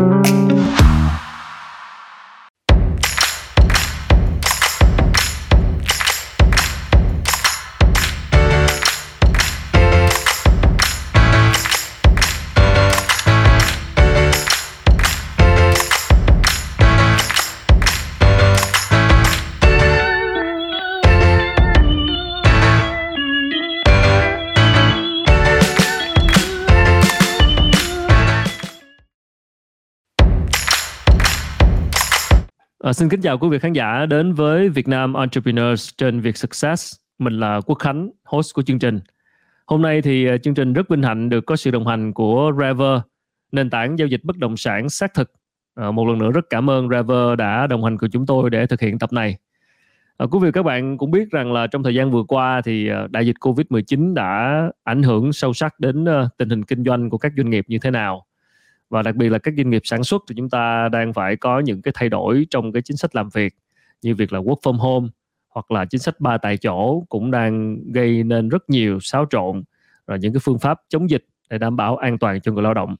À, xin kính chào quý vị khán giả đến với Việt Nam Entrepreneurs trên Việt Success. Mình là Quốc Khánh, host của chương trình. Hôm nay thì ờ, chương trình rất vinh hạnh được có sự đồng hành của Rever, nền tảng giao dịch bất động sản xác thực. À, một lần nữa rất cảm ơn Rever đã đồng hành cùng chúng tôi để thực hiện tập này. À, quý vị các bạn cũng biết rằng là trong thời gian vừa qua thì đại dịch Covid-19 đã ảnh hưởng sâu sắc đến tình hình kinh doanh của các doanh nghiệp như thế nào và đặc biệt là các doanh nghiệp sản xuất thì chúng ta đang phải có những cái thay đổi trong cái chính sách làm việc như việc là work from home hoặc là chính sách ba tại chỗ cũng đang gây nên rất nhiều xáo trộn và những cái phương pháp chống dịch để đảm bảo an toàn cho người lao động.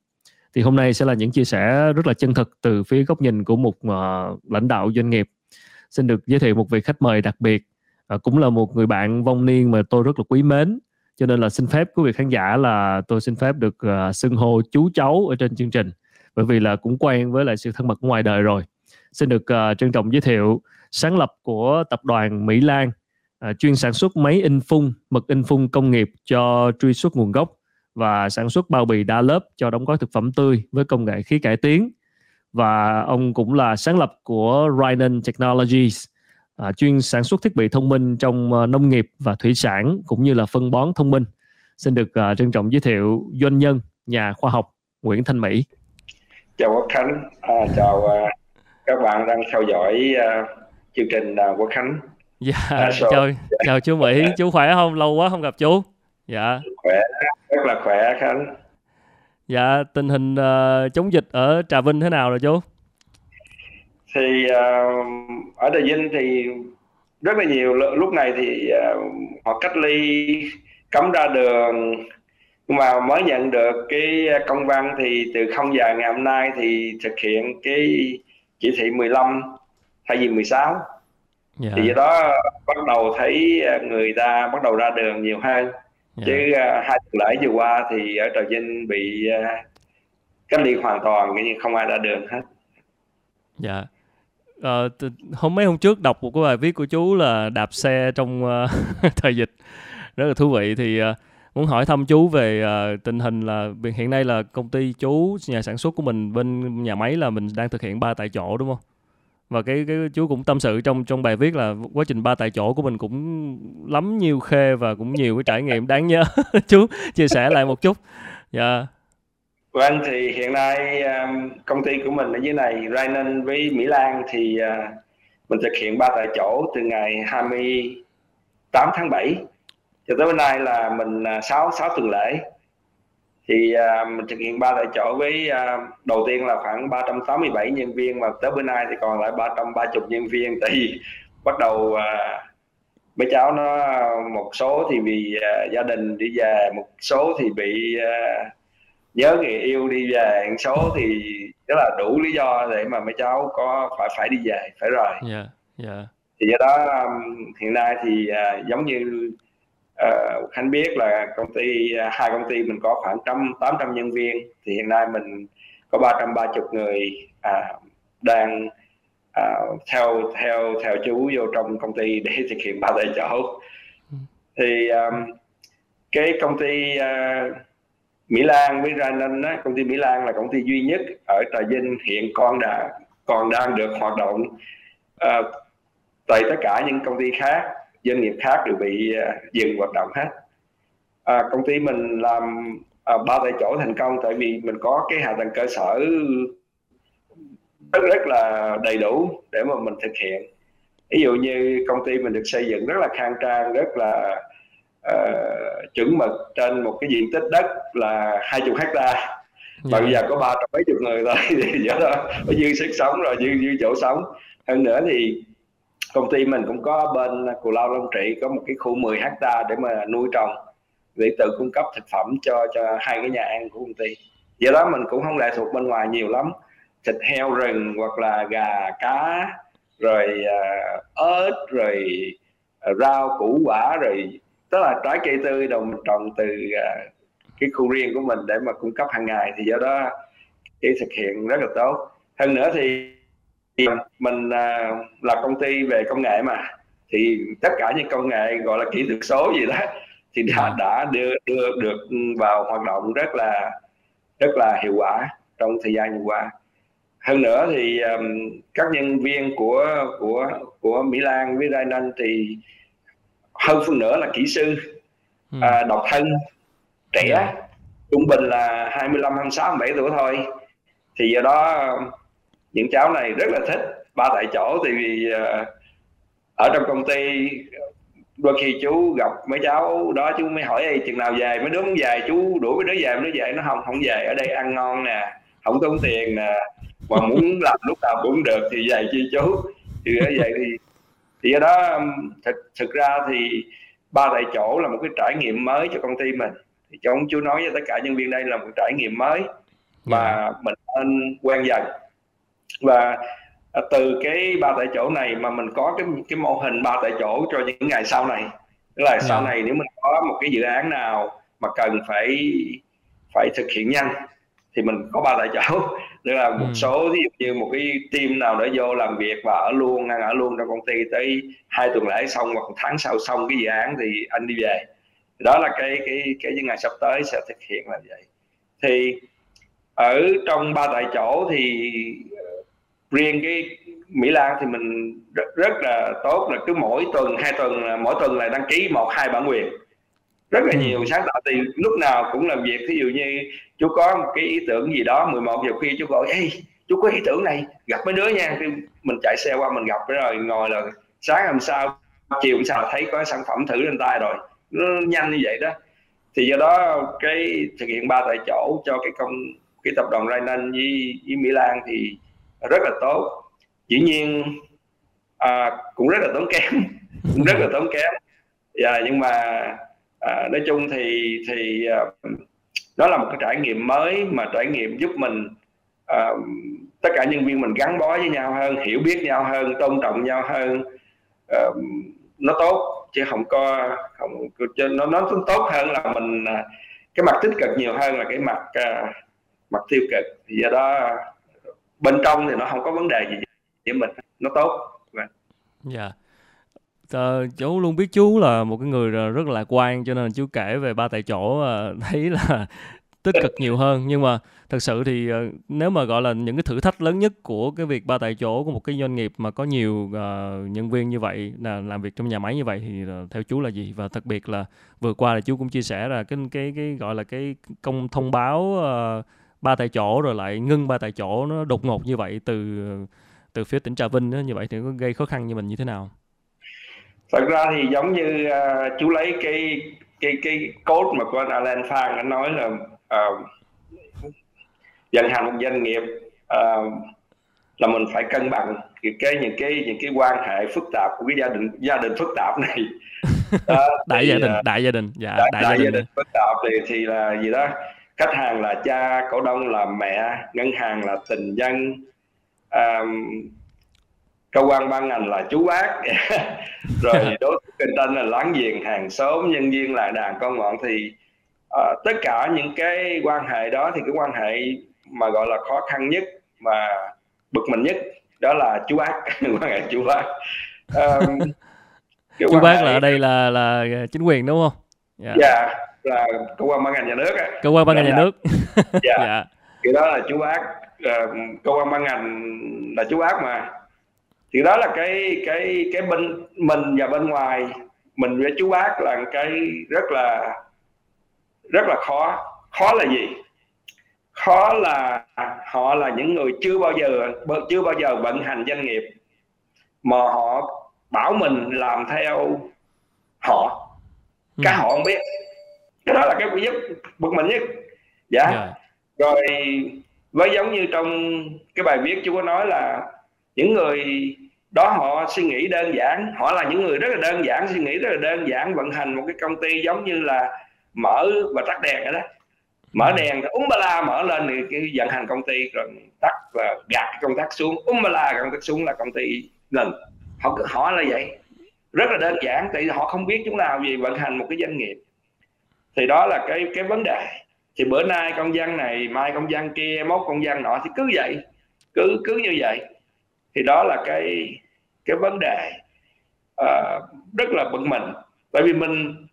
Thì hôm nay sẽ là những chia sẻ rất là chân thực từ phía góc nhìn của một uh, lãnh đạo doanh nghiệp. Xin được giới thiệu một vị khách mời đặc biệt uh, cũng là một người bạn vong niên mà tôi rất là quý mến cho nên là xin phép quý vị khán giả là tôi xin phép được uh, xưng hô chú cháu ở trên chương trình. Bởi vì là cũng quen với lại sự thân mật ngoài đời rồi. Xin được uh, trân trọng giới thiệu sáng lập của tập đoàn Mỹ Lan uh, chuyên sản xuất máy in phun mực in phun công nghiệp cho truy xuất nguồn gốc và sản xuất bao bì đa lớp cho đóng gói thực phẩm tươi với công nghệ khí cải tiến. Và ông cũng là sáng lập của Rhinon Technologies à, chuyên sản xuất thiết bị thông minh trong uh, nông nghiệp và thủy sản cũng như là phân bón thông minh. Xin được uh, trân trọng giới thiệu doanh nhân, nhà khoa học Nguyễn Thanh Mỹ. Chào Quốc Khánh, à, chào uh, các bạn đang theo dõi uh, chương trình uh, Quốc Khánh. Dạ, à, so, chào chào chú Mỹ, chú khỏe không? Lâu quá không gặp chú. Dạ. Khỏe, rất là khỏe Khánh. Dạ, tình hình uh, chống dịch ở Trà Vinh thế nào rồi chú? Thì uh, ở Trà Vinh thì rất là nhiều lúc này thì uh, họ cách ly cấm ra đường nhưng mà mới nhận được cái công văn thì từ 0 giờ ngày hôm nay thì thực hiện cái chỉ thị 15 thay vì 16 yeah. Dạ. thì do đó bắt đầu thấy người ta bắt đầu ra đường nhiều hơn yeah. Dạ. chứ uh, hai tuần lễ vừa qua thì ở Trà Vinh bị uh, cách ly hoàn toàn như không ai ra đường hết. Dạ. Yeah uh, hôm mấy hôm trước đọc một cái bài viết của chú là đạp xe trong uh, thời dịch rất là thú vị thì uh, muốn hỏi thăm chú về uh, tình hình là hiện nay là công ty chú nhà sản xuất của mình bên nhà máy là mình đang thực hiện ba tại chỗ đúng không? Và cái cái chú cũng tâm sự trong trong bài viết là quá trình ba tại chỗ của mình cũng lắm nhiều khê và cũng nhiều cái trải nghiệm đáng nhớ. chú chia sẻ lại một chút. Dạ. Yeah. Vâng thì hiện nay um, công ty của mình ở dưới này, Rainan với Mỹ Lan thì uh, mình thực hiện ba tại chỗ từ ngày 28 tháng 7 cho tới bữa nay là mình uh, 6 6 tuần lễ. Thì uh, mình thực hiện ba tại chỗ với đầu tiên là khoảng 387 nhân viên mà tới bữa nay thì còn lại 330 nhân viên. Thì bắt đầu mấy cháu nó, một số thì vì gia đình đi về, một số thì bị nhớ người yêu đi về một số thì rất là đủ lý do để mà mấy cháu có phải phải đi về phải rồi yeah, yeah. Dạ. thì do đó um, hiện nay thì uh, giống như uh, khánh biết là công ty uh, hai công ty mình có khoảng trăm tám trăm nhân viên thì hiện nay mình có ba trăm ba chục người uh, đang uh, theo theo theo chú vô trong công ty để thực hiện ba tại chỗ ừ. thì um, cái công ty uh, Mỹ Lan với Ranen á, công ty Mỹ Lan là công ty duy nhất ở Trà Vinh hiện còn đã còn đang được hoạt động uh, tại tất cả những công ty khác doanh nghiệp khác đều bị uh, dừng hoạt động hết. À, công ty mình làm uh, ba tại chỗ thành công tại vì mình có cái hạ tầng cơ sở rất rất là đầy đủ để mà mình thực hiện. Ví dụ như công ty mình được xây dựng rất là khang trang rất là uh, chuẩn mực trên một cái diện tích đất là hai chục hecta và yeah. bây giờ có ba trăm mấy chục người thôi thì do đó có dư sức sống rồi dư dư chỗ sống. Hơn nữa thì công ty mình cũng có bên cù lao long trị có một cái khu 10 hecta để mà nuôi trồng để tự cung cấp thực phẩm cho cho hai cái nhà ăn của công ty. Do đó mình cũng không lệ thuộc bên ngoài nhiều lắm. Thịt heo rừng hoặc là gà cá rồi uh, ớt rồi uh, rau củ quả rồi tức là trái cây tươi đồng mình trồng từ uh, cái khu riêng của mình để mà cung cấp hàng ngày thì do đó cái thực hiện rất là tốt. Hơn nữa thì mình uh, là công ty về công nghệ mà thì tất cả những công nghệ gọi là kỹ thuật số gì đó thì đã, đã đưa đưa được vào hoạt động rất là rất là hiệu quả trong thời gian vừa qua. Hơn nữa thì um, các nhân viên của của của Mỹ Lan với Rainan thì hơn phần nữa là kỹ sư ừ. à, độc thân trẻ yeah. Dạ. trung bình là 25 26 27 tuổi thôi thì do đó những cháu này rất là thích ba tại chỗ thì vì uh, ở trong công ty đôi khi chú gặp mấy cháu đó chú mới hỏi chừng nào về mấy đứa về chú đuổi mấy đứa về mấy đứa về nó không không về ở đây ăn ngon nè không tốn tiền nè mà muốn làm lúc nào cũng được thì về chi chú thì như vậy thì thì do đó thực thực ra thì ba tại chỗ là một cái trải nghiệm mới cho công ty mình thì cho ông chú nói với tất cả nhân viên đây là một trải nghiệm mới mà dạ. mình nên quen dần và À, từ cái ba tại chỗ này mà mình có cái cái mô hình ba tại chỗ cho những ngày sau này tức là sau dạ. này nếu mình có một cái dự án nào mà cần phải phải thực hiện nhanh thì mình có ba tại chỗ tức là một ừ. số ví dụ như một cái team nào để vô làm việc và ở luôn ăn ở luôn trong công ty tới hai tuần lễ xong hoặc một tháng sau xong cái dự án thì anh đi về. Đó là cái cái cái những ngày sắp tới sẽ thực hiện là vậy. Thì ở trong ba tại chỗ thì riêng cái Mỹ Lan thì mình rất, rất là tốt là cứ mỗi tuần hai tuần mỗi tuần là đăng ký một hai bản quyền rất là ừ. nhiều sáng tạo thì lúc nào cũng làm việc. Thí dụ như chú có một cái ý tưởng gì đó 11 giờ khi chú gọi Ê, chú có ý tưởng này gặp mấy đứa nha. Thì mình chạy xe qua mình gặp rồi ngồi là sáng hôm sau chiều hôm sau thấy có sản phẩm thử lên tay rồi. Nó nhanh như vậy đó. Thì do đó cái thực hiện ba tại chỗ cho cái công cái tập đoàn Rainan với, với Mỹ Lan thì rất là tốt. Dĩ nhiên à, cũng rất là tốn kém cũng rất là tốn kém. Yeah, dạ, nhưng mà à, nói chung thì thì à, đó là một cái trải nghiệm mới mà trải nghiệm giúp mình à, tất cả nhân viên mình gắn bó với nhau hơn hiểu biết nhau hơn tôn trọng nhau hơn. À, nó tốt chứ không có không nó nó tốt hơn là mình à, cái mặt tích cực nhiều hơn là cái mặt à, mặt tiêu cực. Thì do đó bên trong thì nó không có vấn đề gì với mình nó tốt. Dạ. Yeah. Ờ, chú luôn biết chú là một cái người rất là lạc quan cho nên chú kể về ba tại chỗ thấy là tích cực nhiều hơn nhưng mà thật sự thì ờ, nếu mà gọi là những cái thử thách lớn nhất của cái việc ba tại chỗ của một cái doanh nghiệp mà có nhiều uh, nhân viên như vậy là làm việc trong nhà máy như vậy thì uh, theo chú là gì và đặc biệt là vừa qua là chú cũng chia sẻ là cái cái cái gọi là cái công thông báo uh, ba tại chỗ rồi lại ngưng ba tại chỗ nó đột ngột như vậy từ từ phía tỉnh Trà Vinh đó, như vậy thì có gây khó khăn cho mình như thế nào? Thật ra thì giống như uh, chú lấy cái cái cái code mà anh Alan Phan anh nói là uh, vận hành một doanh nghiệp uh, là mình phải cân bằng cái, cái những cái những cái quan hệ phức tạp của cái gia đình gia đình phức tạp này uh, đại gia đình đại gia đình dạ đại, đại, đại gia, đình. gia đình phức tạp thì thì là gì đó khách hàng là cha cổ đông là mẹ ngân hàng là tình nhân um, cơ quan ban ngành là chú bác. Rồi đối tượng kinh doanh là láng giềng hàng xóm nhân viên là đàn con ngọn thì uh, tất cả những cái quan hệ đó thì cái quan hệ mà gọi là khó khăn nhất mà bực mình nhất đó là chú bác. Quan hệ chú bác. Um, chú bác hệ... là ở đây là là chính quyền đúng không? Dạ. Yeah. yeah là cơ quan ban ngành nhà nước cơ quan ban ngành nhà nước. Dạ. dạ. Thì đó là chú bác uh, cơ quan ban ngành là chú bác mà thì đó là cái cái cái bên mình và bên ngoài mình với chú bác là cái rất là rất là khó khó là gì khó là họ là những người chưa bao giờ chưa bao giờ vận hành doanh nghiệp mà họ bảo mình làm theo họ ừ. họ không biết cái đó là cái giúp bực mình nhất dạ yeah. Dạ. rồi với giống như trong cái bài viết chú có nói là những người đó họ suy nghĩ đơn giản. Họ là những người rất là đơn giản suy nghĩ rất là đơn giản vận hành một cái công ty giống như là mở và tắt đèn đó. Mở đèn úng ba la mở lên thì cái vận hành công ty rồi tắt và gạt công tắc xuống. Úng ba la công tắc xuống là công ty ngừng. Họ họ là vậy. Rất là đơn giản tại vì họ không biết chúng nào gì vận hành một cái doanh nghiệp. Thì đó là cái cái vấn đề. Thì bữa nay công dân này mai công dân kia mốt công dân nọ thì cứ vậy. Cứ cứ như vậy thì đó là cái cái vấn đề uh, rất là bực mình. Bởi vì mình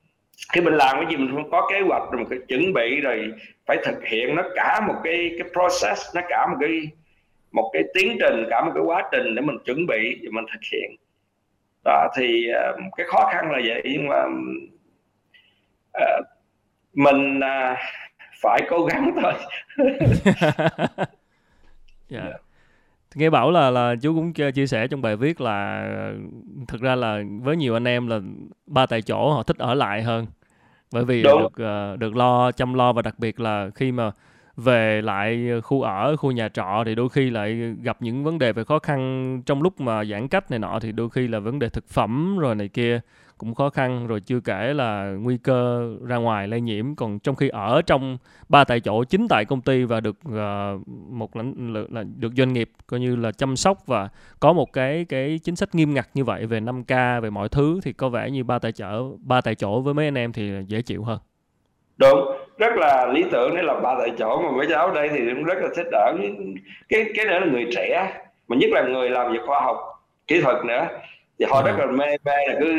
khi mình làm cái gì mình không có kế hoạch rồi một cái chuẩn bị rồi phải thực hiện nó cả một cái cái process nó cả một cái một cái tiến trình cả một cái quá trình để mình chuẩn bị và mình thực hiện. Đó thì uh, cái khó khăn là vậy nhưng mà uh, mình uh, phải cố gắng thôi. Yeah. Nghe bảo là là chú cũng chia sẻ trong bài viết là thực ra là với nhiều anh em là ba tại chỗ họ thích ở lại hơn bởi vì Đúng. được uh, được lo chăm lo và đặc biệt là khi mà về lại khu ở khu nhà trọ thì đôi khi lại gặp những vấn đề về khó khăn trong lúc mà giãn cách này nọ thì đôi khi là vấn đề thực phẩm rồi này kia cũng khó khăn rồi chưa kể là nguy cơ ra ngoài lây nhiễm. Còn trong khi ở trong ba tại chỗ chính tại công ty và được uh, một lãnh là được doanh nghiệp coi như là chăm sóc và có một cái cái chính sách nghiêm ngặt như vậy về 5K về mọi thứ thì có vẻ như ba tại chỗ ba tại chỗ với mấy anh em thì dễ chịu hơn. Đúng rất là lý tưởng đấy là ba tại chỗ mà mấy cháu đây thì cũng rất là thích ở. Cái cái nữa là người trẻ mà nhất là người làm việc khoa học kỹ thuật nữa thì họ rất là mê mê là cứ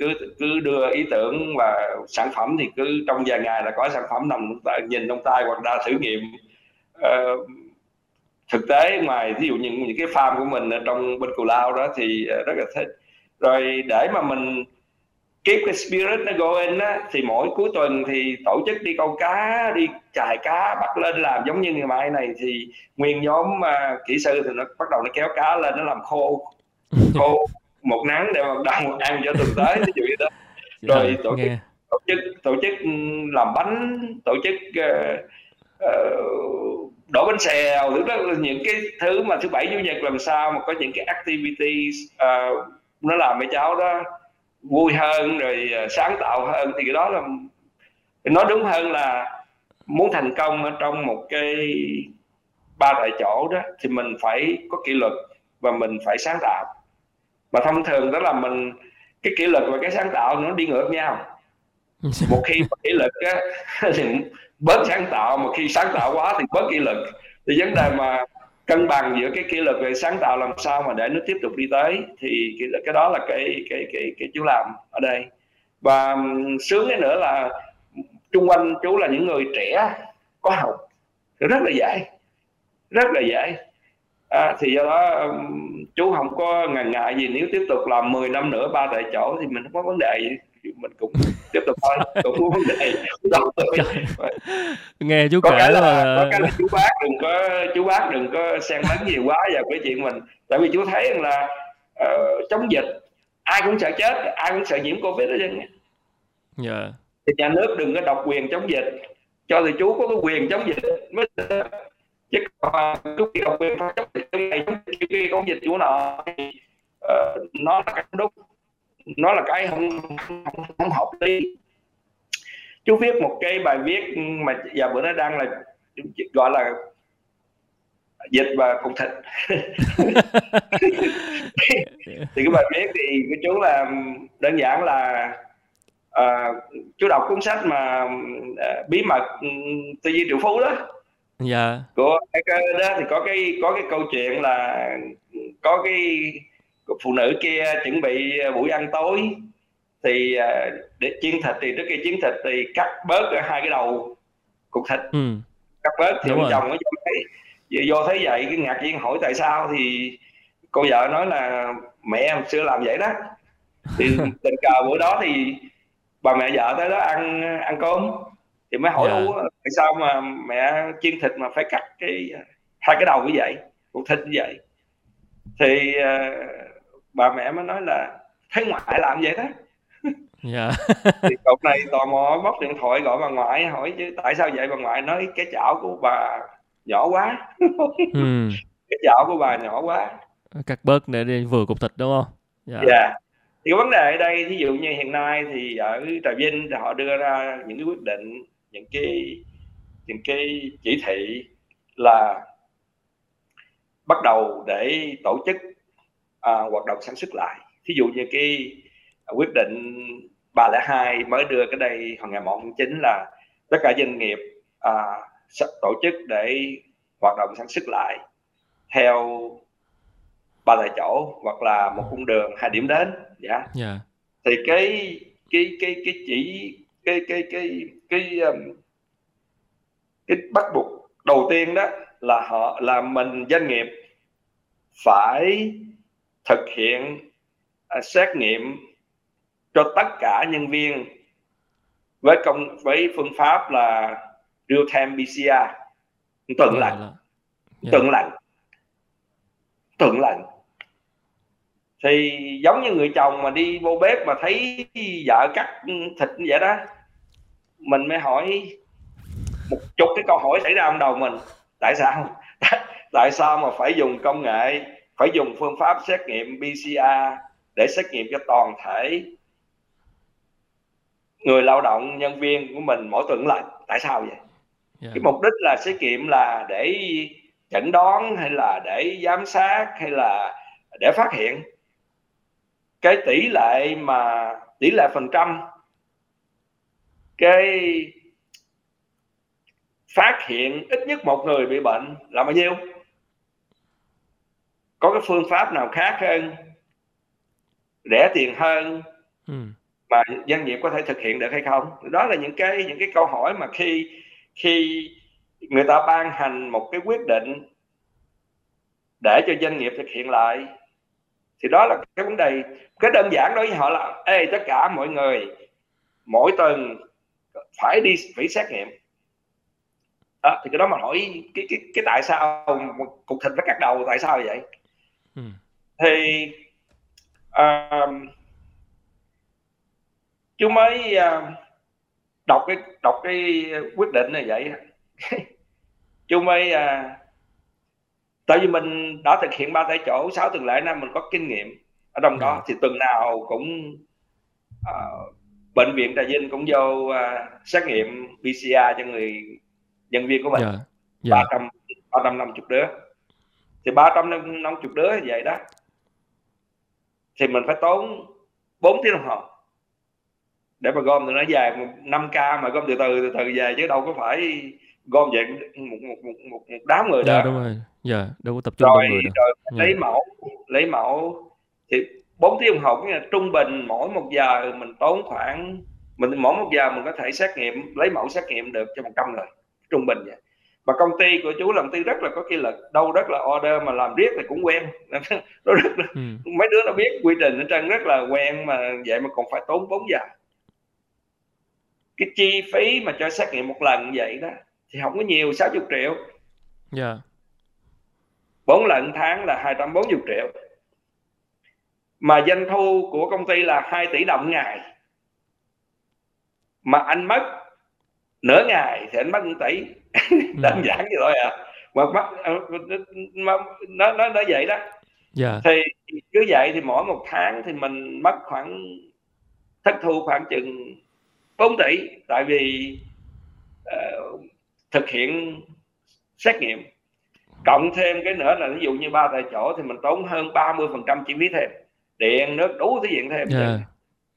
cứ cứ đưa ý tưởng và sản phẩm thì cứ trong vài ngày là có sản phẩm nằm nhìn trong tay hoặc đã thử nghiệm. Uh, thực tế ngoài ví dụ những những cái farm của mình ở trong bên cù lao đó thì rất là thích. Rồi để mà mình keep cái spirit nó going á thì mỗi cuối tuần thì tổ chức đi câu cá đi chài cá bắt lên làm giống như ngày mai này thì nguyên nhóm uh, kỹ sư thì nó bắt đầu nó kéo cá lên nó làm khô khô một nắng để mà đong ăn cho tuần tới ví dụ như đó. Rồi tổ chức tổ chức tổ chức làm bánh tổ chức uh, uh, đổ bánh xèo thứ đó là những cái thứ mà thứ bảy chủ nhật làm sao mà có những cái activities uh, nó làm cho cháu đó vui hơn rồi sáng tạo hơn. Thì cái đó là nói đúng hơn là muốn thành công ở trong một cái ba tại chỗ đó thì mình phải có kỷ luật và mình phải sáng tạo mà thông thường đó là mình cái kỷ luật và cái sáng tạo nó đi ngược nhau. Một khi kỷ luật á, thì bớt sáng tạo mà khi sáng tạo quá thì bớt kỷ luật. Thì vấn đề mà cân bằng giữa cái kỷ luật và sáng tạo làm sao mà để nó tiếp tục đi tới thì cái, cái đó là cái cái cái cái chú làm ở đây. Và sướng cái nữa là chung quanh chú là những người trẻ có học. Rất là dễ rất là dễ. À, thì do đó chú không có ngần ngại gì nếu tiếp tục làm 10 năm nữa ba tại chỗ thì mình không có vấn đề gì. Mình cũng tiếp tục thôi cũng không vấn đề đâu nghe chú có kể cái là, có cái là chú bác đừng có chú bác đừng có xen lẫn nhiều quá vào cái chuyện mình. Tại vì chú thấy rằng là uh, chống dịch ai cũng sợ chết ai cũng sợ nhiễm covid đó chứ yeah. thì nhà nước đừng có độc quyền chống dịch. Cho thì chú có cái quyền chống dịch mới chứ còn chú độc quyền chống dịch trong này chống kia công dịch chú nọ uh, nó là cái đúng. Nó là cái không không, không hợp lý. Chú viết một cái bài viết mà giờ bữa nó đang là gọi là dịch và cục thịt. Thì cái bài viết thì của chú là đơn giản là uh, chú đọc cuốn sách mà uh, bí mật tư duy triệu phú đó dạ của cái đó thì có cái có cái câu chuyện là có cái phụ nữ kia chuẩn bị buổi ăn tối thì à, để chiên thịt thì trước khi chiên thịt thì cắt bớt hai cái đầu cục thịt ừ. cắt bớt thì ông chồng mới thấy do thấy vậy cái ngạc nhiên hỏi tại sao thì cô vợ nói là mẹ em xưa làm vậy đó thì tình cờ bữa đó thì bà mẹ vợ tới đó ăn ăn cơm thì mới hỏi yeah. Dạ. tại sao mà mẹ chiên thịt mà phải cắt cái hai cái đầu như vậy cục thịt như vậy thì uh, bà mẹ mới nói là thấy ngoại làm vậy đó dạ thì cậu này tò mò bóc điện thoại gọi bà ngoại hỏi chứ tại sao vậy bà ngoại nói cái chảo của bà nhỏ quá ừ. cái chảo của bà nhỏ quá cắt bớt để đi vừa cục thịt đúng không dạ yeah. yeah. thì vấn đề ở đây ví dụ như hiện nay thì ở trà vinh thì họ đưa ra những cái quyết định những cái những cái chỉ thị là bắt đầu để tổ chức à, hoạt động sản xuất lại thí dụ như cái quyết định 302 mới đưa cái đây hồi ngày 1 tháng 9 là tất cả doanh nghiệp à, tổ chức để hoạt động sản xuất lại theo ba tại chỗ hoặc là một cung đường hai điểm đến dạ yeah. yeah. thì cái cái cái cái chỉ cái cái cái cái um, cái bắt buộc đầu tiên đó là họ là mình doanh nghiệp phải thực hiện uh, xét nghiệm cho tất cả nhân viên với công với phương pháp là real time PCR tuần yeah, lạnh. yeah. tuần lạnh. Tuần lạnh. Thì giống như người chồng mà đi vô bếp mà thấy vợ cắt thịt vậy đó mình mới hỏi một chục cái câu hỏi xảy ra trong đầu mình. Tại sao? Tại sao mà phải dùng công nghệ phải dùng phương pháp xét nghiệm PCR để xét nghiệm cho toàn thể người lao động nhân viên của mình mỗi tuần lại tại sao vậy? Yeah. cái mục đích là xét nghiệm là để chẩn đoán hay là để giám sát hay là để phát hiện. Cái tỷ lệ mà tỷ lệ phần trăm cái phát hiện ít nhất một người bị bệnh là bao nhiêu? Có cái phương pháp nào khác hơn? Rẻ tiền hơn ừ. mà doanh nghiệp có thể thực hiện được hay không? Đó là những cái những cái câu hỏi mà khi khi người ta ban hành một cái quyết định để cho doanh nghiệp thực hiện lại thì đó là cái vấn đề. Cái đơn giản đối với họ là ê tất cả mọi người mỗi tuần phải đi phải xét nghiệm đó, thì cái đó mà hỏi cái cái cái tại sao cục thịt phải cắt đầu tại sao vậy ừ. thì uh, chú mới uh, đọc cái đọc cái quyết định này vậy chú mới uh, tại vì mình đã thực hiện ba tại chỗ sáu tuần lễ năm mình có kinh nghiệm ở trong đó dạ. thì tuần nào cũng uh, bệnh viện trà vinh cũng vô uh, xét nghiệm pcr cho người nhân viên của mình. Dạ. Dạ. ba trăm ba trăm năm chục đứa. Thì ba trăm năm chục đứa như vậy đó. Thì mình phải tốn 4 tiếng đồng hồ để mà gom tụi nó dài 5 k mà gom từ từ từ từ về chứ đâu có phải gom về một một một một, một đám người dạ, đó đúng rồi. Dạ đâu có tập trung rồi, người đâu. rồi dạ. lấy mẫu lấy mẫu. Thì 4 tiếng đồng hồ trung bình mỗi một giờ mình tốn khoảng mình mỗi một giờ mình có thể xét nghiệm lấy mẫu xét nghiệm được cho 100 người trung bình vậy. Mà công ty của chú làm ty rất là có kỷ luật đâu rất là order mà làm riết thì cũng quen. Nó rất là, ừ. mấy đứa nó biết quy trình ở trên rất là quen mà vậy mà còn phải tốn 4 giờ cái chi phí mà cho xét nghiệm một lần vậy đó thì không có nhiều 60 triệu. Dạ. Yeah. 4 lần tháng là 240 triệu. Mà doanh thu của công ty là 2 tỷ đồng ngày. Mà anh mất nửa ngày thì anh mất 1 tỷ đơn giản như thôi à mà mất nó nó nó vậy đó yeah. Dạ. thì cứ vậy thì mỗi một tháng thì mình mất khoảng thất thu khoảng chừng 4 tỷ tại vì uh, thực hiện xét nghiệm cộng thêm cái nữa là ví dụ như ba tại chỗ thì mình tốn hơn 30 phần trăm chi phí thêm điện nước đủ thứ diện thêm yeah. Yeah.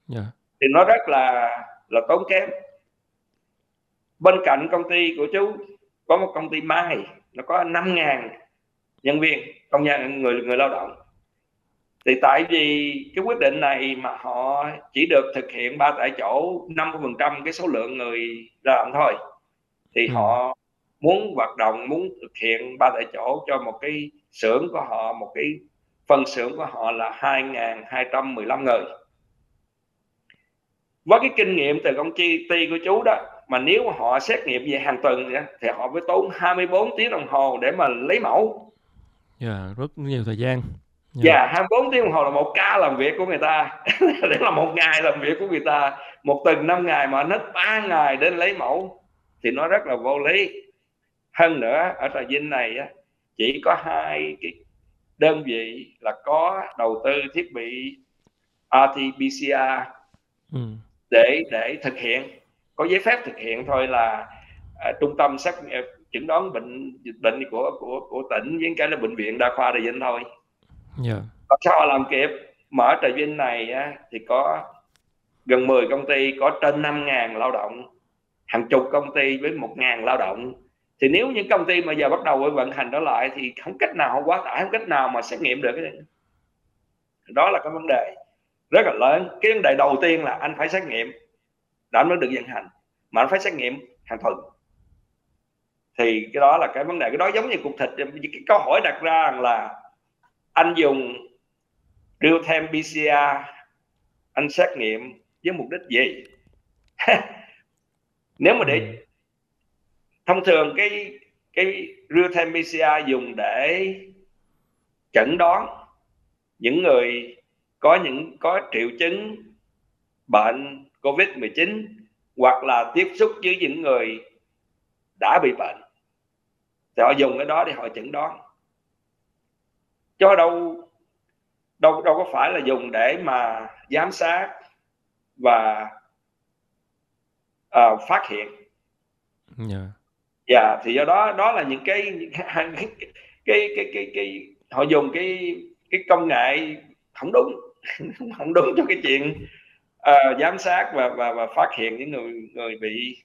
Dạ. thì nó rất là là tốn kém bên cạnh công ty của chú có một công ty mai nó có 5 ngàn nhân viên công nhân người người lao động. Thì tại vì cái quyết định này mà họ chỉ được thực hiện ba tại chỗ 50% cái số lượng người lao động thôi. Thì ừ. họ muốn hoạt động muốn thực hiện ba tại chỗ cho một cái xưởng của họ một cái phân xưởng của họ là 2.215 người. Với cái kinh nghiệm từ công ty ty của chú đó mà nếu họ xét nghiệm về hàng tuần thì họ phải tốn 24 tiếng đồng hồ để mà lấy mẫu. Dạ yeah, rất nhiều thời gian. Dạ. Yeah. yeah, 24 tiếng đồng hồ là một ca làm việc của người ta. Để là một ngày làm việc của người ta. Một tuần 5 ngày mà hết 3 ngày đến lấy mẫu thì nó rất là vô lý. Hơn nữa ở trà vinh này á, chỉ có hai cái đơn vị là có đầu tư thiết bị RT-PCR ừ. để để thực hiện có giấy phép thực hiện thôi là à, trung tâm xét chẩn đoán bệnh dịch bệnh của của của tỉnh với cái là bệnh viện đa khoa Trà Vinh thôi. Yeah. Dạ. sao làm kịp? Mở Trà Vinh này á, thì có gần 10 công ty có trên 5.000 lao động, hàng chục công ty với 1.000 lao động. Thì nếu những công ty mà giờ bắt đầu vận hành đó lại thì không cách nào quá tải, không cách nào mà xét nghiệm được cái đó là cái vấn đề rất là lớn cái vấn đề đầu tiên là anh phải xét nghiệm anh mới được vận hành. Mà anh phải xét nghiệm hàng tuần. Thì cái đó là cái vấn đề. Cái đó giống như cục thịt. Cái câu hỏi đặt ra là anh dùng real time PCR anh xét nghiệm với mục đích gì? Nếu mà để ừ. thông thường cái cái real time PCR dùng để chẩn đoán những người có những có triệu chứng bệnh Covid-19 hoặc là tiếp xúc với những người đã bị bệnh. Thì họ dùng cái đó để họ chẩn đoán. Cho đâu đâu đâu có phải là dùng để mà giám sát và uh, phát hiện. Dạ. Yeah. yeah, thì do đó đó là những cái cái cái cái cái, cái họ dùng cái cái công nghệ không đúng không đúng cho cái chuyện uh, giám sát và và và phát hiện những người người bị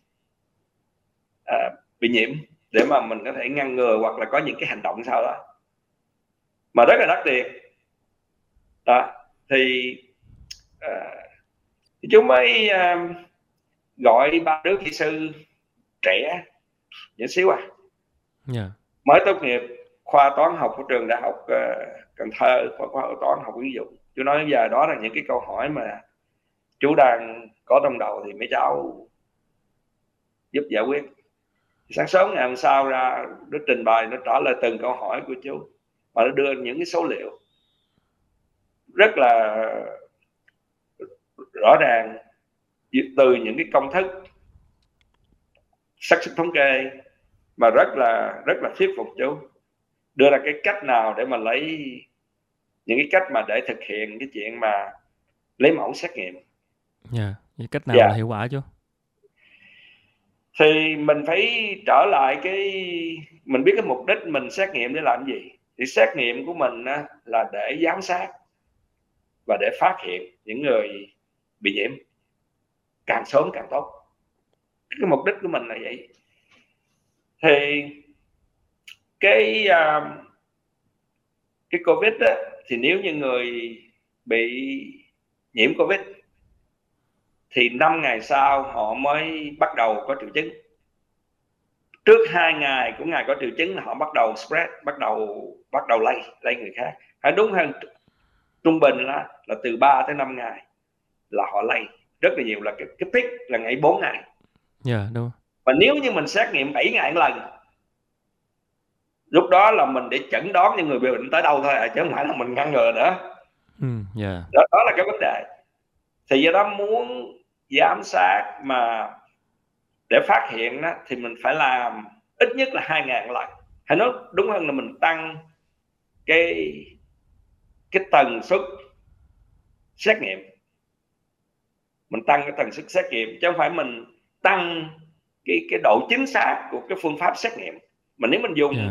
uh, bị nhiễm để mà mình có thể ngăn ngừa hoặc là có những cái hành động sau đó mà rất là đắt tiền đó thì, uh, thì chúng mới uh, gọi ba đứa kỹ sư trẻ nhỏ xíu à yeah. Dạ. mới tốt nghiệp khoa toán học của trường đại học uh, Cần Thơ khoa, khoa toán học ứng dụng tôi nói giờ đó là những cái câu hỏi mà chú đang có trong đầu thì mấy cháu giúp giải quyết. Sáng sớm ngày hôm sau ra nó trình bày, nó trả lời từng câu hỏi của chú. Và nó đưa những cái số liệu. Rất là rõ ràng từ những cái công thức xác suất thống kê. Mà rất là rất là thuyết phục chú. Đưa ra cái cách nào để mà lấy những cái cách mà để thực hiện cái chuyện mà lấy mẫu xét nghiệm. Dạ, yeah. Vậy cách nào yeah. là hiệu quả chứ? Thì mình phải trở lại cái mình biết cái mục đích mình xét nghiệm để làm gì. Thì xét nghiệm của mình là để giám sát và để phát hiện những người bị nhiễm càng sớm càng tốt. Cái mục đích của mình là vậy. Thì cái uh, cái covid á, thì nếu như người bị nhiễm covid thì 5 ngày sau họ mới bắt đầu có triệu chứng. Trước hai ngày của ngày có triệu chứng là họ bắt đầu spread bắt đầu bắt đầu lây lây người khác. Hay đúng hơn trung bình là là từ 3 tới 5 ngày là họ lây. Rất là nhiều là cái, cái peak là ngày 4 ngày. Dạ yeah, đúng và nếu như mình xét nghiệm 7 ngày một lần lúc đó là mình để chẩn đoán những người bị bệnh tới đâu thôi à, chứ không phải là mình ngăn ngừa nữa. Ừ, yeah. đó, đó là cái vấn đề thì do đó muốn giám sát mà để phát hiện đó, thì mình phải làm ít nhất là hai ngàn lần. Hay nói đúng hơn là mình tăng cái cái tần suất xét nghiệm. Mình tăng cái tần suất xét nghiệm chứ không phải mình tăng cái cái độ chính xác của cái phương pháp xét nghiệm. Mà nếu mình dùng yeah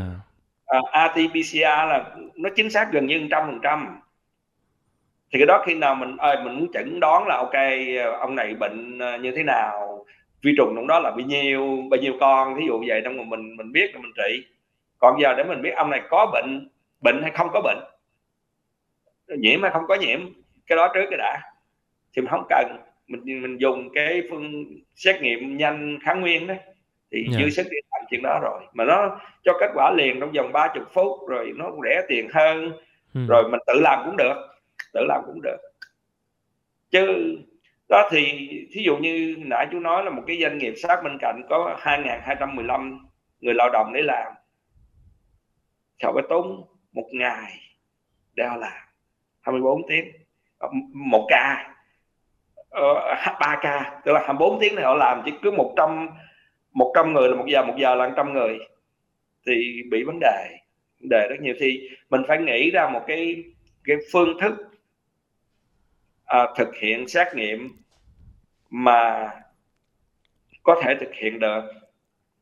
uh, RT-PCR là nó chính xác gần như trăm phần trăm thì cái đó khi nào mình ơi mình muốn chẩn đoán là ok ông này bệnh ờ, như thế nào vi trùng trong đó là bao nhiêu bao nhiêu con thí dụ vậy trong mà mình mình biết là mình trị còn giờ để mình biết ông này có bệnh bệnh hay không có bệnh nhiễm hay không có nhiễm cái đó trước cái đã thì mình không cần mình mình dùng cái phương xét nghiệm nhanh kháng nguyên đấy thì yeah. Dạ. dư sức đi làm chuyện đó rồi mà nó cho kết quả liền trong vòng 30 phút rồi nó rẻ tiền hơn ừ. rồi mình tự làm cũng được tự làm cũng được. Chứ đó thì thí dụ như nãy chú nói là một cái doanh nghiệp sát bên cạnh có 2.215 người lao động để làm. Họ phải tốn một ngày để họ làm? 24 tiếng. Một ca. Ờ, ba ca, tức là 24 tiếng này họ làm chỉ cứ 100 100 người là một giờ một giờ là 100 người thì bị vấn đề vấn đề rất nhiều. Thì mình phải nghĩ ra một cái cái phương thức à, thực hiện xét nghiệm mà có thể thực hiện được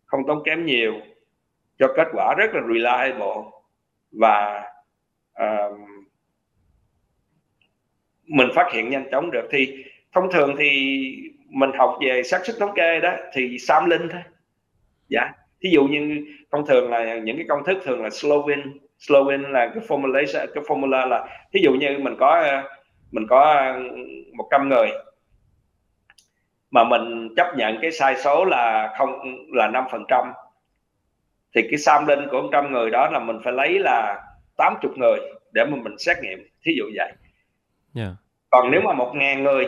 không tốn kém nhiều cho kết quả rất là reliable và uh, mình phát hiện nhanh chóng được. Thì thông thường thì mình học về xác suất thống kê đó thì sam linh thôi. Dạ. Thí dụ như thông thường là những cái công thức thường là Slovin Slovin là cái formula cái formula là thí dụ như mình có mình có 100 người. Mà mình chấp nhận cái sai số là không là 5 phần trăm. Thì cái sampling của 100 người đó là mình phải lấy là 80 người để mà mình xét nghiệm thí dụ vậy. Yeah. còn nếu mà một ngàn người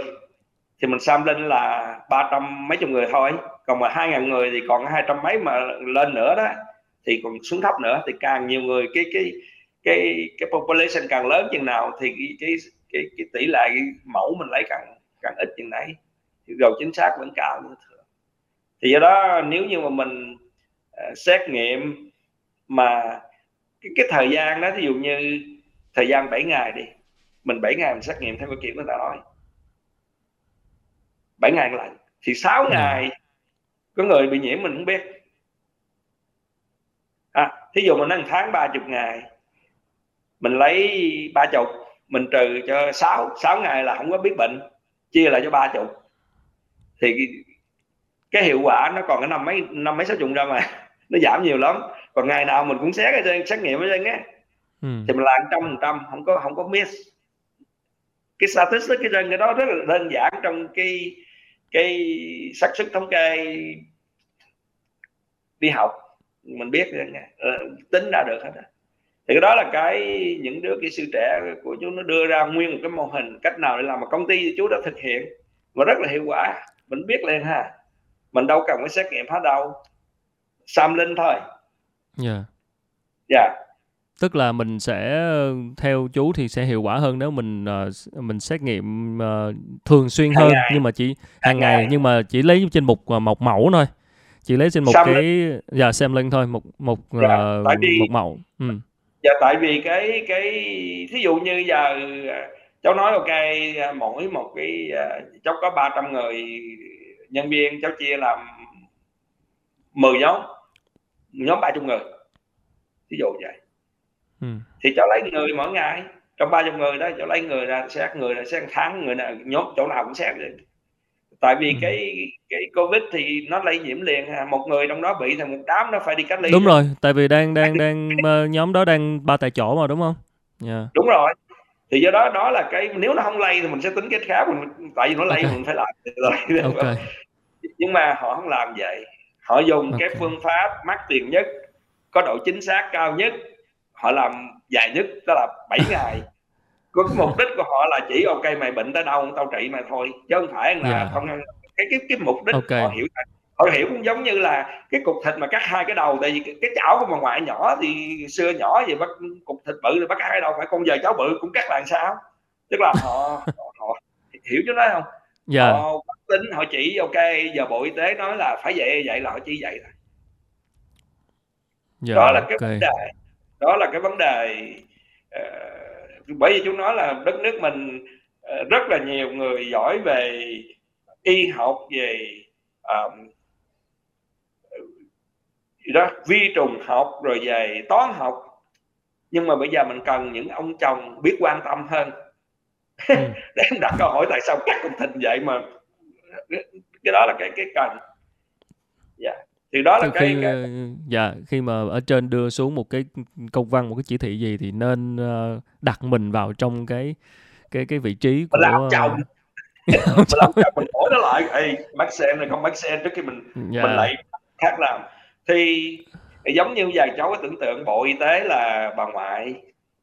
thì mình sampling là ba trăm mấy chục người thôi. Còn mà hai ngàn người thì còn hai trăm mấy mà lên nữa đó thì còn xuống thấp nữa. Thì càng nhiều người cái cái cái cái population càng lớn chừng nào thì cái cái cái, cái tỷ lệ cái mẫu mình lấy càng càng ít chừng thì độ chính xác vẫn cao như thường. Thì do đó nếu như mà mình uh, xét nghiệm mà cái, cái thời gian đó ví dụ như thời gian 7 ngày đi mình 7 ngày mình xét nghiệm theo cái kiểu người ta nói. 7 ngày lần. Thì 6 ừ. ngày có người bị nhiễm mình không biết. À, thí dụ mình nói tháng 30 ngày mình lấy ba chục mình trừ cho 6 6 ngày là không có biết bệnh chia lại cho ba chục thì cái, cái hiệu quả nó còn cái năm mấy năm mấy sáu chục ra mà nó giảm nhiều lắm. Còn ngày nào mình cũng xét trên xét nghiệm trên á. Ừ. thì mình làm trăm phần trăm không có không có miss. Cái statistics cái cái đó rất là đơn giản trong cái cái xác suất thống kê đi học. Mình biết uh, tính ra được hết đó. Thì cái đó là cái những đứa kỹ sư trẻ của chú nó đưa ra nguyên một cái mô hình cách nào để làm mà công ty chú đã thực hiện và rất là hiệu quả. Mình biết liền ha. Mình đâu cần phải xét nghiệm hết đâu. Xăm linh thôi. Dạ. Yeah. dạ. Yeah tức là mình sẽ theo chú thì sẽ hiệu quả hơn nếu mình uh, mình xét nghiệm uh, thường xuyên hơn. ngày. nhưng mà chỉ hàng ngày. ngày. nhưng mà chỉ lấy trên một uh, một mẫu thôi. Chỉ lấy trên một Sam cái dạ sampling thôi một một dạ, uh, một mẫu. Ừ. dạ tại vì cái cái thí dụ như giờ cháu nói ok mỗi một cái cháu có 300 người nhân viên cháu chia làm 10 nhóm nhóm 30 người ví dụ vậy ừ. thì cháu lấy người mỗi ngày trong ba chục người đó cháu lấy người ra xét người ra xét tháng người nào nhóm chỗ nào cũng xét tại vì ừ. cái cái covid thì nó lây nhiễm liền ha một người trong đó bị thì một đám nó phải đi cách ly đúng rồi tại vì đang đang đang nhóm đó đang ba tại chỗ mà đúng không yeah. Dạ. đúng rồi thì do đó đó là cái nếu nó không lây thì mình sẽ tính cái khác mình tại vì nó lây okay. mình phải làm rồi okay. nhưng mà họ không làm vậy họ dùng okay. cái phương pháp mắc tiền nhất có độ chính xác cao nhất họ làm dài nhất đó là 7 ngày cái mục đích của họ là chỉ ok mày bệnh tới đâu tao trị mày thôi chứ không phải là yeah. Dạ. không cái cái cái mục đích okay. họ hiểu họ hiểu cũng giống như là cái cục thịt mà cắt hai cái đầu tại vì cái, cái chảo của bà ngoại nhỏ thì xưa nhỏ gì bắt cục thịt bự thì bắt hai cái đầu phải con giờ cháu bự cũng cắt làm sao tức là họ họ, họ hiểu chứ nói không yeah. Dạ. họ tính họ chỉ ok giờ bộ y tế nói là phải vậy vậy là họ chỉ vậy thôi yeah, dạ, đó là cái okay. vấn đề đó là cái vấn đề uh, bởi vì chúng nói là đất nước mình uh, rất là nhiều người giỏi về y học về um, đó vi trùng học rồi về toán học. Nhưng mà bây giờ mình cần những ông chồng biết quan tâm hơn. Ừ. để đặt câu hỏi tại sao các công thịnh vậy mà cái đó là cái cái cần. Dạ. yeah thì đó là khi, cái, cái dạ khi mà ở trên đưa xuống một cái công văn một cái chỉ thị gì thì nên uh, đặt mình vào trong cái cái cái vị trí của làm chồng. Mình làm chồng. mình hỏi nó lại Ê, bác xem này không bác xem? Trước khi mình dạ. mình lại khác làm. Thì giống như vậy cháu có tưởng tượng bộ y tế là bà ngoại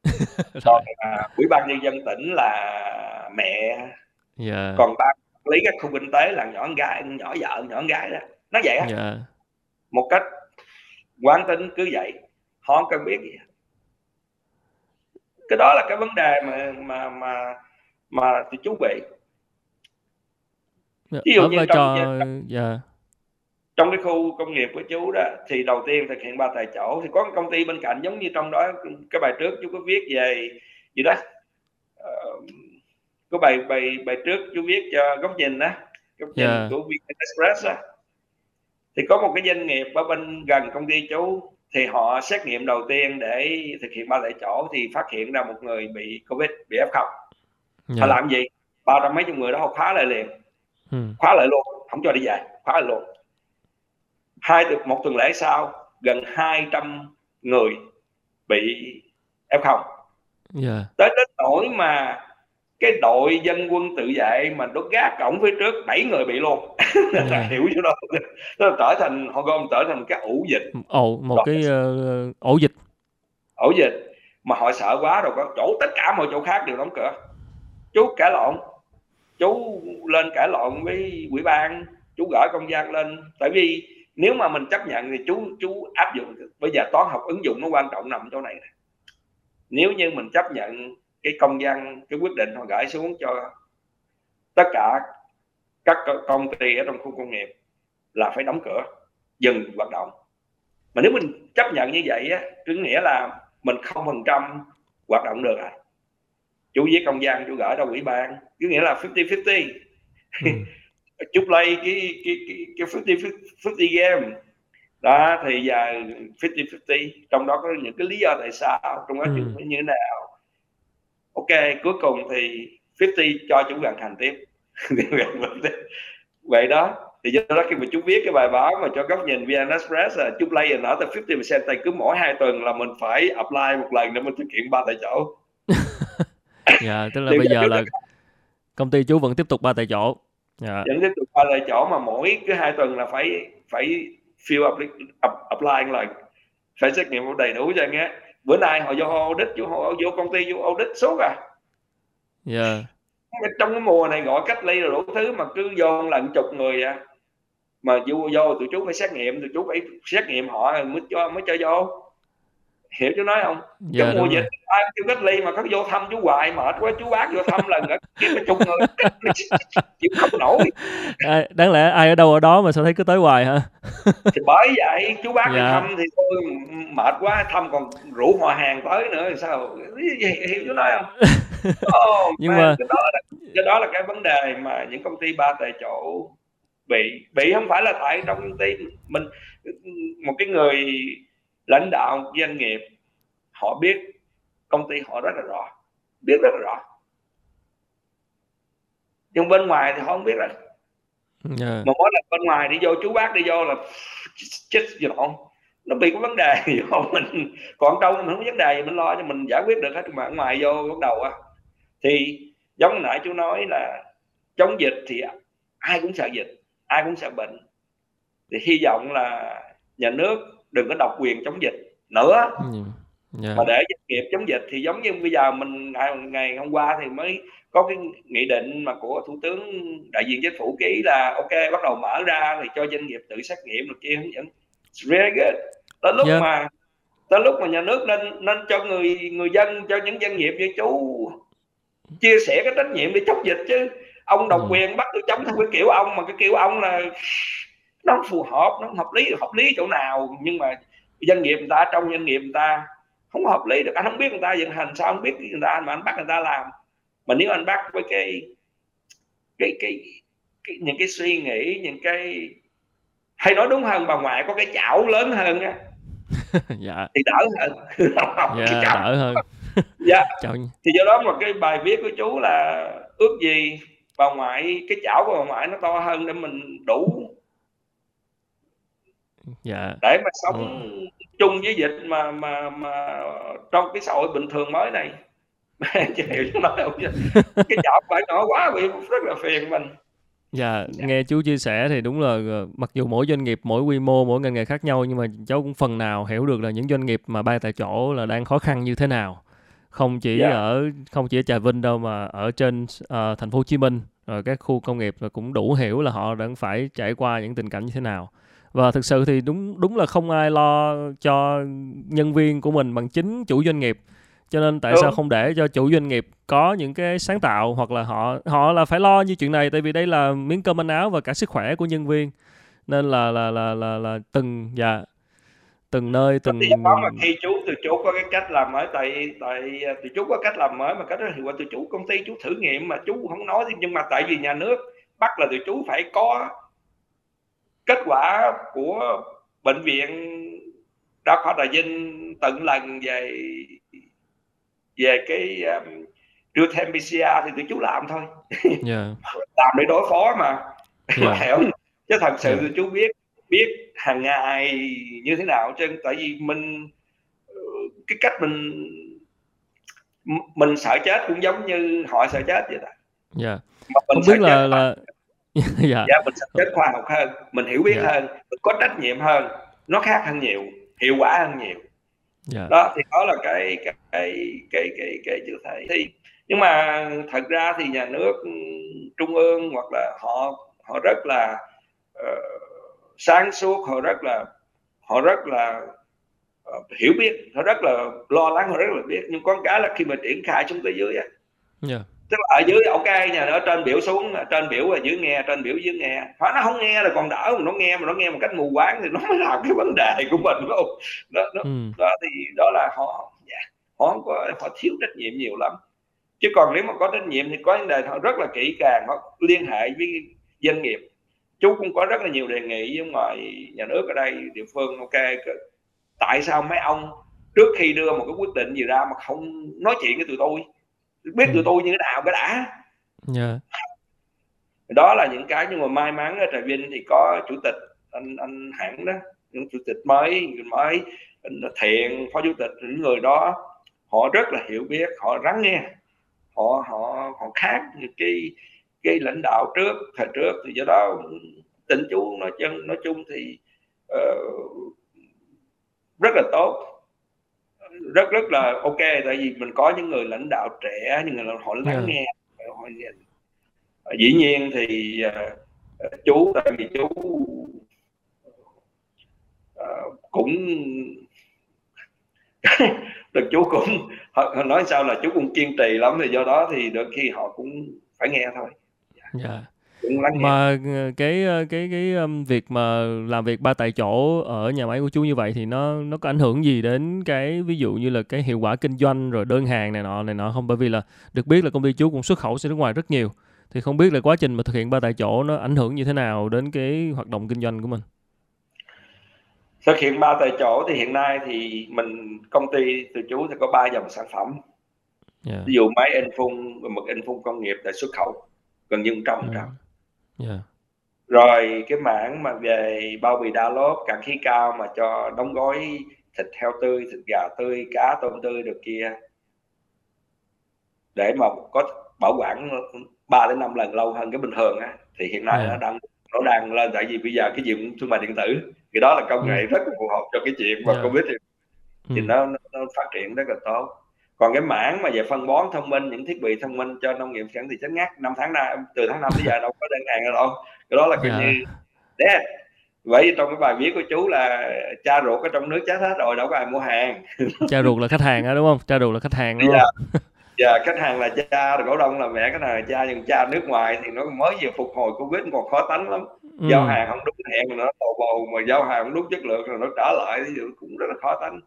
còn à, ủy ban nhân dân tỉnh là mẹ. Yeah. Dạ. còn ban lý các khu kinh tế là nhỏ con gái nhỏ vợ nhỏ con gái đó. Nó vậy á. Yeah một cách quán tính cứ vậy họ không cần biết gì cái đó là cái vấn đề mà mà mà mà thì chú bị. Ví dụ như trong, trò... yeah. trong cái khu công nghiệp của chú đó thì đầu tiên thực hiện ba tại chỗ. Thì có công ty bên cạnh giống như trong đó cái bài trước chú có viết về gì đó. Uh, có bài bài bài trước chú viết cho góc nhìn đó góc nhìn yeah. của Vietinexpress đó thì có một cái doanh nghiệp ở bên gần công ty chú thì họ xét nghiệm đầu tiên để thực hiện ba tại chỗ thì phát hiện ra một người bị covid bị f không yeah. họ làm gì ba trăm mấy chục người đó họ khóa lại liền ừ. khóa lại luôn không cho đi về khóa lại luôn hai một tuần lễ sau gần 200 người bị f không yeah. tới đến nỗi mà cái đội dân quân tự vệ mà nó gác cổng phía trước bảy người bị luôn. Là hiểu chứ đâu. Nó trở thành họ gom trở thành cái ổ dịch. Ồ một Rồi. cái uh, ổ dịch. Ổ dịch. Mà họ sợ quá rồi có chỗ tất cả mọi chỗ khác đều đóng cửa. Chú cãi lộn. Chú lên cãi lộn với quỹ ban. Chú gửi công dân lên. Tại vì nếu mà mình chấp nhận thì chú chú áp dụng. Bây giờ toán học ứng dụng nó quan trọng nằm chỗ này nếu như mình chấp nhận cái công dân cái quyết định họ gửi xuống cho tất cả các công ty ở trong khu công nghiệp là phải đóng cửa dừng hoạt động mà nếu mình chấp nhận như vậy á có nghĩa là mình không phần trăm hoạt động được à chú với công dân chú gửi ra ủy ban có nghĩa là 50 50 ừ. chú play cái cái cái, cái 50 50 game đó thì giờ 50 50 trong đó có những cái lý do tại sao trong đó ừ. như thế nào ok cuối cùng thì 50 cho chú hoàn thành tiếp. Vậy đó thì do đó khi mà chú viết cái bài báo mà cho góc nhìn VN Express là chú play ở tới 50% thì cứ mỗi hai tuần là mình phải apply một lần để mình thực hiện ba tại chỗ. Dạ tức là bây giờ là công ty chú vẫn tiếp tục ba tại chỗ. Dạ. vẫn tiếp tục ba tại chỗ mà mỗi cứ hai tuần là phải phải fill up, up apply lần. Phải xét nghiệm đầy đủ cho nghe bữa nay họ vô audit vô vô công ty vô audit suốt à. Dạ. Yeah. trong cái mùa này gọi cách ly rồi đủ thứ mà cứ vô lần chục người à. Mà vô vô tụi chú phải xét nghiệm tụi chú phải xét nghiệm họ mới cho mới cho vô hiểu chú nói không? Dạ, trong mùa dịch ai kêu cách ly mà có vô thăm chú hoài mệt quá chú bác vô thăm lần cả kiếm chục người chịu không nổi. À, đáng lẽ ai ở đâu ở đó mà sao thấy cứ tới hoài hả? Thì bởi vậy chú bác dạ. thăm thì tôi mệt quá thăm còn rủ họ hàng tới nữa thì sao? Hiểu chú nói không? Oh, nhưng mà cái đó, là, cái đó là cái vấn đề mà những công ty ba tại chỗ bị bị không phải là tại trong công ty mình một cái người lãnh đạo doanh nghiệp họ biết công ty họ rất là rõ biết rất là rõ. Nhưng bên ngoài thì họ không biết rồi. Yeah. Dạ. mà mỗi lần bên ngoài đi vô chú bác đi vô là chết gì lộn. Nó bị có vấn đề gì không? Mình còn đâu mình không có vấn đề gì mình lo cho mình giải quyết được hết. Mà ở ngoài vô bắt đầu á thì giống nãy chú nói là chống dịch thì ai cũng sợ dịch ai cũng sợ bệnh. Thì hy vọng là nhà nước đừng có độc quyền chống dịch nữa yeah. Dạ. mà để doanh nghiệp chống dịch thì giống như bây giờ mình ngày, ngày hôm qua thì mới có cái nghị định mà của thủ tướng đại diện chính phủ ký là ok bắt đầu mở ra thì cho doanh nghiệp tự xét nghiệm được kia hướng dẫn very good tới lúc yeah. Dạ. mà tới lúc mà nhà nước nên nên cho người người dân cho những doanh nghiệp như chú chia sẻ cái trách nhiệm để chống dịch chứ ông độc ừ. quyền bắt tôi chống theo cái kiểu ông mà cái kiểu ông là nó phù hợp nó hợp lý hợp lý chỗ nào nhưng mà doanh nghiệp người ta trong doanh nghiệp người ta không hợp lý được anh không biết người ta vận hành sao không biết người ta mà anh bắt người ta làm. Mà nếu anh bắt với cái cái cái, cái những cái suy nghĩ những cái hay nói đúng hơn bà ngoại có cái chảo lớn hơn á dạ. thì đỡ hơn. Dạ, đỡ hơn. Dạ. Thì do đó mà cái bài viết của chú là ước gì bà ngoại cái chảo của bà ngoại nó to hơn để mình đủ dạ để mà sống ừ. chung với dịch mà mà mà trong cái xã hội bình thường mới này hiểu nói không cái chảo phải nhỏ quá bị rất là phiền mình Dạ, dạ, nghe chú chia sẻ thì đúng là ờ, mặc dù mỗi doanh nghiệp, mỗi quy mô, mỗi ngành nghề khác nhau nhưng mà cháu cũng phần nào hiểu được là những doanh nghiệp mà bay tại chỗ là đang khó khăn như thế nào. Không chỉ yeah. Dạ. ở không chỉ ở Trà Vinh đâu mà ở trên uh, thành phố Hồ Chí Minh rồi các khu công nghiệp là cũng đủ hiểu là họ đang phải trải qua những tình cảnh như thế nào và thực sự thì đúng đúng là không ai lo cho nhân viên của mình bằng chính chủ doanh nghiệp. Cho nên tại đúng. sao không để cho chủ doanh nghiệp có những cái sáng tạo hoặc là họ họ là phải lo như chuyện này tại vì đây là miếng cơm manh áo và cả sức khỏe của nhân viên. Nên là là là là, là từng dạ từng nơi từng thì đó mà khi chú từ chú có cái cách làm mới tại tại từ chú có cách làm mới mà cách đó hiệu quả từ chú công ty chú thử nghiệm mà chú không nói nhưng mà tại vì nhà nước bắt là từ chú phải có kết quả của bệnh viện đa khoa Trà Vinh tận lần về về cái um, real time PCR thì tụi chú làm thôi yeah. Dạ. làm để đối phó mà yeah. Dạ. chứ thật sự yeah. Dạ. tụi chú biết biết hàng ngày như thế nào trên tại vì mình cái cách mình mình sợ chết cũng giống như họ sợ chết vậy đó dạ không biết là là dạ. dạ mình chết khoa học hơn mình hiểu biết dạ. hơn mình có trách nhiệm hơn nó khác hơn nhiều hiệu quả hơn nhiều yeah. đó thì đó là cái cái cái cái cái, cái chữ thầy thì nhưng mà thật ra thì nhà nước trung ương hoặc là họ họ rất là uh, sáng suốt họ rất là họ rất là uh, hiểu biết họ rất là lo lắng họ rất là biết nhưng con cái là khi mà triển khai xuống tới dưới á yeah tức là ở dưới ok nhà ở trên biểu xuống trên biểu ở dưới nghe trên biểu dưới nghe. Phải nó không nghe là còn đỡ mà nó nghe mà nó nghe một cách mù quáng thì nó mới làm cái vấn đề của mình không? Đó, đó, ừ. đó thì đó là họ dạ, họ không có họ thiếu trách nhiệm nhiều lắm. Chứ còn nếu mà có trách nhiệm thì có vấn đề họ rất là kỹ càng họ liên hệ với doanh nghiệp. Chú cũng có rất là nhiều đề nghị với ngoài nhà nước ở đây địa phương ok tại sao mấy ông trước khi đưa một cái quyết định gì ra mà không nói chuyện với tụi tôi biết tụi ừ. tôi như thế nào cái đã yeah. Dạ. đó là những cái nhưng mà may mắn ở trà vinh thì có chủ tịch anh anh hãng đó những chủ tịch mới người mới thiện phó chủ tịch những người đó họ rất là hiểu biết họ lắng nghe họ họ họ khác như cái cái lãnh đạo trước thời trước thì do đó tình chú nói chân nói chung thì uh, rất là tốt rất rất là ok tại vì mình có những người lãnh đạo trẻ những người họ lắng yeah. nghe họ dĩ nhiên thì uh, chú tại vì chú uh, cũng được chú cũng họ, nói sao là chú cũng kiên trì lắm thì do đó thì đôi khi họ cũng phải nghe thôi. Dạ yeah mà ờ, cái ờ, cái cái um, việc mà làm việc ba tại chỗ ở nhà máy của chú như vậy thì nó nó có ảnh hưởng gì đến cái ví dụ như là cái hiệu quả kinh doanh rồi đơn hàng này nọ này nọ không? Bởi vì là được biết là công ty chú cũng xuất khẩu sang nước ngoài rất nhiều. Thì không biết là quá trình mà thực hiện ba tại chỗ nó ảnh hưởng như thế nào đến cái hoạt động kinh doanh của mình? Thực hiện ba tại chỗ thì hiện nay thì mình công ty từ chú thì có ba dòng sản phẩm. Yeah. ví dụ máy in phun và mực in phun công nghiệp để xuất khẩu gần như trăm trăm yeah. Rồi cái mảng mà về bao bì đa lốp, cạn khí cao mà cho đóng gói thịt heo tươi, thịt gà tươi, cá tôm tươi được kia để mà có bảo quản 3 đến 5 lần lâu hơn cái bình thường á thì hiện nay yeah. Nó đang nó đang lên tại vì bây giờ cái gì thương mại điện tử thì đó là công nghệ ừ. rất là phù hợp cho cái chuyện mà yeah. Covid thì, thì ừ. nó, nó phát triển rất là tốt còn cái mảng mà về phân bón thông minh những thiết bị thông minh cho nông nghiệp sản thì chắc ngắt năm tháng nay từ tháng 5 tới giờ đâu có đơn hàng đâu cái đó là coi yeah. Dạ. như đấy vậy trong cái bài viết của chú là cha ruột ở trong nước chết hết rồi đâu có ai mua hàng cha ruột là khách hàng đó đúng không cha ruột là khách hàng đúng dạ. không dạ khách hàng là cha rồi cổ đông là mẹ cái này là cha nhưng cha nước ngoài thì nó mới vừa phục hồi covid còn khó tánh lắm ừ. giao hàng không đúng hẹn nó tồ bồ mà giao hàng không đúng chất lượng rồi nó trả lại thì cũng rất là khó tánh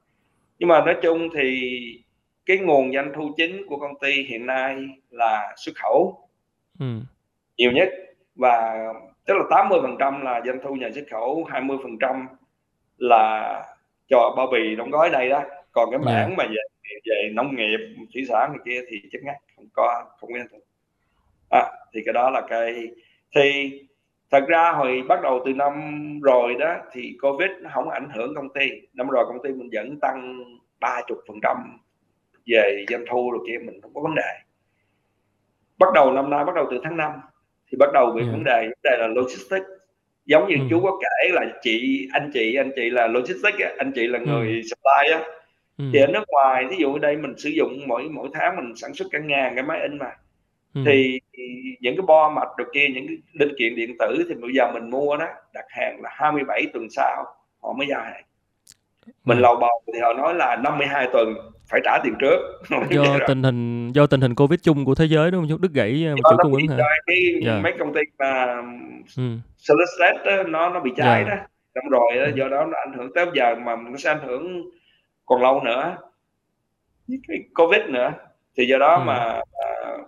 nhưng mà nói chung thì cái nguồn doanh thu chính của công ty hiện nay là xuất khẩu ừ. nhiều nhất và tức là 80 phần trăm là doanh thu nhà xuất khẩu 20 phần trăm là cho bao bì đóng gói đây đó còn cái mảng yeah. mà về về nông nghiệp thủy sản này kia thì chắc ngắt không có không có doanh thu à, thì cái đó là cái thì thật ra hồi bắt đầu từ năm rồi đó thì covid nó không ảnh hưởng công ty năm rồi công ty mình vẫn tăng 30 phần trăm về doanh thu rồi kia mình không có vấn đề bắt đầu năm nay bắt đầu từ tháng 5 thì bắt đầu bị ừ. vấn đề vấn đề là logistics giống như ừ. chú có kể là chị anh chị anh chị là logistics anh chị là ừ. người ừ. supply á ừ. thì ở nước ngoài ví dụ ở đây mình sử dụng mỗi mỗi tháng mình sản xuất cả ngàn cái máy in mà ừ. thì, thì những cái bo mạch được kia những cái linh kiện điện tử thì bây giờ mình mua đó đặt hàng là 27 tuần sau họ mới giao hàng mình ừ. lầu bầu thì họ nói là 52 tuần phải trả tiền trước do tình hình do tình hình covid chung của thế giới đúng không đứt gãy uh, chuỗi cung ứng hả cái yeah. Dạ. mấy công ty mà ừ. Solid nó nó bị cháy yeah. Dạ. đó xong rồi đó, ừ. do đó nó ảnh hưởng tới giờ mà nó sẽ ảnh hưởng còn lâu nữa cái covid nữa thì do đó ừ. mà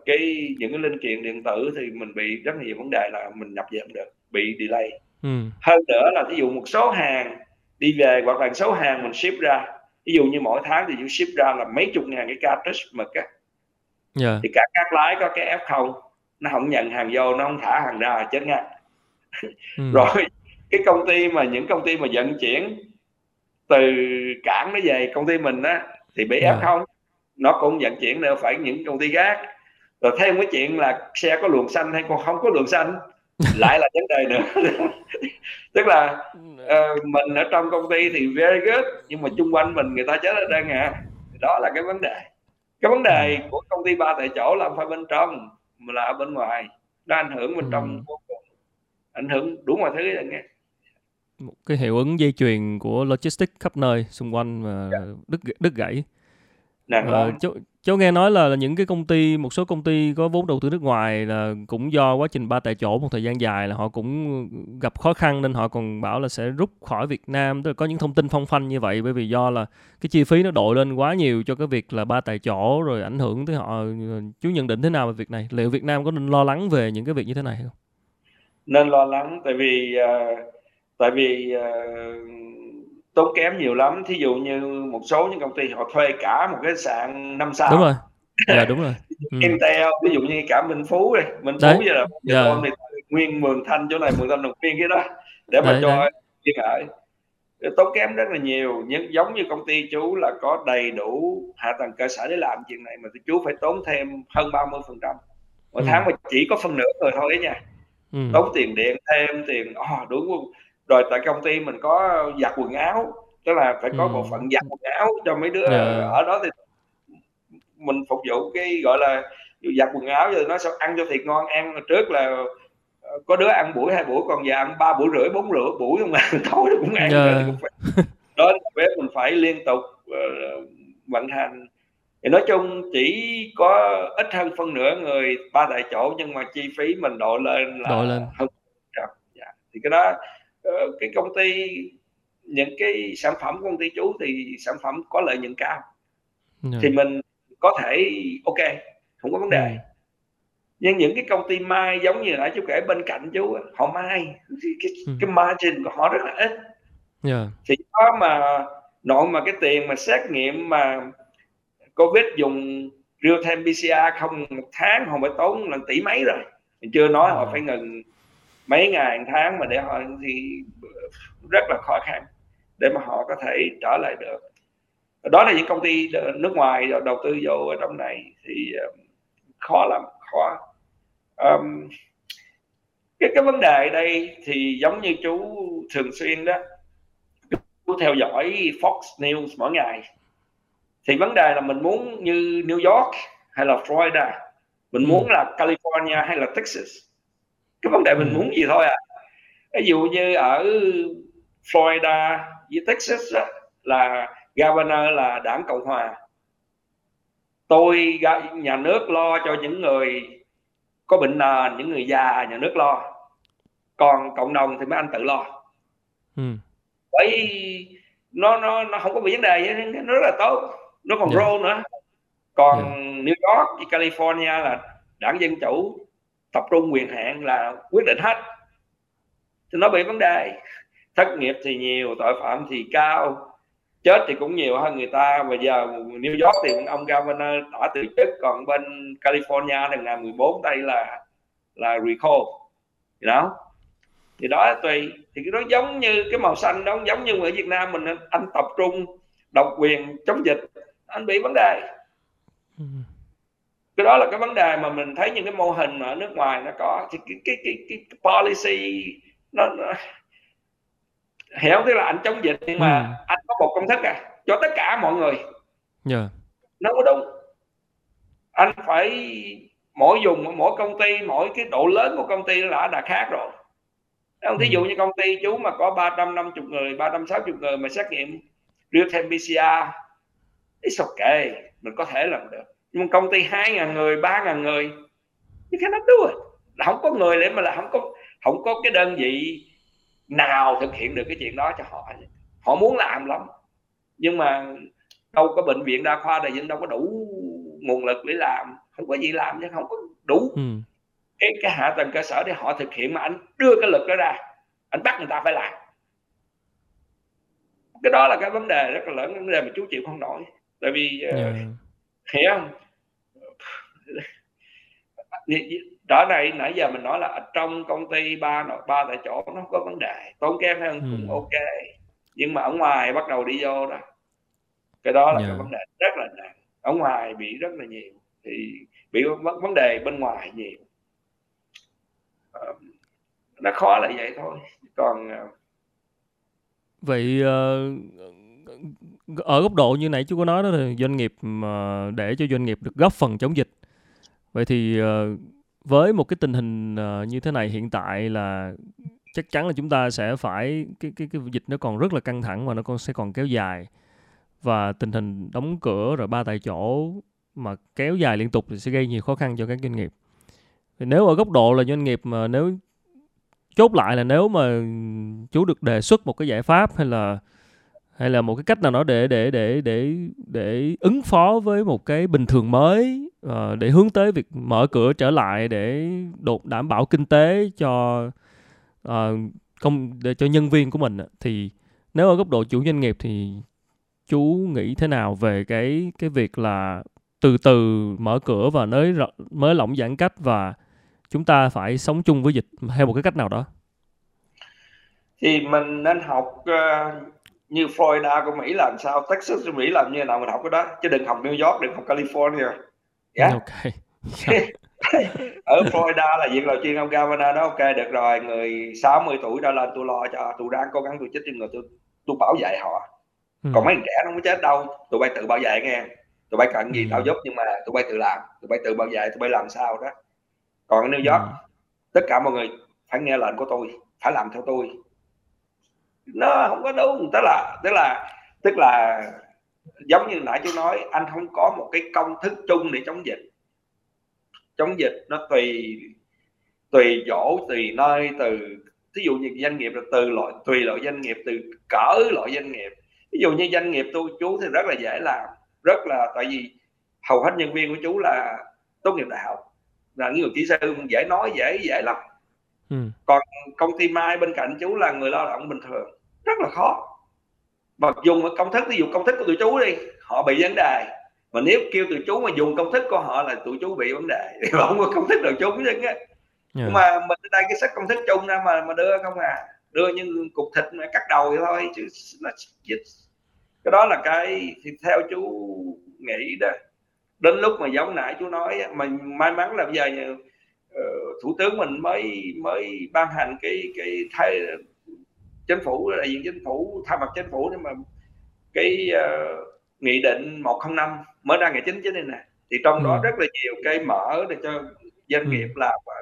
cái những cái linh kiện điện tử thì mình bị rất nhiều vấn đề là mình nhập về không được bị delay Ừm. Hơn nữa là ví dụ một số hàng đi về hoặc là số hàng mình ship ra, ví dụ như mỗi tháng thì chỉ ship ra là mấy chục ngàn cái cartridge mực á. Yeah. Thì cả các lái có cái F0, nó hổng nhận hàng vô, nó hông thả hàng ra chết ngay. Ừm. Rồi cái công ty mà những công ty mà vận chuyển từ cảng nó về công ty mình á, thì bị Yeah. F0, nó cũng vận chuyển đâu phải những công ty khác. Rồi thêm cái chuyện là xe có luồng xanh hay còn không có luồng xanh, lại là vấn đề nữa. Tức là, ờ, mình ở trong công ty thì very good, nhưng mà chung quanh mình người ta chết hết trơn à, đó là cái vấn đề. Cái vấn đề Ừm. của công ty ba tại chỗ là phải bên trong, mà là ở bên ngoài, nó ảnh hưởng bên trong Ừm. vô cùng, ảnh hưởng đủ mọi thứ trơn á. Một cái hiệu ứng dây chuyền của logistics khắp nơi xung quanh và Yeah. đứt g đứt gãy. Nặng Ờ, lắm. cháu cháu nghe nói là những cái công ty một số công ty có vốn đầu tư nước ngoài là cũng do quá trình ba tại chỗ một thời gian dài là họ cũng gặp khó khăn nên họ còn bảo là sẽ rút khỏi Việt Nam, tức là có những thông tin phong phanh như vậy bởi vì do là cái chi phí nó đội lên quá nhiều cho cái việc là ba tại chỗ rồi ảnh hưởng tới họ. Chú nhận định thế nào về việc này? Liệu Việt Nam có nên lo lắng về những cái việc như thế này không? Nên lo lắng tại vì, ờ, tại vì, ờ, tốn kém nhiều lắm. Thí dụ như một số những công ty họ thuê cả một cái sạn 5 sao. Đúng rồi. Dạ, đúng rồi. Intel, ví dụ như cả Minh Phú đi, Minh Đấy, Phú giờ là con thì nguyên Mường Thanh chỗ này, Mường Thanh Đồng Xuyên cái đó, để mà Đấy, cho đấy. ở. Ờ, tốn kém rất là nhiều, nhưng giống như công ty chú là có đầy đủ hạ tầng cơ sở để làm chuyện này mà chú phải tốn thêm hơn 30% mỗi tháng Ừm. mà chỉ có phân nửa người thôi ấy nha. Ừm. Tốn tiền điện thêm, tiền ờ, đúng hông? Rồi tại công ty mình có giặt quần áo, tức là phải có bộ Ừm. phận giặt quần áo cho mấy đứa Yeah. ở đó thì mình phục vụ cái, gọi là, giặt quần áo rồi nó sao ăn cho thiệt ngon, ăn trước là, ờ, có đứa ăn buổi, 2 buổi, còn giờ ăn 3 buổi rưỡi, 4 rửa buổi hông à, tối cũng ăn rồi thì Yeah. cũng phải đó, bếp mình phải liên tục, ờ, vận hành. Thì nói chung chỉ có ít hơn phân nửa người ba tại chỗ nhưng mà chi phí mình đội lên Đội là lên. hơn dạ. Thì cái đó, cái công ty những cái sản phẩm của công ty chú thì sản phẩm có lợi nhuận cao, Yeah. thì mình có thể ô kê, hổng có vấn đề. Ừm. Nhưng những cái công ty may giống như nãy chú kể bên cạnh chú họ may, cái cái Ừm. cái margin của họ rất là ít. Yeah. Thì có mà nội mà cái tiền mà xét nghiệm mà Covid dùng real time PCR không một tháng họ phải tốn là tỷ mấy rồi, mình chưa nói họ Ừm. phải ngừng mấy ngày tháng mà để họ thì rất là khó khăn để mà họ có thể trở lại được. Đó là những công ty nước ngoài đầu tư vô ở trong này thì, khó lắm, khó. Ờm, cái cái vấn đề đây thì giống như chú thường xuyên đó, chú theo dõi Fox News mỗi ngày, thì vấn đề là mình muốn như New York hay là Florida, mình Ừm. muốn là California hay là Texas. Cái vấn đề mình Ừm. muốn gì thôi à. Ví dụ như ở Florida với Texas á, là governor là đảng Cộng hòa. Tôi nhà nước lo cho những người có bệnh nền, những người già nhà nước lo, còn cộng đồng thì mấy anh tự lo. Ừm. Bởi nó nó nó hông có bị vấn đề gì nó rất là tốt, nó còn Yeah. grow nữa. Còn Yeah. New York với California là đảng Dân Chủ tập trung quyền hạn là quyết định hết. Thì nó bị vấn đề, thất nghiệp thì nhiều, tội phạm thì cao, chết thì cũng nhiều hơn người ta. và giờ New York thì ông governor đã từ chức, còn bên California là ngày 14 đây là là recall, you know? Thì đó tùy, thì cái đó giống như cái màu xanh đó, giống như ở Việt Nam mình, anh tập trung độc quyền chống dịch, anh bị vấn đề. Ừ. Cái đó là cái vấn đề mà mình thấy những cái mô hình mà ở nước ngoài nó có, thì cái cái cái cái cái policy nó nó hiểu? Tức là anh chống dịch nhưng mà Ừm. anh có một công thức à, cho tất cả mọi người. Yeah. Nó hông có đúng. Anh phải mỗi vùng, mỗi công ty, mỗi cái độ lớn của công ty nó đã khác rồi. Thấy hông? Thí dụ Ừm. như công ty chú mà có 350 người, 360 người mà xét nghiệm real time PCR, it's okay, mình có thể làm được. Nhưng công ty 2.000 người, 3.000 người, you cannot do it. Là hổng có người để mà là hổng có hổng có cái đơn vị nào thực hiện được cái chuyện đó cho họ. Họ muốn làm lắm, nhưng mà đâu có bệnh viện đa khoa Đại Vinh đâu có đủ nguồn lực để làm, hông có gì làm chứ hông có đủ Ừm. cái cái hạ tầng cơ sở để họ thực hiện mà anh đưa cái lực đó ra. anh bắt người ta phải làm cái đó là cái vấn đề rất là lớn vấn đề mà chú chịu không nổi tại vì yeah. Ờ, hiểu không đó này nãy giờ mình nói là trong công ty ba ba tại chỗ nó có vấn đề. Tốn kém hơn cũng ừ. ok. Nhưng mà ở ngoài bắt đầu đi vô đó. Cái đó là yeah. cái vấn đề rất là nặng. Ở ngoài bị rất là nhiều. Thì bị vấn đề bên ngoài nhiều. Uh, nó khó là vậy thôi. Còn uh, vậy uh, ở góc độ như nãy chú có nói đó thì doanh nghiệp mà để cho doanh nghiệp được góp phần chống dịch vậy thì ờ, với một cái tình hình ờ, như thế này hiện tại là chắc chắn là chúng ta sẽ phải, cái cái cái dịch nó còn rất là căng thẳng và nó còn sẽ còn kéo dài và tình hình đóng cửa rồi ba tại chỗ mà kéo dài liên tục thì sẽ gây nhiều khó khăn cho các doanh nghiệp. Thì nếu ở góc độ là doanh nghiệp mà nếu, chốt lại là nếu mà chú được đề xuất một cái giải pháp hay là hay là một cái cách nào đó để để để để để ứng phó với một cái bình thường mới uh, để hướng tới việc mở cửa trở lại để đột đảm bảo kinh tế cho uh, công để cho nhân viên của mình thì nếu ở góc độ chủ doanh nghiệp thì chú nghĩ thế nào về cái cái việc là từ từ mở cửa và nới mới lỏng giãn cách và chúng ta phải sống chung với dịch? Theo một cái cách nào đó? Thì mình nên học uh, như Florida của Mỹ làm sao Texas của Mỹ làm như nào mình học cái đó chứ đừng học New York đừng học California yeah. Dạ. ok ở Florida là việc là chuyên ông governor đó ok được rồi người 60 tuổi đã lên tôi lo cho tôi đang cố gắng tôi chết cho người tôi tôi bảo vệ họ ừ. còn mấy người trẻ nó không chết đâu tụi bay tự bảo vệ nghe tụi bay cần gì ừ. tao giúp nhưng mà tụi bay tự làm tụi bay tự bảo vệ tụi bay làm sao đó còn ở New York ừ. tất cả mọi người phải nghe lệnh của tôi phải làm theo tôi nó không có đúng. Tức là tức là tức là giống như nãy chú nói anh không có một cái công thức chung để chống dịch. Chống dịch nó tùy tùy chỗ tùy nơi từ ví dụ như doanh nghiệp là từ loại tùy loại doanh nghiệp từ cỡ loại doanh nghiệp. Ví dụ như doanh nghiệp tôi chú thì rất là dễ làm rất là tại vì hầu hết nhân viên của chú là tốt nghiệp đại học. Là những người kỹ sư dễ nói dễ dễ lắm ừ. còn công ty mai bên cạnh chú là người lao động bình thường rất là khó. Mà dùng công thức ví dụ công thức của tụi chú đi họ bị vấn đề. Mà nếu kêu tụi chú mà dùng công thức của họ là tụi chú bị vấn đề thì không có công thức nào chung chứ á. Yeah. mà mình đây cái sách công thức chung ra mà mà đưa không à. Đưa như cục thịt mà cắt đầu vậy thôi chứ nó cái đó là cái thì theo chú nghĩ đó. Đến lúc mà giống nãy chú nói mình may mắn là bây giờ uh, thủ tướng mình mới mới ban hành cái cái thay chính phủ đại diện chính phủ thay mặt chính phủ nhưng mà cái uh, nghị định 105 mới ra ngày chính chứ này nè thì trong ừ. đó rất là nhiều cái mở để cho doanh ừ. nghiệp làm và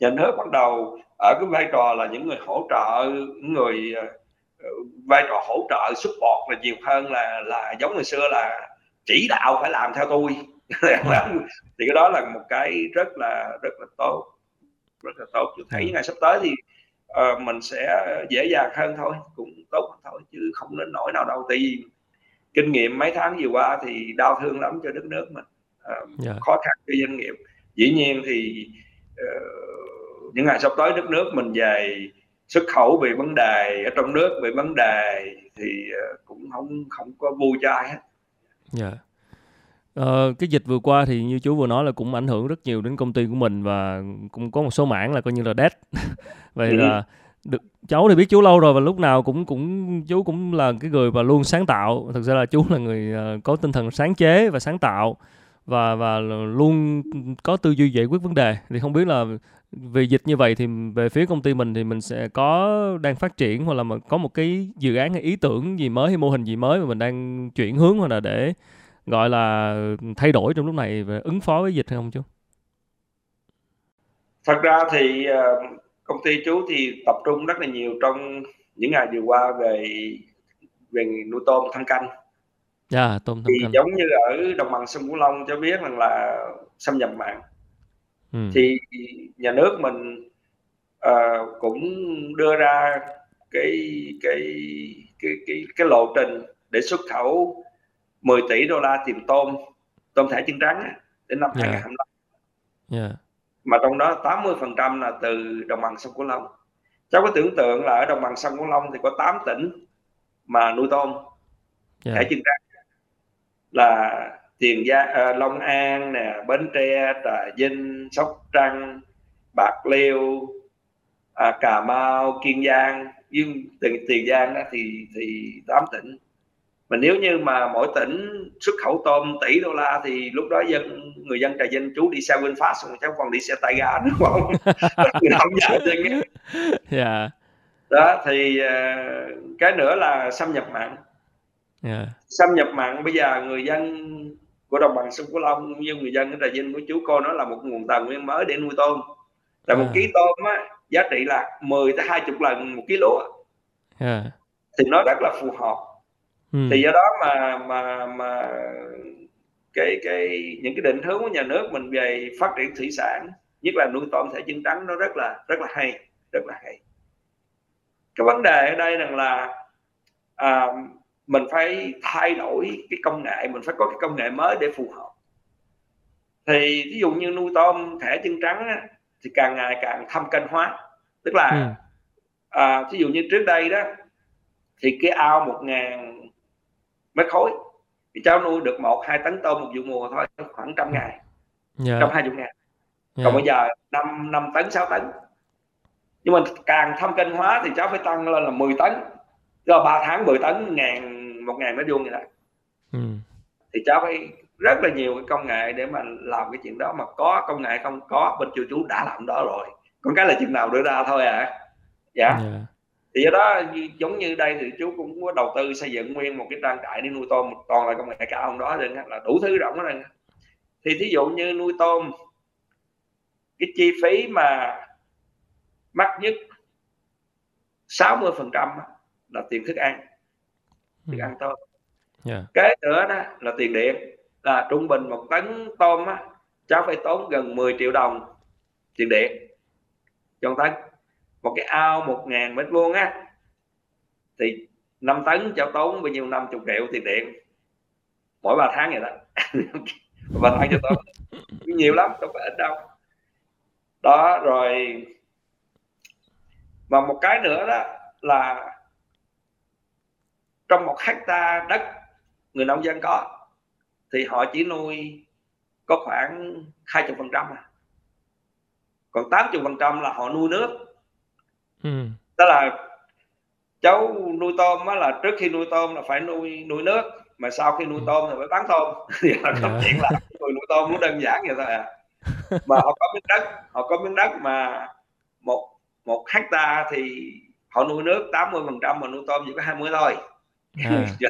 nhà nước bắt đầu ở cái vai trò là những người hỗ trợ những người uh, vai trò hỗ trợ support là nhiều hơn là là giống ngày xưa là chỉ đạo phải làm theo tôi thì cái đó là một cái rất là rất là tốt rất là tốt tôi thấy ừ. ngày sắp tới thì uh, mình sẽ dễ dàng hơn thôi cũng tốt hơn thôi chứ không đến nỗi nào đâu tại vì kinh nghiệm mấy tháng vừa qua thì đau thương lắm cho đất nước mình uh, yeah. Dạ. khó khăn cho doanh nghiệp dĩ nhiên thì uh, những ngày sắp tới đất nước mình về xuất khẩu bị vấn đề ở trong nước bị vấn đề thì uh, cũng không không có vui cho ai hết. Yeah. Ờ, cái dịch vừa qua thì như chú vừa nói là cũng ảnh hưởng rất nhiều đến công ty của mình và cũng có một số mảng là coi như là dead. Vậy là ừ. được cháu thì biết chú lâu rồi và lúc nào cũng cũng chú cũng là cái người và luôn sáng tạo. Thực ra là chú là người uh, có tinh thần sáng chế và sáng tạo và và luôn có tư duy giải quyết vấn đề. Thì không biết là vì dịch như vậy thì về phía công ty mình thì mình sẽ có đang phát triển hoặc là có một cái dự án hay ý tưởng gì mới hay mô hình gì mới mà mình đang chuyển hướng hoặc là để gọi là thay đổi trong lúc này về ứng phó với dịch hay không chú? Thật ra thì ờ, công ty chú thì tập trung rất là nhiều trong những ngày vừa qua về về nuôi tôm thăm canh. Dạ, yeah, tôm thăm thì canh. giống như ở đồng bằng sông Cửu Long cho biết rằng là xâm nhập mặn. Ừ. Thì nhà nước mình uh, cũng đưa ra cái cái cái cái cái lộ trình để xuất khẩu 10 tỷ đô la tìm tôm tôm thẻ chân trắng đến năm yeah. 2025 yeah. mà trong đó 80 phần trăm là từ đồng bằng sông Cửu Long cháu có tưởng tượng là ở đồng bằng sông Cửu Long thì có 8 tỉnh mà nuôi tôm yeah. thẻ chân trắng là Tiền Giang, uh, Long An nè, Bến Tre, Trà Vinh, Sóc Trăng, Bạc Liêu, à, Cà Mau, Kiên Giang, nhưng tiền Tiền Giang đó thì thì 8 tỉnh mà nếu như mà mỗi tỉnh xuất khẩu tôm tỷ đô la thì lúc đó dân người dân trà vinh chú đi xe winfast xong cháu còn đi xe tay ga đúng không? Người không dám dân á yeah. đó thì uh, cái nữa là xâm nhập mặn. Yeah. xâm nhập mặn bây giờ người dân của đồng bằng sông cửu long như người dân ở trà vinh của chú cô nó là một nguồn tài nguyên mới để nuôi tôm. Là một ký tôm á giá trị là 10 tới 20 lần một ký lúa. Yeah. thì nó rất là phù hợp ừ. thì do đó mà mà mà cái cái những cái định hướng của nhà nước mình về phát triển thủy sản nhất là nuôi tôm thẻ chân trắng nó rất là rất là hay rất là hay cái vấn đề ở đây rằng là à, mình phải thay đổi cái công nghệ mình phải có cái công nghệ mới để phù hợp thì ví dụ như nuôi tôm thẻ chân trắng á, thì càng ngày càng thâm canh hóa tức là ừ. à, ví dụ như trước đây đó thì cái ao một ngàn mét khối thì cháu nuôi được một hai tấn tôm một vụ mùa thôi khoảng trăm ngày yeah. trăm hai chục ngày yeah. còn bây giờ năm năm tấn 6 tấn. Nhưng mà càng thâm canh hóa thì cháu phải tăng lên là 10 tấn. Do ba tháng 10 tấn ngàn một ngàn mét vuông như vậy ừ. thì cháu phải rất là nhiều cái công nghệ để mà làm cái chuyện đó. Mà có công nghệ không có bên chú chú đã làm đó rồi. Còn cái là chừng nào đưa ra thôi à. Dạ. Yeah. Thì do đó giống như đây thì chú cũng có đầu tư xây dựng nguyên một cái trang trại để nuôi tôm toàn là công nghệ cao không đó đừng là đủ thứ rộng đó thì thí dụ như nuôi tôm cái chi phí mà mắc nhất 60 phần trăm là tiền thức ăn thức ừ. ăn tôm yeah. cái nữa đó là tiền điện là trung bình một tấn tôm á cháu phải tốn gần 10 triệu đồng tiền điện cho tấn một cái ao 1.000 mét vuông á. Thì 5 tấn cho tốn bao nhiêu? năm chục triệu tiền điện. Mỗi 3 tháng vậy đó. Ba tháng cho tốn. Nhiều lắm, đâu phải ít đâu. Đó, rồi. Và một cái nữa đó là trong một hecta đất, người nông dân có, thì họ chỉ nuôi có khoảng 20 phần trăm à. còn 80 phần trăm là họ nuôi nước ừ. đó là cháu nuôi tôm á là trước khi nuôi tôm là phải nuôi nuôi nước mà sau khi nuôi ừ. tôm thì phải bán tôm thì là câu chuyện là người nuôi tôm cũng đơn giản vậy thôi à mà họ có miếng đất họ có miếng đất mà một một hecta thì họ nuôi nước 80 phần trăm mà nuôi tôm chỉ có 20 thôi à.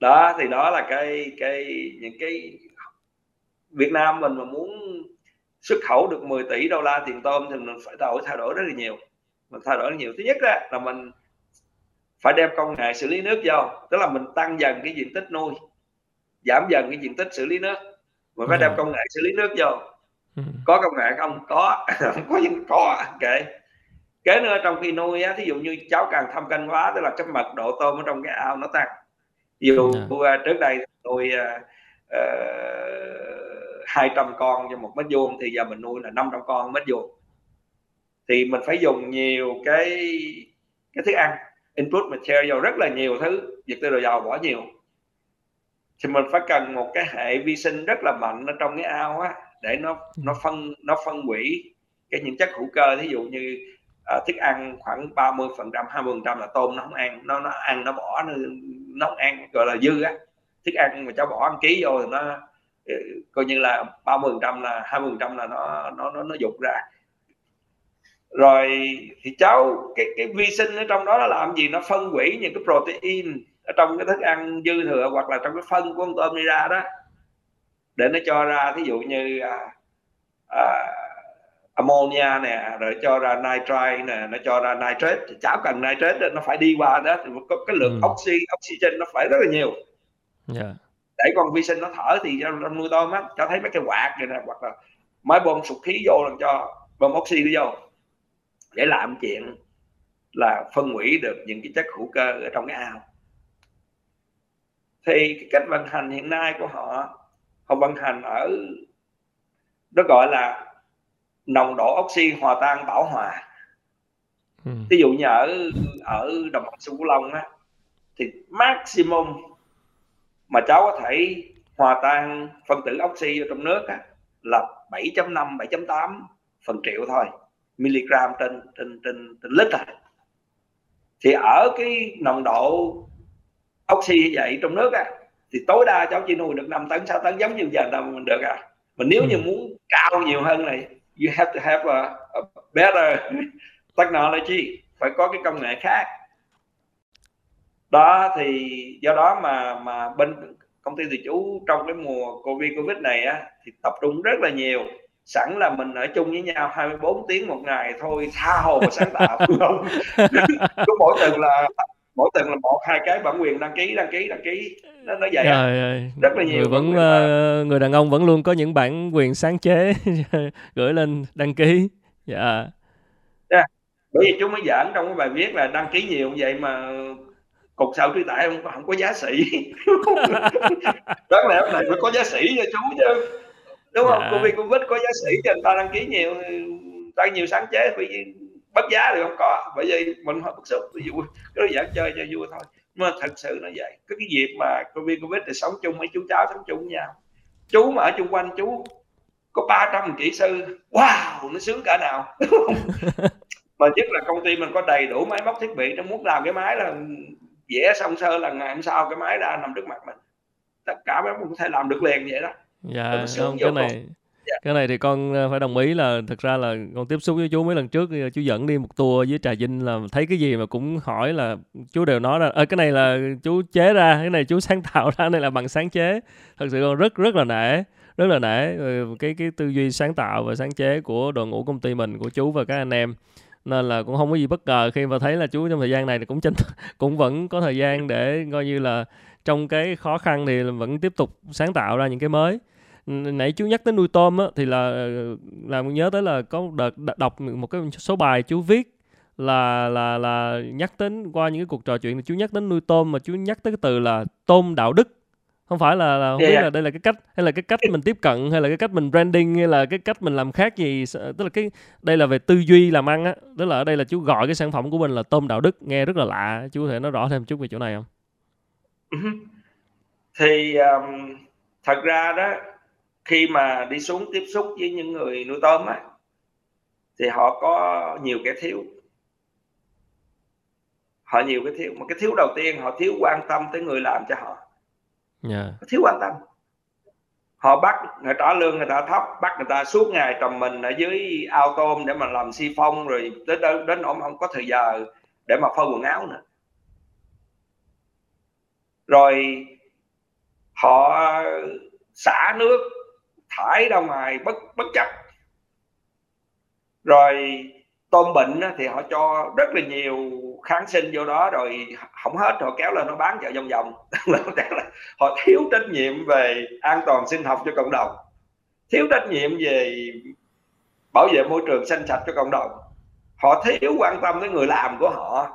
đó thì đó là cái cái những cái Việt Nam mình mà muốn xuất khẩu được 10 tỷ đô la tiền tôm thì mình phải đổi thay đổi rất là nhiều. Mình thay đổi nhiều. Thứ nhất đó, là mình phải đem công nghệ xử lý nước vô tức là mình tăng dần cái diện tích nuôi giảm dần cái diện tích xử lý nước. Mình phải đem ừ. công nghệ xử lý nước vô. Ừ. có công nghệ không? Có. Không có nhưng có kệ. Kế nữa trong khi nuôi á thí dụ như cháu càng thâm canh quá tức là cái mật độ tôm ở trong cái ao nó tăng. Ví dụ yeah. trước đây nuôi uh, uh, 200 con cho một mét vuông thì giờ mình nuôi là 500 con mét vuông. Thì mình phải dùng nhiều cái cái thức ăn input material rất là nhiều thứ vật tư đồ dầu bỏ nhiều. Thì mình phải cần một cái hệ vi sinh rất là mạnh ở trong cái ao á để nó nó phân nó phân hủy cái những chất hữu cơ. Ví dụ như uh, thức ăn khoảng 30 phần trăm 20 phần trăm là tôm nó không ăn nó nó ăn nó bỏ nó, nó không ăn gọi là dư á. Thức ăn mà cháu bỏ ăn ký vô thì nó coi như là 30 trăm là 20 trăm là nó nó nó nó dục ra. Rồi thì cháu cái cái vi sinh ở trong đó nó làm gì? Nó phân hủy những cái protein ở trong cái thức ăn dư thừa hoặc là trong cái phân của con tôm đi ra đó. Để nó cho ra thí dụ như à, à, ammonia nè rồi cho ra nitrite nè nó cho ra nitrate. Thì cháu cần nitrate nó phải đi qua đó. Thì có cái lượng ừ. oxy oxygen nó phải rất là nhiều. Yeah. Để con vi sinh nó thở thì trong nuôi tôm á cho thấy mấy cái quạt này nè hoặc là máy bơm sụt khí vô làm cho bơm oxy vô để làm chuyện là phân hủy được những cái chất hữu cơ ở trong cái ao thì cái cách vận hành hiện nay của họ họ vận hành ở nó gọi là nồng độ oxy hòa tan bảo hòa ừ. ví dụ như ở ở đồng bằng sông Cửu Long á thì maximum mà cháu có thể hòa tan phân tử oxy ở trong nước á, là 7.5 7.8 phần triệu thôi mg trên trên trên trên lít à. Thì ở cái nồng độ oxy như vậy trong nước á thì tối đa cháu chỉ nuôi được 5 tấn 6 tấn giống như giờ đâu mình được à. Mà nếu như ừ. muốn cao nhiều hơn này you have to have a, a better technology phải có cái công nghệ khác đó thì do đó mà mà bên công ty thì chú trong cái mùa covid covid này á thì tập trung rất là nhiều. Sẵn là mình ở chung với nhau 24 tiếng một ngày thôi tha hồ và sáng tạo. Không. Có mỗi tuần là mỗi tuần là một hai cái bản quyền đăng ký đăng ký đăng ký. Nó nó vậy rồi, rồi. rất là nhiều người vẫn uh, người đàn ông vẫn luôn có những bản quyền sáng chế gửi lên đăng ký. Dạ. Yeah. yeah. bởi vì chú mới giảng trong cái bài viết là đăng ký nhiều vậy mà cục sạo trí tại không, không có giá sĩ. Đáng lẽ này phải có giá sĩ cho chú chứ. Đúng không? Dạ. covid covid có giá sĩ cho người ta đăng ký nhiều ta nhiều sáng chế phải bất giá thì không có. Bởi vì mình hơi bức xúc ví dụ cái đó giảng chơi cho vui thôi. Nhưng mà thật sự nó vậy. Cái cái việc mà covid covid thì sống chung với chú cháu sống chung với nhau. Chú mà ở chung quanh chú có 300 kỹ sư wow nó sướng cả nào. Mà nhất là công ty mình có đầy đủ máy móc thiết bị nó muốn làm cái máy là vẽ xong sơ là ngày hôm sau cái máy ra nằm trước mặt mình. Tất cả mấy mình có thể làm được liền vậy đó. Dạ không cái này dạ. cái này thì con ờ, phải đồng ý là thực ra là con tiếp xúc với chú mấy lần trước chú dẫn đi một tour với trà vinh là thấy cái gì mà cũng hỏi là chú đều nói là à, cái này là chú chế ra cái này chú sáng tạo ra cái này là bằng sáng chế. Thật sự con rất rất là nể rất là nể cái cái tư duy sáng tạo và sáng chế của đội ngũ công ty mình của chú và các anh em nên là cũng không có gì bất ngờ khi mà thấy là chú trong thời gian này thì cũng tranh cũng vẫn có thời gian để coi như là trong cái khó khăn thì vẫn tiếp tục sáng tạo ra những cái mới. Nãy chú nhắc tới nuôi tôm á, thì là làm nhớ tới là có đợt đọc một cái số bài chú viết là là là nhắc đến qua những cái cuộc trò chuyện thì chú nhắc đến nuôi tôm mà chú nhắc tới cái từ là tôm đạo đức không phải là, là không yeah. biết là đây là cái cách hay là cái cách mình tiếp cận hay là cái cách mình branding hay là cái cách mình làm khác gì tức là cái đây là về tư duy làm ăn á. Tức là ở đây là chú gọi cái sản phẩm của mình là tôm đạo đức nghe rất là lạ. Chú có thể nói rõ thêm chút về chỗ này không? Thì um, thật ra đó khi mà đi xuống tiếp xúc với những người nuôi tôm á thì họ có nhiều cái thiếu. Họ nhiều cái thiếu. Một cái thiếu đầu tiên họ thiếu quan tâm tới người làm cho họ Dạ. yeah. Thiếu quan tâm. Họ bắt người trả lương người ta thấp bắt người ta suốt ngày trầm mình ở dưới ao tôm để mà làm si phong rồi tới đến, đến nỗi không có thời giờ để mà phơi quần áo nữa. Rồi họ xả nước thải ra ngoài bất bất chấp. Rồi tôm bệnh thì họ cho rất là nhiều kháng sinh vô đó, rồi không hết, họ kéo lên nó bán chợ vòng vòng. Họ thiếu trách nhiệm về an toàn sinh học cho cộng đồng. Thiếu trách nhiệm về bảo vệ môi trường xanh sạch cho cộng đồng. Họ thiếu quan tâm tới người làm của họ.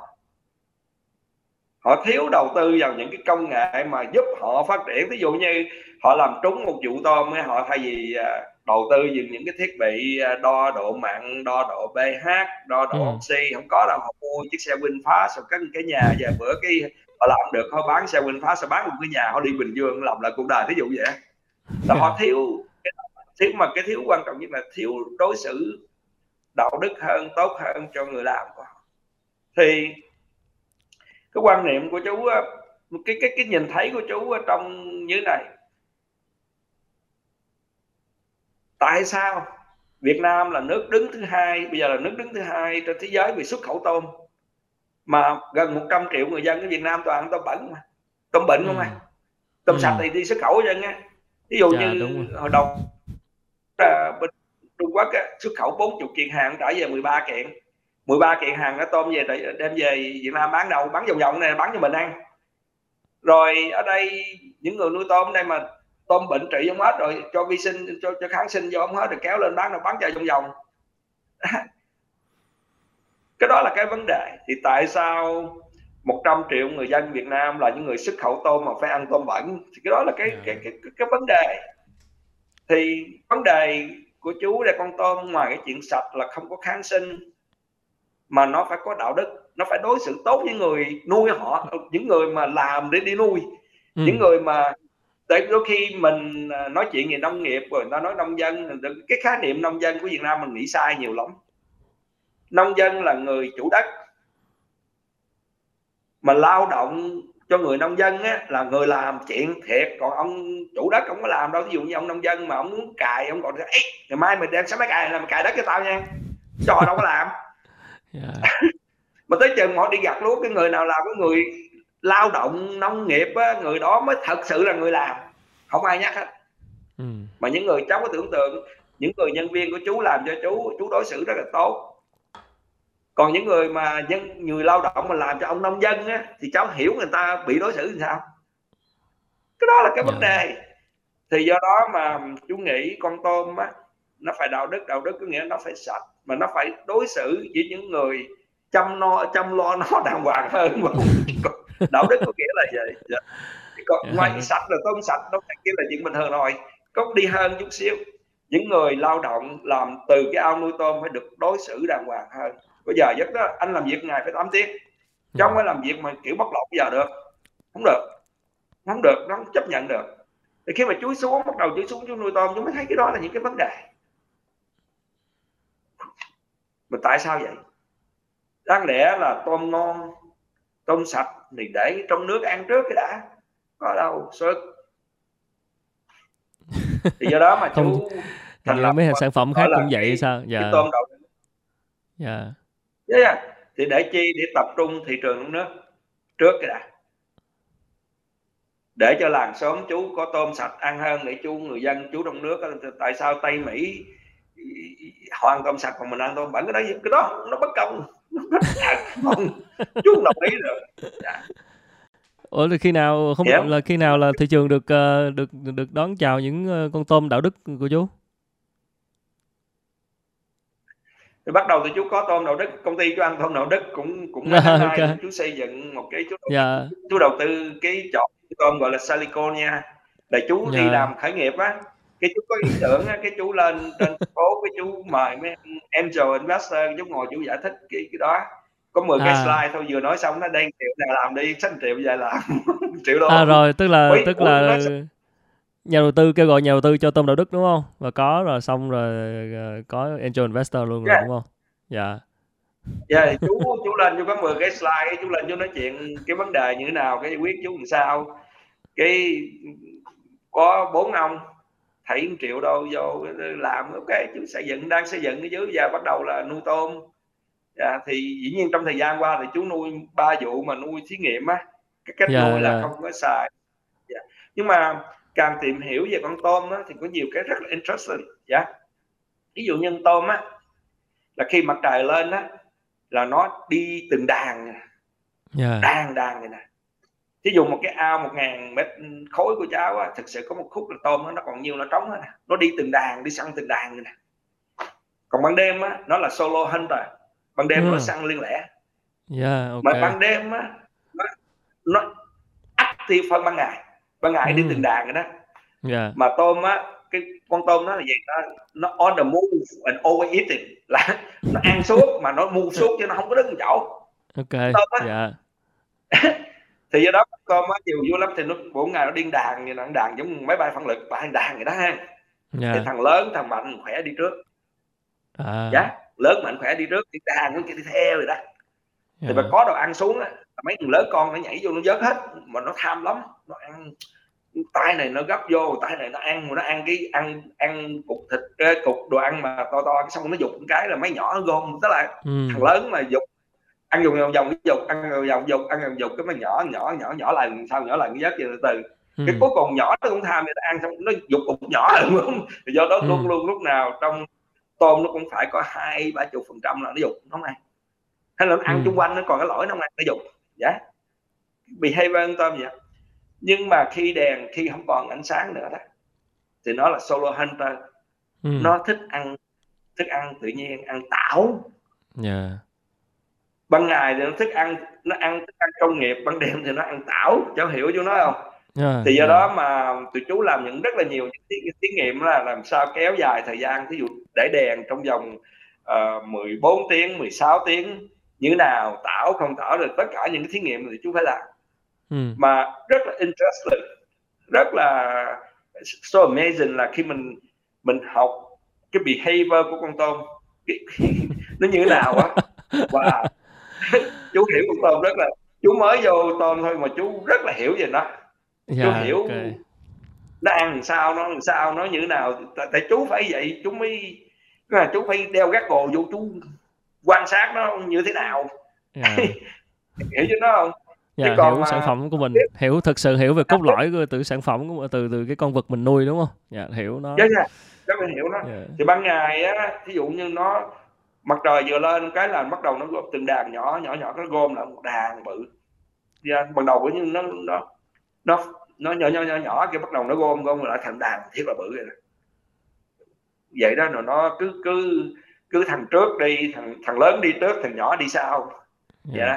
Họ thiếu đầu tư vào những cái công nghệ mà giúp họ phát triển. Ví dụ như họ làm trúng một vụ tôm họ thay vì à, đầu tư vào những cái thiết bị à, đo độ mặn đo độ pH đo độ ừ. oxy không có đâu họ mua chiếc xe VinFast rồi cái cái nhà giờ bữa cái họ làm được họ bán xe VinFast họ bán một cái nhà họ đi Bình Dương làm lại cuộc đời ví dụ vậy là họ thiếu thiếu mà cái thiếu quan trọng nhất là thiếu đối xử đạo đức hơn tốt hơn cho người làm của họ thì cái quan niệm của chú cái cái cái nhìn thấy của chú trong như này tại sao? Việt Nam là nước đứng thứ hai bây giờ là nước đứng thứ hai trên thế giới về xuất khẩu tôm. Mà gần 100 triệu người dân ở Việt Nam toàn ăn tôm bẩn mà. Tôm bệnh không ừ. à? Tôm ừ. sạch thì đi xuất khẩu cho nha ví dụ dạ, như hồi đầu là bên Trung Quốc á, xuất khẩu 40 kiện hàng trả về 13 kiện. 13 kiện hàng nó tôm về đem về Việt Nam bán đâu bán vòng vòng này bán cho mình ăn. Rồi ở đây những người nuôi tôm đây mà tôm bệnh trị không hết rồi cho vi sinh cho cho kháng sinh vô không hết rồi kéo lên bán rồi bán chạy vòng vòng. Cái đó là cái vấn đề. Thì tại sao 100 triệu người dân Việt Nam là những người xuất khẩu tôm mà phải ăn tôm bẩn? Thì cái đó là cái cái cái, cái, cái vấn đề. Thì vấn đề của chú là con tôm ngoài cái chuyện sạch là không có kháng sinh mà nó phải có đạo đức nó phải đối xử tốt với người nuôi họ những người mà làm để đi nuôi ừ. những người mà tại đôi khi mình à, nói chuyện về nông nghiệp rồi người ta nói nông dân cái khái niệm nông dân của Việt Nam mình nghĩ sai nhiều lắm nông dân là người chủ đất mà lao động cho người nông dân á, là người làm chuyện thiệt còn ông chủ đất không có làm đâu ví dụ như ông nông dân mà ông muốn cài ông còn Ê, ngày mai mình đem sáng máy cài là mình cài đất cho tao nha cho đâu có làm yeah. Dạ. mà tới chừng họ đi gặt lúa cái người nào làm cái người lao động nông nghiệp á, người đó mới thật sự là người làm. Không ai nhắc hết. Ừ. mà những người cháu có tưởng tượng những người nhân viên của chú làm cho chú chú đối xử rất là tốt. Còn những người mà dân người lao động mà làm cho ông nông dân á, thì cháu hiểu người ta bị đối xử như sao. Cái đó là cái vấn dạ. đề. Thì do đó mà chú nghĩ con tôm á nó phải đạo đức đạo đức có nghĩa nó phải sạch mà nó phải đối xử với những người chăm no chăm lo nó đàng hoàng hơn đạo đức có nghĩa là gì dạ. còn dạ. ngoài sạch là tôm sạch nó kia là chuyện bình thường rồi. Có đi hơn chút xíu. Những người lao động làm từ cái ao nuôi tôm phải được đối xử đàng hoàng hơn. Bây giờ giấc đó anh làm việc ngày phải 8 tiếng. Chứ không phải làm việc mà kiểu lột bây giờ được. Không được. Không được nó không chấp nhận được. Thì khi mà chuối xuống bắt đầu chuối xuống chú nuôi tôm chúng mới thấy cái đó là những cái vấn đề. Mà tại sao vậy? Đáng lẽ là tôm ngon tôm sạch thì để trong nước ăn trước cái đã. Có đâu sức thì do đó mà chú thành lập mấy sản phẩm khác cũng vậy sao? dạ. tôm đầu dạ. Yeah. yeah. thì để chi để tập trung thị trường trong nước trước cái đã. Để cho làng xóm chú có tôm sạch ăn hơn để chú người dân chú trong nước tại sao tây mỹ họ ăn tôm sạch còn mình ăn tôm bẩn cái đó cái đó nó bất công không chú không đồng ý được dạ. Ủa là khi nào không yeah. là khi nào là thị trường được uh, được được đón chào những uh, con tôm đạo đức của chú? thì bắt đầu thì chú có tôm đạo đức công ty chú ăn tôm đạo đức cũng cũng yeah, okay. chú xây dựng một cái chú đầu, yeah. chú đầu tư cái chọn tôm gọi là silicon nha để chú yeah. đi làm khởi nghiệp á cái chú có ý tưởng cái chú lên trên phố cái chú mời mấy angel investor chú ngồi chú giải thích cái cái đó. Có 10 à. cái slide thôi vừa nói xong nó đen triệu nào làm đi sách triệu giờ làm. Triệu đô. À rồi tức là Ủa, tức là nói nhà đầu tư kêu gọi nhà đầu tư cho tôm đạo đức đúng không? Và có rồi xong rồi ờ, có angel investor luôn yeah. rồi đúng không? Dạ. Dạ yeah, chú chú lên chú có 10 cái slide chú lên chú nói chuyện cái vấn đề như thế nào cái quyết chú làm sao. Cái có bốn ông thảy triệu đô vô làm ok chú xây dựng đang xây dựng cái dưới giờ bắt đầu là nuôi tôm dạ, thì dĩ nhiên trong thời gian qua thì chú nuôi ba vụ mà nuôi thí nghiệm á cái cách yeah, nuôi là yeah. không có xài dạ. nhưng mà càng tìm hiểu về con tôm á, thì có nhiều cái rất là interesting dạ ví dụ như tôm á là khi mặt trời lên á là nó đi từng đàn yeah. đàn đàn này nè ví dụ một cái ao một ngàn mét khối của cháu á thực sự có một khúc là tôm đó, nó còn nhiều nó trống nè nó đi từng đàn đi săn từng đàn này nè còn ban đêm á nó là solo hunter ban đêm mm. nó săn liên lẻ yeah, okay. mà ban đêm á nó nó active phân ban ngày ban ngày mm. đi từng đàn rồi đó yeah. mà tôm á cái con tôm nó là gì nó nó on the move and always eating là nó ăn suốt mà nó move suốt chứ nó không có đứng chỗ ok tôm á yeah. thì do đó con á chiều vui lắm thì nó mỗi ngày nó điên đàn như nó đàn giống máy bay phản lực và đàn vậy đó ha yeah. thì thằng lớn thằng mạnh khỏe đi trước à. dạ lớn mạnh khỏe đi trước thì đàn nó đi theo rồi đó thì yeah. mà có đồ ăn xuống á mấy thằng lớn con nó nhảy vô nó vớt hết mà nó tham lắm nó ăn tay này nó gấp vô tay này nó ăn nó ăn cái ăn ăn cục thịt cái cục đồ ăn mà to to xong nó dục một cái là mấy nhỏ nó gom tức là ừ. thằng lớn mà dục ăn dùng vòng vòng dục ăn vòng vòng dục ăn vòng dục cái mà nhỏ nhỏ nhỏ nhỏ lần sau nhỏ lần cái từ từ ừ. cái cuối cùng nhỏ nó cũng tham người ta ăn xong nó dục cục nhỏ không do đó ừ. luôn luôn lúc nào trong tôm nó cũng phải có hai ba chục phần trăm là nó dục nó ăn hay là nó ăn ừ. chung quanh nó còn cái lỗi nó ăn nó dục dạ yeah. behavior tôm vậy nhưng mà khi đèn khi không còn ánh sáng nữa đó thì nó là solo hunter ừ. nó thích ăn thức ăn tự nhiên ăn tảo yeah. Ban ngày thì nó thích ăn nó ăn thức ăn công nghiệp ban đêm thì nó ăn tảo cháu hiểu chú nói không yeah, thì do yeah. Đó mà tụi chú làm những rất là nhiều những thí, thí nghiệm là làm sao kéo dài thời gian ví dụ để đèn trong vòng uh, 14 tiếng 16 tiếng như nào tảo không tảo rồi tất cả những cái thí nghiệm thì chú phải làm ừ. mà rất là interesting rất là so amazing là khi mình mình học cái behavior của con tôm nó như thế nào á và chú hiểu con tôm rất là chú mới vô tôm thôi mà chú rất là hiểu về nó yeah, chú dạ, hiểu okay. nó ăn làm sao nó làm sao nó như thế nào tại, tại chú phải vậy chú mới là chú phải đeo gác gồ vô chú quan sát nó như thế nào. Dạ. hiểu chứ nó không dạ, còn hiểu mà... sản phẩm của mình hiểu thực sự hiểu về cốt lõi của từ sản phẩm của từ từ cái con vật mình nuôi đúng không dạ hiểu nó dạ dạ là hiểu nó yeah. thì ban ngày á ví dụ như nó mặt trời vừa lên cái là bắt đầu nó gom từng đàn nhỏ nhỏ nhỏ nó gom lại một đàn bự. Dạ, ban đầu như nó nó nó nó nhỏ nhỏ nhỏ nhỏ cái bắt đầu nó gom gom lại thành đàn thiết là bự rồi vậy đó rồi nó cứ cứ cứ thằng trước đi thằng thằng lớn đi trước thằng nhỏ đi sau. Yeah. vậy đó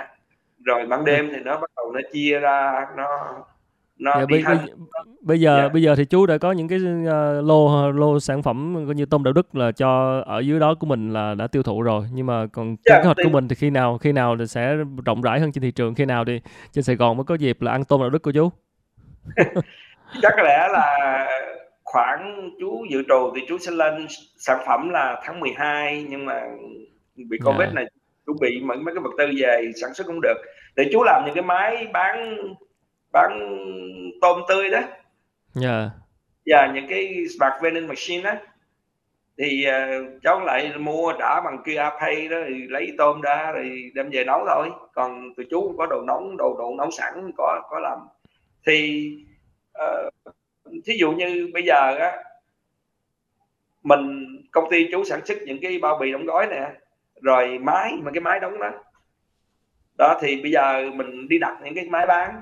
rồi ban đêm thì nó bắt đầu nó chia ra nó nó dạ, bây, bây, bây giờ yeah. Dạ. bây giờ thì chú đã có những cái uh, lô lô sản phẩm coi như tôm đạo đức là cho ở dưới đó của mình là đã tiêu thụ rồi nhưng mà còn yeah, kế hoạch thì... của mình thì khi nào khi nào thì sẽ rộng rãi hơn trên thị trường khi nào thì trên Sài Gòn mới có dịp là ăn tôm đạo đức của chú chắc lẽ là khoảng chú dự trù thì chú sẽ lên sản phẩm là tháng 12 nhưng mà bị covid yeah. này chú bị mấy mấy cái vật tư về sản xuất cũng được để chú làm những cái máy bán bán tôm tươi đó. Dạ. Và những cái smart vending machine đó thì uh, cháu lại mua trả bằng QR Pay đó thì lấy tôm ra rồi đem về nấu thôi. Còn tụi chú có đồ nóng đồ đồ nấu sẵn có có làm. Thì uh, thí dụ như bây giờ á mình công ty chú sản xuất những cái bao bì đóng gói nè rồi máy mà cái máy đóng đó. Đó thì bây giờ mình đi đặt những cái máy bán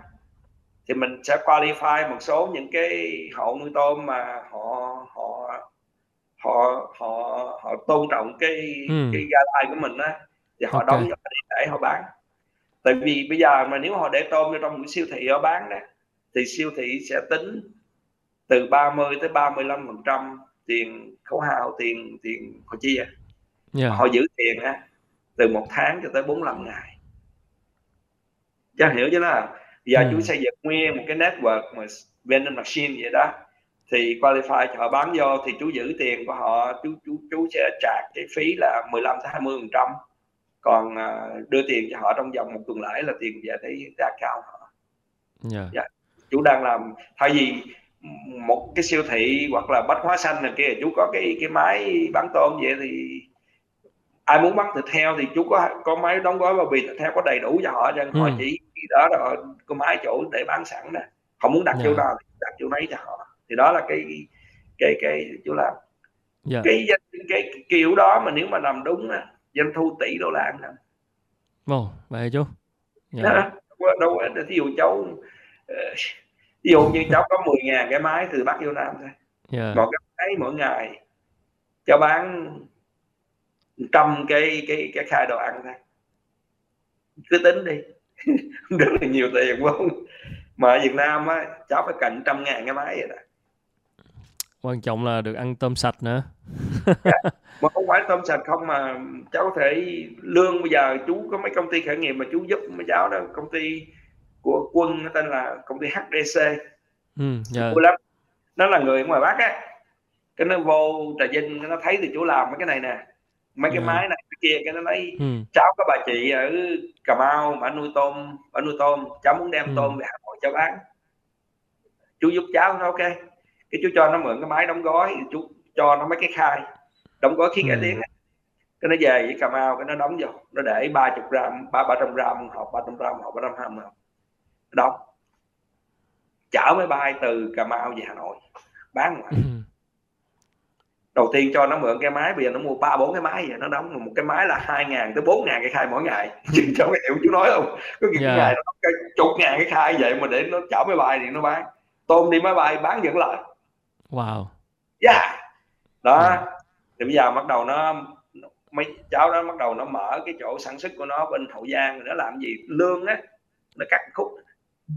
thì mình sẽ qualify một số những cái hộ nuôi tôm mà họ họ họ họ họ tôn trọng cái ừ. cái guideline của mình á thì họ okay. đóng để họ bán tại vì bây giờ mà nếu họ để tôm trong một siêu thị họ bán đó thì siêu thị sẽ tính từ 30 tới 35 phần trăm tiền khấu hao tiền tiền họ chia yeah. họ giữ tiền á từ một tháng cho tới 45 ngày chứ hiểu chứ là giờ ừ. chú xây dựng nguyên một cái network mà vending machine vậy đó thì qualify cho họ bán vô thì chú giữ tiền của họ chú chú chú sẽ trả cái phí là 15 tới 20 phần trăm còn uh, đưa tiền cho họ trong vòng một tuần lễ là tiền về tới ra cao họ yeah. Dạ. chú đang làm thay vì một cái siêu thị hoặc là bách hóa xanh này kia chú có cái cái máy bán tôm vậy thì ai muốn bán thịt heo thì chú có có máy đóng gói bao bì thịt heo có đầy đủ cho họ cho ừ. họ chỉ đó rồi có máy chỗ để bán sẵn nè họ muốn đặt yeah. chỗ nào đặt chỗ đấy cho họ thì đó là cái cái cái chú làm yeah. cái, cái cái kiểu đó mà nếu mà làm đúng á doanh thu tỷ đô la nè Ồ, vậy chú yeah. đó, đâu có thí dụ cháu ờ, ví dụ như cháu có 10 ngàn cái máy từ Bắc vô Nam thôi yeah. một cái máy mỗi ngày cháu bán trăm cái cái cái khai đồ ăn thôi cứ tính đi rất là nhiều tiền không? Mà ở Việt Nam á cháu phải cần trăm ngàn cái máy vậy đó. Quan trọng là được ăn tôm sạch nữa. Mà không phải tôm sạch không mà cháu có thể lương bây giờ chú có mấy công ty khởi nghiệp mà chú giúp mấy cháu đó công ty của quân nó tên là công ty HDC ừ, yeah. Dạ. lắm. Nó là người ngoài Bắc á. Cái nó vô trà vinh nó thấy thì chú làm mấy cái này nè mấy cái ừ. máy này cái kia cái nó nói ừ. cháu có bà chị ở cà mau bà nuôi tôm bà nuôi tôm cháu muốn đem ừ. tôm về hà nội cho bán chú giúp cháu nó ok cái chú cho nó mượn cái máy đóng gói chú cho nó mấy cái khai đóng gói khí cải ừ. tiến cái nó về với cà mau cái nó đóng vô nó để ba chục gram ba ba trăm gram hộp ba trăm gram hộp ba trăm gram hộp đóng chở máy bay từ cà mau về hà nội bán ngoài ừ đầu tiên cho nó mượn cái máy bây giờ nó mua ba bốn cái máy vậy nó đóng một cái máy là hai ngàn tới bốn ngàn cái khai mỗi ngày. Cháu có hiểu chú nói không? Có những yeah. ngày nó cái chục ngàn cái khai vậy mà để nó chở máy bay thì nó bán. Tôm đi máy bay bán vẫn lợi wow. Yeah đó. Yeah. thì bây giờ bắt đầu nó mấy cháu đó bắt đầu nó mở cái chỗ sản xuất của nó bên hậu giang nó làm gì? Lương á nó cắt khúc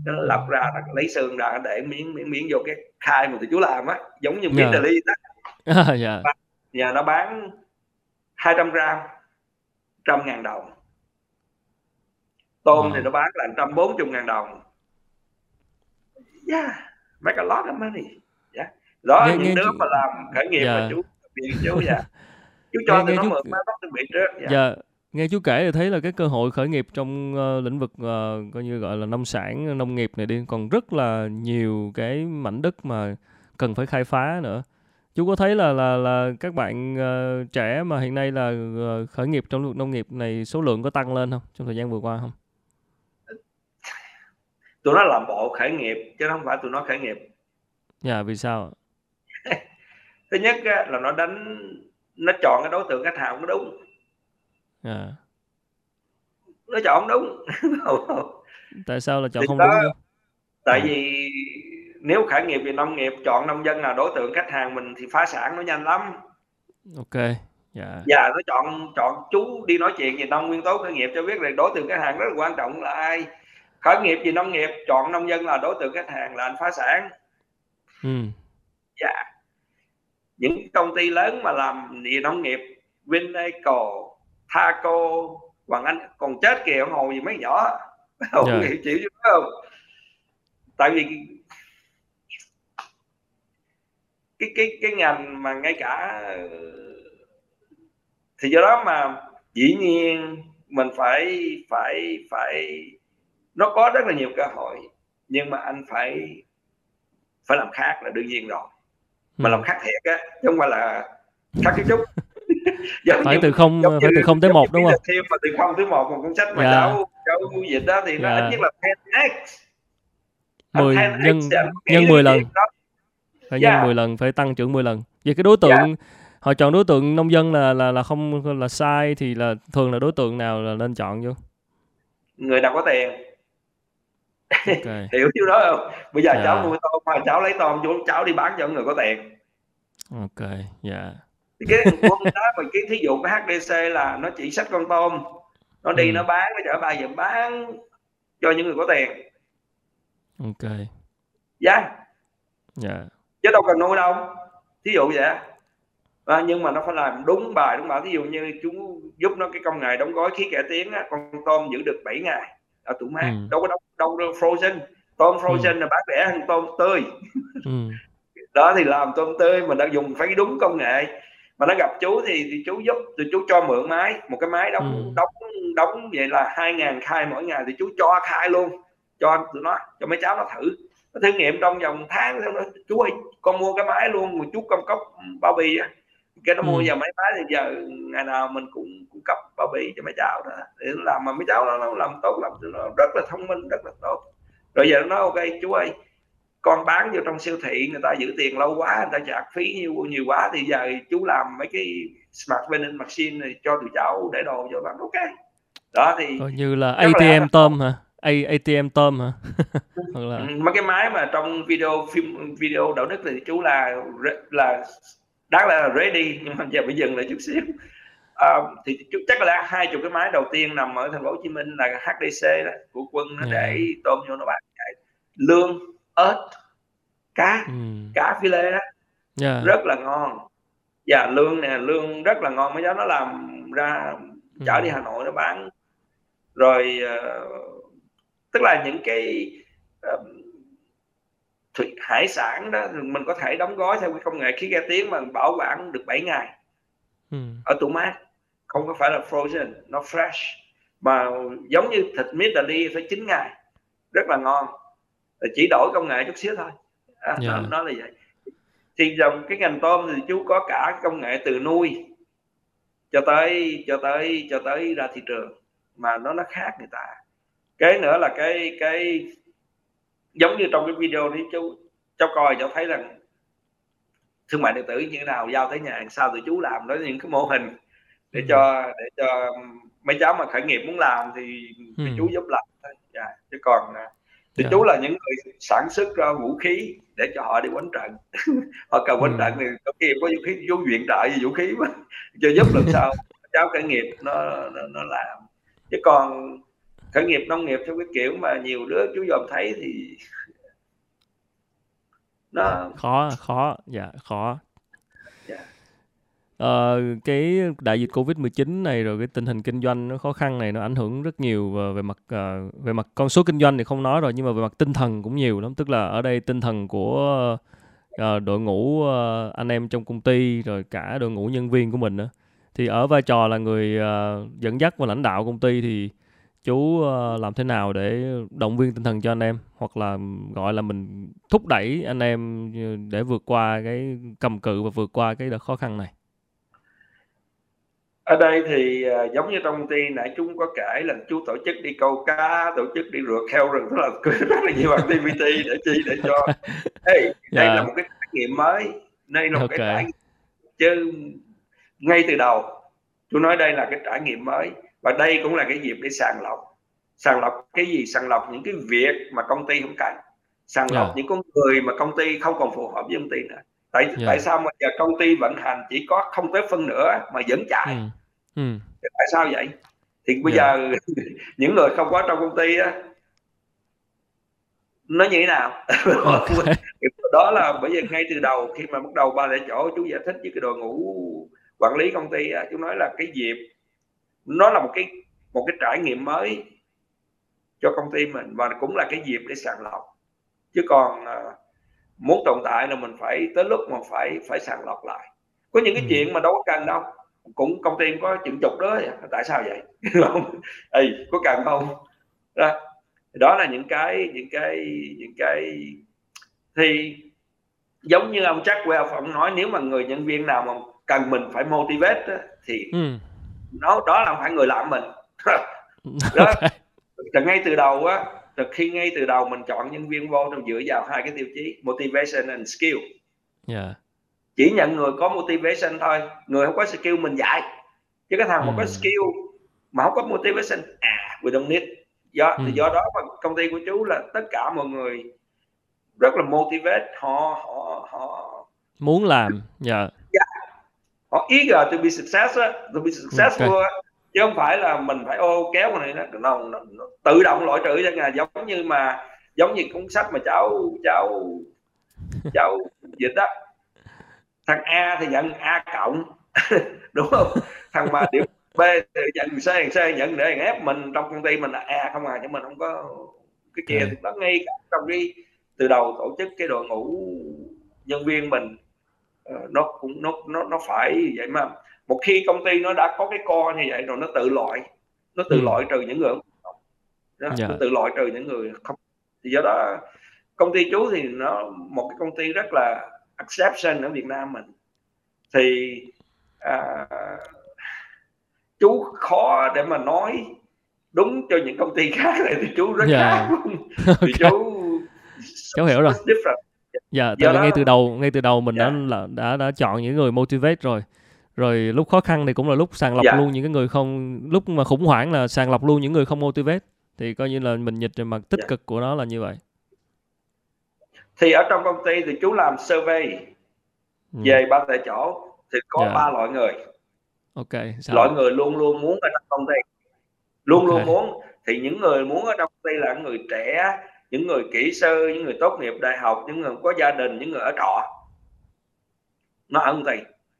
nó lọc ra nó lấy xương ra để miếng miếng miếng vô cái khai mà tụi chú làm á giống như miếng yeah. đó À, dạ. Nhà nó bán 200 gram trăm ngàn đồng tôm wow. thì nó bán là 140 ngàn đồng yeah make a lot of money yeah. đó nghe, những nghe đứa chú... mà làm khởi nghiệp yeah. mà chú bị chú dạ chú cho nghe, tụi nó chú... mượn máy bắt bị trước dạ. dạ nghe chú kể thì thấy là cái cơ hội khởi nghiệp trong uh, lĩnh vực uh, coi như gọi là nông sản nông nghiệp này đi còn rất là nhiều cái mảnh đất mà cần phải khai phá nữa chú có thấy là là là các bạn uh, trẻ mà hiện nay là uh, khởi nghiệp trong lĩnh vực nông nghiệp này số lượng có tăng lên không trong thời gian vừa qua không? Tụi nó làm bộ khởi nghiệp chứ không phải tụi nó khởi nghiệp. Dạ vì sao thứ nhất là nó đánh nó chọn cái đối tượng khách hàng không đúng. À. nó chọn đúng. Tại sao là chọn thì không đó, đúng tại à. vì nếu khởi nghiệp về nông nghiệp chọn nông dân là đối tượng khách hàng mình thì phá sản nó nhanh lắm. Ok dạ. Dạ nó chọn chọn chú đi nói chuyện về nông nguyên tố khởi nghiệp cho biết là đối tượng khách hàng rất là quan trọng là ai. Khởi nghiệp về nông nghiệp chọn nông dân là đối tượng khách hàng là anh phá sản. Ừ. dạ. Những công ty lớn mà làm về nông nghiệp Vinaco Thaco Hoàng Anh còn chết kìa ông hồ gì mấy nhỏ. Không yeah. hiểu chịu chứ không? Tại vì cái cái cái ngành mà ngay cả thì do đó mà dĩ nhiên mình phải phải phải nó có rất là nhiều cơ hội nhưng mà anh phải phải làm khác là đương nhiên rồi. Mà làm khác thiệt á chứ không phải là khác cái chút. Phải từ không phải từ không tới một đúng không? thêm mà từ không tới một một cuốn sách mà yeah. cháu cháu dịch đó thì nó yeah. ít nhất là 10x. 10 nhân nhân 10 lần phải yeah. nhân 10 lần phải tăng trưởng 10 lần vậy cái đối tượng yeah. họ chọn đối tượng nông dân là là là không là sai thì là thường là đối tượng nào là nên chọn vô người nào có tiền okay. hiểu chứ đó không bây giờ yeah. cháu nuôi tôm mà cháu lấy tôm chú cháu đi bán cho người có tiền ok dạ yeah. cái con đó mà cái thí dụ cái HDC là nó chỉ sách con tôm nó đi ừ. nó bán nó chở ba giờ bán cho những người có tiền ok dạ yeah. dạ yeah. Chứ đâu cần nuôi đâu. Thí dụ vậy à, nhưng mà nó phải làm đúng bài đúng bảo thí dụ như chúng giúp nó cái công nghệ đóng gói khí kẻ tiếng á, con tôm giữ được 7 ngày. Ở tủ mát ừ. đâu có đâu, đâu, đâu frozen. Tôm frozen ừ. là bán rẻ hơn tôm tươi. Ừ. đó thì làm tôm tươi mình đã dùng phải đúng công nghệ. Mà nó gặp chú thì, thì chú giúp thì chú cho mượn máy. Một cái máy đóng ừ. đóng đóng vậy là hai ngàn khai mỗi ngày thì chú cho khai luôn. Cho tụi nó cho mấy cháu nó thử nó thử nghiệm trong vòng tháng xong nó chú ơi con mua cái máy luôn một chút công cốc bao bì á. Cái nó mua ừ. giờ mấy máy thì giờ ngày nào mình cũng cung cấp bao bì cho mấy cháu đó. Để nó làm mà mấy cháu nó, nó làm tốt làm nó rất là thông minh rất là tốt. Rồi giờ nó nói ok chú ơi con bán vô trong siêu thị người ta giữ tiền lâu quá người ta trả phí nhiều nhiều quá thì giờ chú làm mấy cái smart vending machine này cho tụi cháu để đồ cho bạn ok. Đó thì coi như là ATM tôm hả A, ATM tôm hả hoặc là ừ, mấy cái máy mà trong video phim video đạo đức thì chú là là đáng là ready nhưng mà giờ phải dừng lại chút xíu à, thì chắc là hai chục cái máy đầu tiên nằm ở thành phố Hồ Chí Minh là HDC đó của quân nó yeah. để tôm vô nó bán lương ớt cá ừ. cá phi lê đó yeah. rất là ngon và lương nè lương rất là ngon mấy cháu nó làm ra chở ừ. đi Hà Nội nó bán rồi uh, tức là những cái uh, thủy hải sản đó mình có thể đóng gói theo cái công nghệ khí ga tiếng mà bảo quản được 7 ngày. Ừ. ở tủ mát không có phải là frozen nó fresh. Mà giống như thịt Italy phải 9 ngày rất là ngon. Chỉ đổi công nghệ chút xíu thôi. À, yeah. nó, nó là vậy. Thì dòng cái ngành tôm thì chú có cả công nghệ từ nuôi cho tới cho tới cho tới ra thị trường mà nó nó khác người ta cái nữa là cái cái giống như trong cái video đấy chú cháu coi cháu thấy rằng thương mại điện tử như thế nào giao tới nhà sao tụi chú làm đó những cái mô hình để ừ. cho để cho mấy cháu mà khởi nghiệp muốn làm thì, ừ. chú giúp làm thôi dạ. chứ còn à, thì dạ. chú là những người sản xuất ra vũ khí để cho họ đi quánh trận họ cần quánh ừ. trận thì có khi có vũ khí chú viện trợ gì vũ khí mà cho giúp làm sao cháu khởi nghiệp nó, nó nó làm chứ còn khởi nghiệp nông nghiệp theo cái kiểu mà nhiều đứa chú dòm thấy thì nó khó khó. Dạ khó. Dạ. ờ, cái đại dịch Covid-19 này rồi cái tình hình kinh doanh nó khó khăn này nó ảnh hưởng rất nhiều về mặt ờ, về mặt con số kinh doanh thì không nói rồi nhưng mà về mặt tinh thần cũng nhiều lắm. Tức là ở đây tinh thần của ờ, đội ngũ ờ, anh em trong công ty rồi cả đội ngũ nhân viên của mình nữa thì ở vai trò là người ờ, dẫn dắt và lãnh đạo công ty thì chú ờ, làm thế nào để động viên tinh thần cho anh em hoặc là gọi là mình thúc đẩy anh em ờ, để vượt qua cái cầm cự và vượt qua cái đợt khó khăn này ở đây thì à, giống như trong ty nãy chúng có kể là chú tổ chức đi câu cá tổ chức đi rượt heo rừng tức là rất là nhiều activity để chi để cho hey, đây Dạ. là một cái trải nghiệm mới đây là một cái Ok. trải nghiệm chứ ngay từ đầu tôi nói đây là cái trải nghiệm mới và đây cũng là cái dịp để sàng lọc sàng lọc cái gì sàng lọc những cái việc mà công ty không cần sàng lọc Dạ. những con người mà công ty không còn phù hợp với công ty nữa tại Dạ. tại sao mà giờ công ty vận hành chỉ có không tới phân nữa mà vẫn chạy ừ. Ừ. tại sao vậy thì bây Dạ. giờ những người không có trong công ty á nó như thế nào Ok. đó là bởi vì ngay từ đầu khi mà bắt đầu ba tại chỗ chú giải thích với cái đội ngũ quản lý công ty á chú nói là cái dịp nó là một cái một cái trải nghiệm mới cho công ty mình và cũng là cái dịp để sàng lọc chứ còn à, muốn tồn tại là mình phải tới lúc mà phải phải sàng lọc lại có những cái Ừ. chuyện mà đâu có cần đâu cũng công ty có chừng chục đó tại sao vậy Ê, có cần không đó. đó là những cái những cái những cái thì giống như ông Jack Welch ông nói nếu mà người nhân viên nào mà cần mình phải motivate thì Ừ. nó đó là không phải người làm mình đó từ ngay từ đầu á từ khi ngay từ đầu mình chọn nhân viên vô thì dựa vào hai cái tiêu chí motivation and skill Dạ. chỉ nhận người có motivation thôi người không có skill mình dạy chứ cái thằng mà có Ừ. skill mà không có motivation à we don't need do thì Ừ. do đó mà công ty của chú là tất cả mọi người rất là motivate họ họ họ Muốn làm. Dạ. Họ eager to be success á, to be successful á. chứ không phải là mình phải ô kéo cái này nó, nó, nó, nó tự động loại trừ ra giống như mà giống như cuốn sách mà cháu cháu cháu dịch đó. Thằng A thì nhận A cộng. Đúng không? Thằng mà điểm B thì nhận C C nhận thằng F. Mình trong công ty mình là A không à chứ mình không có cái kia. Thì nó ngay trong cái từ đầu tổ chức cái đội ngũ nhân viên mình nó cũng nó nó nó phải vậy mà một khi công ty nó đã có cái co như vậy rồi nó tự loại nó tự Ừ. loại trừ những người không đó, Dạ. nó tự loại trừ những người không thì do đó công ty chú thì nó một cái công ty rất là exception ở Việt Nam mình thì à, chú khó để mà nói đúng cho những công ty khác này thì chú rất Dạ. khác luôn thì Ok. chú Cháu hiểu rồi. different Dạ, Do tại vì đó- ngay từ đầu ngay từ đầu mình đã Dạ. là đã đã chọn những người motivate rồi. Rồi lúc khó khăn thì cũng là lúc sàng lọc Dạ. luôn những cái người không lúc mà khủng hoảng là sàng lọc luôn những người không motivate. Thì coi như là mình dịch về mặt tích Dạ. cực của nó là như vậy. thì ở trong công ty thì chú làm survey Ừ. về ba tại chỗ thì có Dạ. ba loại người Ok, sao? loại người luôn luôn muốn ở trong công ty luôn Ok. luôn muốn thì những người muốn ở trong công ty là người trẻ những người kỹ sư những người tốt nghiệp đại học những người có gia đình những người ở trọ nó ở công ty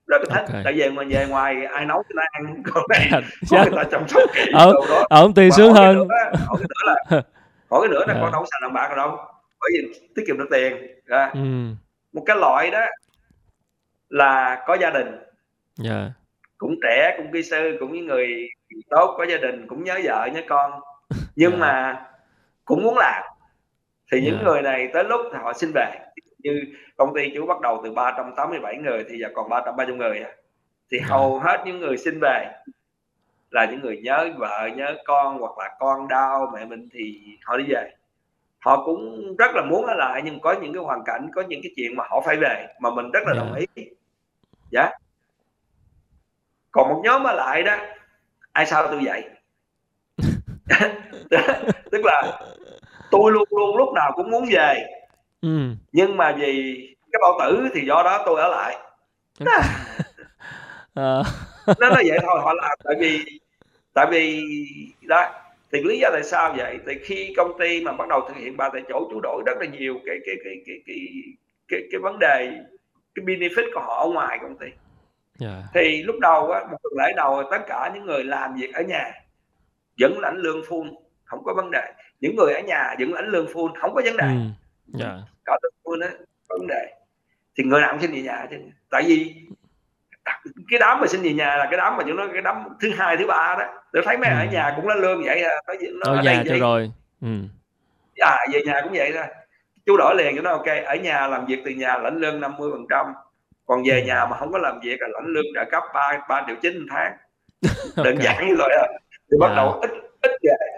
rất là thích Ok. tại vì mà về ngoài ai nấu cho nó ăn còn này Dạ. có người ta chăm sóc kỹ Ở- đó Ở công ty sướng cái hơn. hỏi cái nữa là hỏi cái nữa là Dạ. con đâu xài đồng bạc rồi đâu bởi vì tiết kiệm được tiền Dạ. Ừ. một cái loại đó là có gia đình Dạ. cũng trẻ cũng kỹ sư cũng những người tốt có gia đình cũng nhớ vợ nhớ con nhưng Dạ. mà cũng muốn làm thì những Dạ. người này tới lúc thì họ xin về như công ty chú bắt đầu từ 387 người thì giờ còn 330 người à. thì Dạ. hầu hết những người xin về là những người nhớ vợ nhớ con hoặc là con đau mẹ mình thì họ đi về họ cũng rất là muốn ở lại nhưng có những cái hoàn cảnh có những cái chuyện mà họ phải về mà mình rất là Dạ. đồng ý dạ còn một nhóm ở lại đó ai sao tôi vậy tức là tôi luôn luôn lúc nào cũng muốn về. Ừ. nhưng mà vì cái bao tử thì do đó tôi ở lại. Ờ, nó nói vậy thôi họ làm. Tại vì tại vì đó thì lý do tại sao vậy? Thì khi công ty mà bắt đầu thực hiện ba tại chỗ chủ đổi rất là nhiều cái cái cái cái cái cái cái vấn đề cái benefit của họ ở ngoài công ty. Yeah. thì lúc đầu á, một tuần lễ đầu tất cả những người làm việc ở nhà vẫn lãnh lương full không có vấn đề. Những người ở nhà vẫn lãnh lương full không có vấn đề. Mm. yeah. có lương full đó vấn đề. Thì người nào cũng xin về nhà chứ. Tại vì cái đám mà xin về nhà là cái đám mà chúng nó cái đám thứ hai thứ ba đó. Tôi thấy mấy ừ. ở nhà cũng lãnh lương vậy à nói nó ở nhà cho rồi. Ừ. à về nhà cũng vậy thôi. Chú đổi liền cho nó ok. Ở nhà làm việc từ nhà lãnh lương 50 phần trăm. Còn về ừ. nhà mà không có làm việc là lãnh lương trợ cấp ba ba triệu chín tháng. Đơn okay. giản như vậy thì bắt đầu ít ít về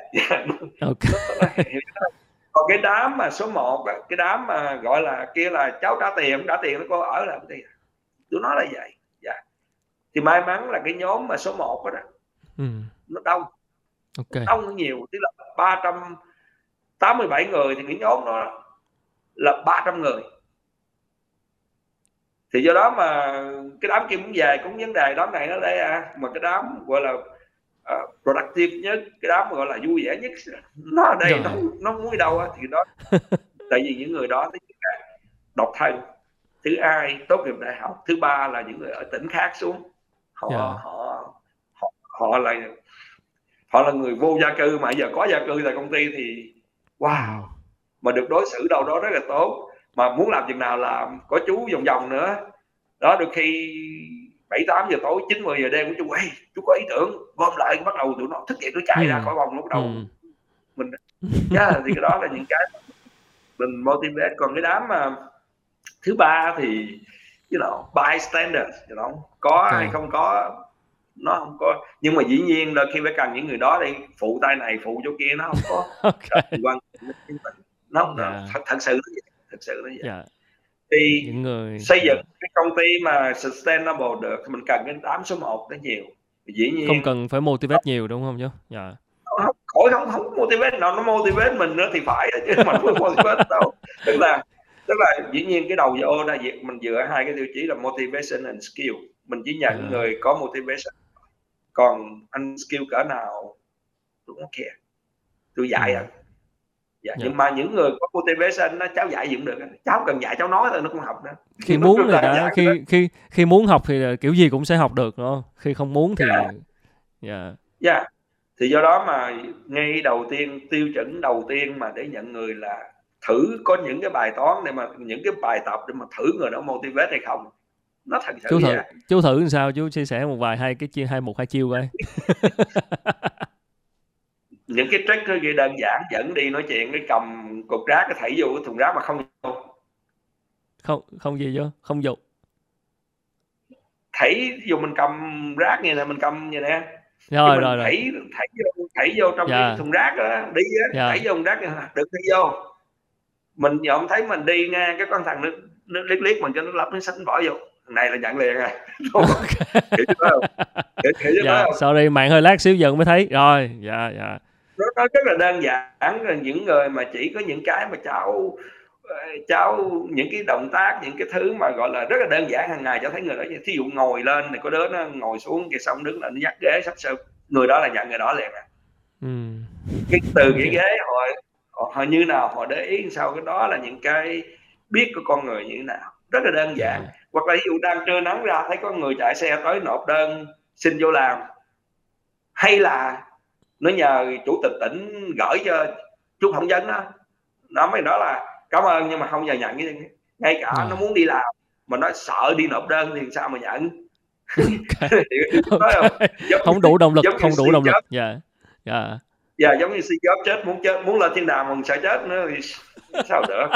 okay. còn cái đám mà số 1 cái đám mà gọi là kia là cháu trả tiền trả tiền nó cô ở làm gì tôi nói là vậy dạ. thì may mắn là cái nhóm mà số 1 đó, đó ừ. nó đông okay. đông nhiều tức là 387 người thì cái nhóm nó là 300 người thì do đó mà cái đám kia muốn về cũng vấn đề đám này nó đây à mà cái đám gọi là uh, productive nhất cái đám gọi là vui vẻ nhất. Nó ở đây nó nó muốn đâu á thì đó. Tại vì những người đó độc thân thứ hai tốt nghiệp đại học thứ ba là những người ở tỉnh khác xuống. Họ yeah. Dạ. họ họ họ là họ là người vô gia cư mà giờ có gia cư tại công ty thì wow mà được đối xử đâu đó rất là tốt. Mà muốn làm chừng nào làm có chú vòng vòng nữa. Đó được khi bảy tám giờ tối chín mười giờ đêm của chú ơi chú có ý tưởng gom lại bắt đầu tụi nó thức dậy nó chạy ừ. ra khỏi vòng lúc đầu ừ. mình yeah, thì cái đó là những cái mình motivate còn cái đám mà thứ ba thì you know bystander you know có okay. hay không có nó không có nhưng mà dĩ nhiên là khi phải cần những người đó đi phụ tay này phụ chỗ kia nó không có okay. quan nó không yeah. Dạ. thật, thật sự nó vậy thật sự nó vậy yeah. Dạ. thì những người xây dựng cái công ty mà sustainable được thì mình cần cái đám số 1 nó nhiều dĩ nhiên không cần phải motivate nhiều đúng không chứ dạ không khỏi không không motivate nào nó motivate mình nữa thì phải chứ mình không motivate đâu tức là tức là dĩ nhiên cái đầu vô là việc mình dựa hai cái tiêu chí là motivation and skill mình chỉ nhận yeah. người có motivation còn anh skill cỡ nào tôi không care tôi dạy yeah. Dạ, dạ. nhưng mà những người có motivation nó cháu dạy gì cũng được cháu cần dạy cháu nói thôi nó cũng học nữa khi muốn thì đã khi khi khi muốn học thì kiểu gì cũng sẽ học được đúng không? Khi không muốn thì dạ. Dạ. Yeah. thì do đó mà ngay đầu tiên tiêu chuẩn đầu tiên mà để nhận người là thử có những cái bài toán để mà những cái bài tập để mà thử người đó motivate hay không nó thật sự chú thử vậy. chú thử làm sao chú chia sẻ một vài hai cái chia hai một hai chiêu coi những cái trick nó đơn giản dẫn đi nói chuyện cái cầm cục rác cái thảy vô cái thùng rác mà không không không gì vô không dục thảy dù mình cầm rác như này mình cầm như nè rồi rồi rồi thảy thảy vô thảy vô trong yeah. cái dạ. thùng rác đó, đi á yeah. Dạ. thảy vô thùng rác được đi vô mình dọn thấy mình đi nha cái con thằng nó, nó liếc liếc mình cho nó lắp nó sánh bỏ vô này là nhận liền đó không? Kiểu, kiểu dạ, sorry mạng hơi lát xíu dần mới thấy rồi dạ dạ nó, nó rất là đơn giản là những người mà chỉ có những cái mà cháu ờ, cháu những cái động tác những cái thứ mà gọi là rất là đơn giản hàng ngày. Cháu thấy người đó thí dụ ngồi lên thì có đứa nó ngồi xuống cái xong đứng lên nhắc ghế sắp sơ người đó là nhận người đó liền à. Ừ. cái từ cái ghế họ, họ họ như nào họ để ý sau cái đó là những cái biết của con người như thế nào. Rất là đơn giản. Ừ. hoặc là ví dụ đang trưa nắng ra thấy có người chạy xe tới nộp đơn xin vô làm. Hay là nó nhờ chủ tịch tỉnh gửi cho chú phỏng vấn đó nó mới nói là cảm ơn nhưng mà không giờ nhận. Cái ngay cả ừ. nó muốn đi làm mà nó sợ đi nộp đơn thì sao mà nhận? Okay. okay. không đủ động lực không đủ động lực. dạ. Dạ. Dạ giống như si job chết muốn chết muốn lên thiên đàng mà sợ chết nữa thì sao được?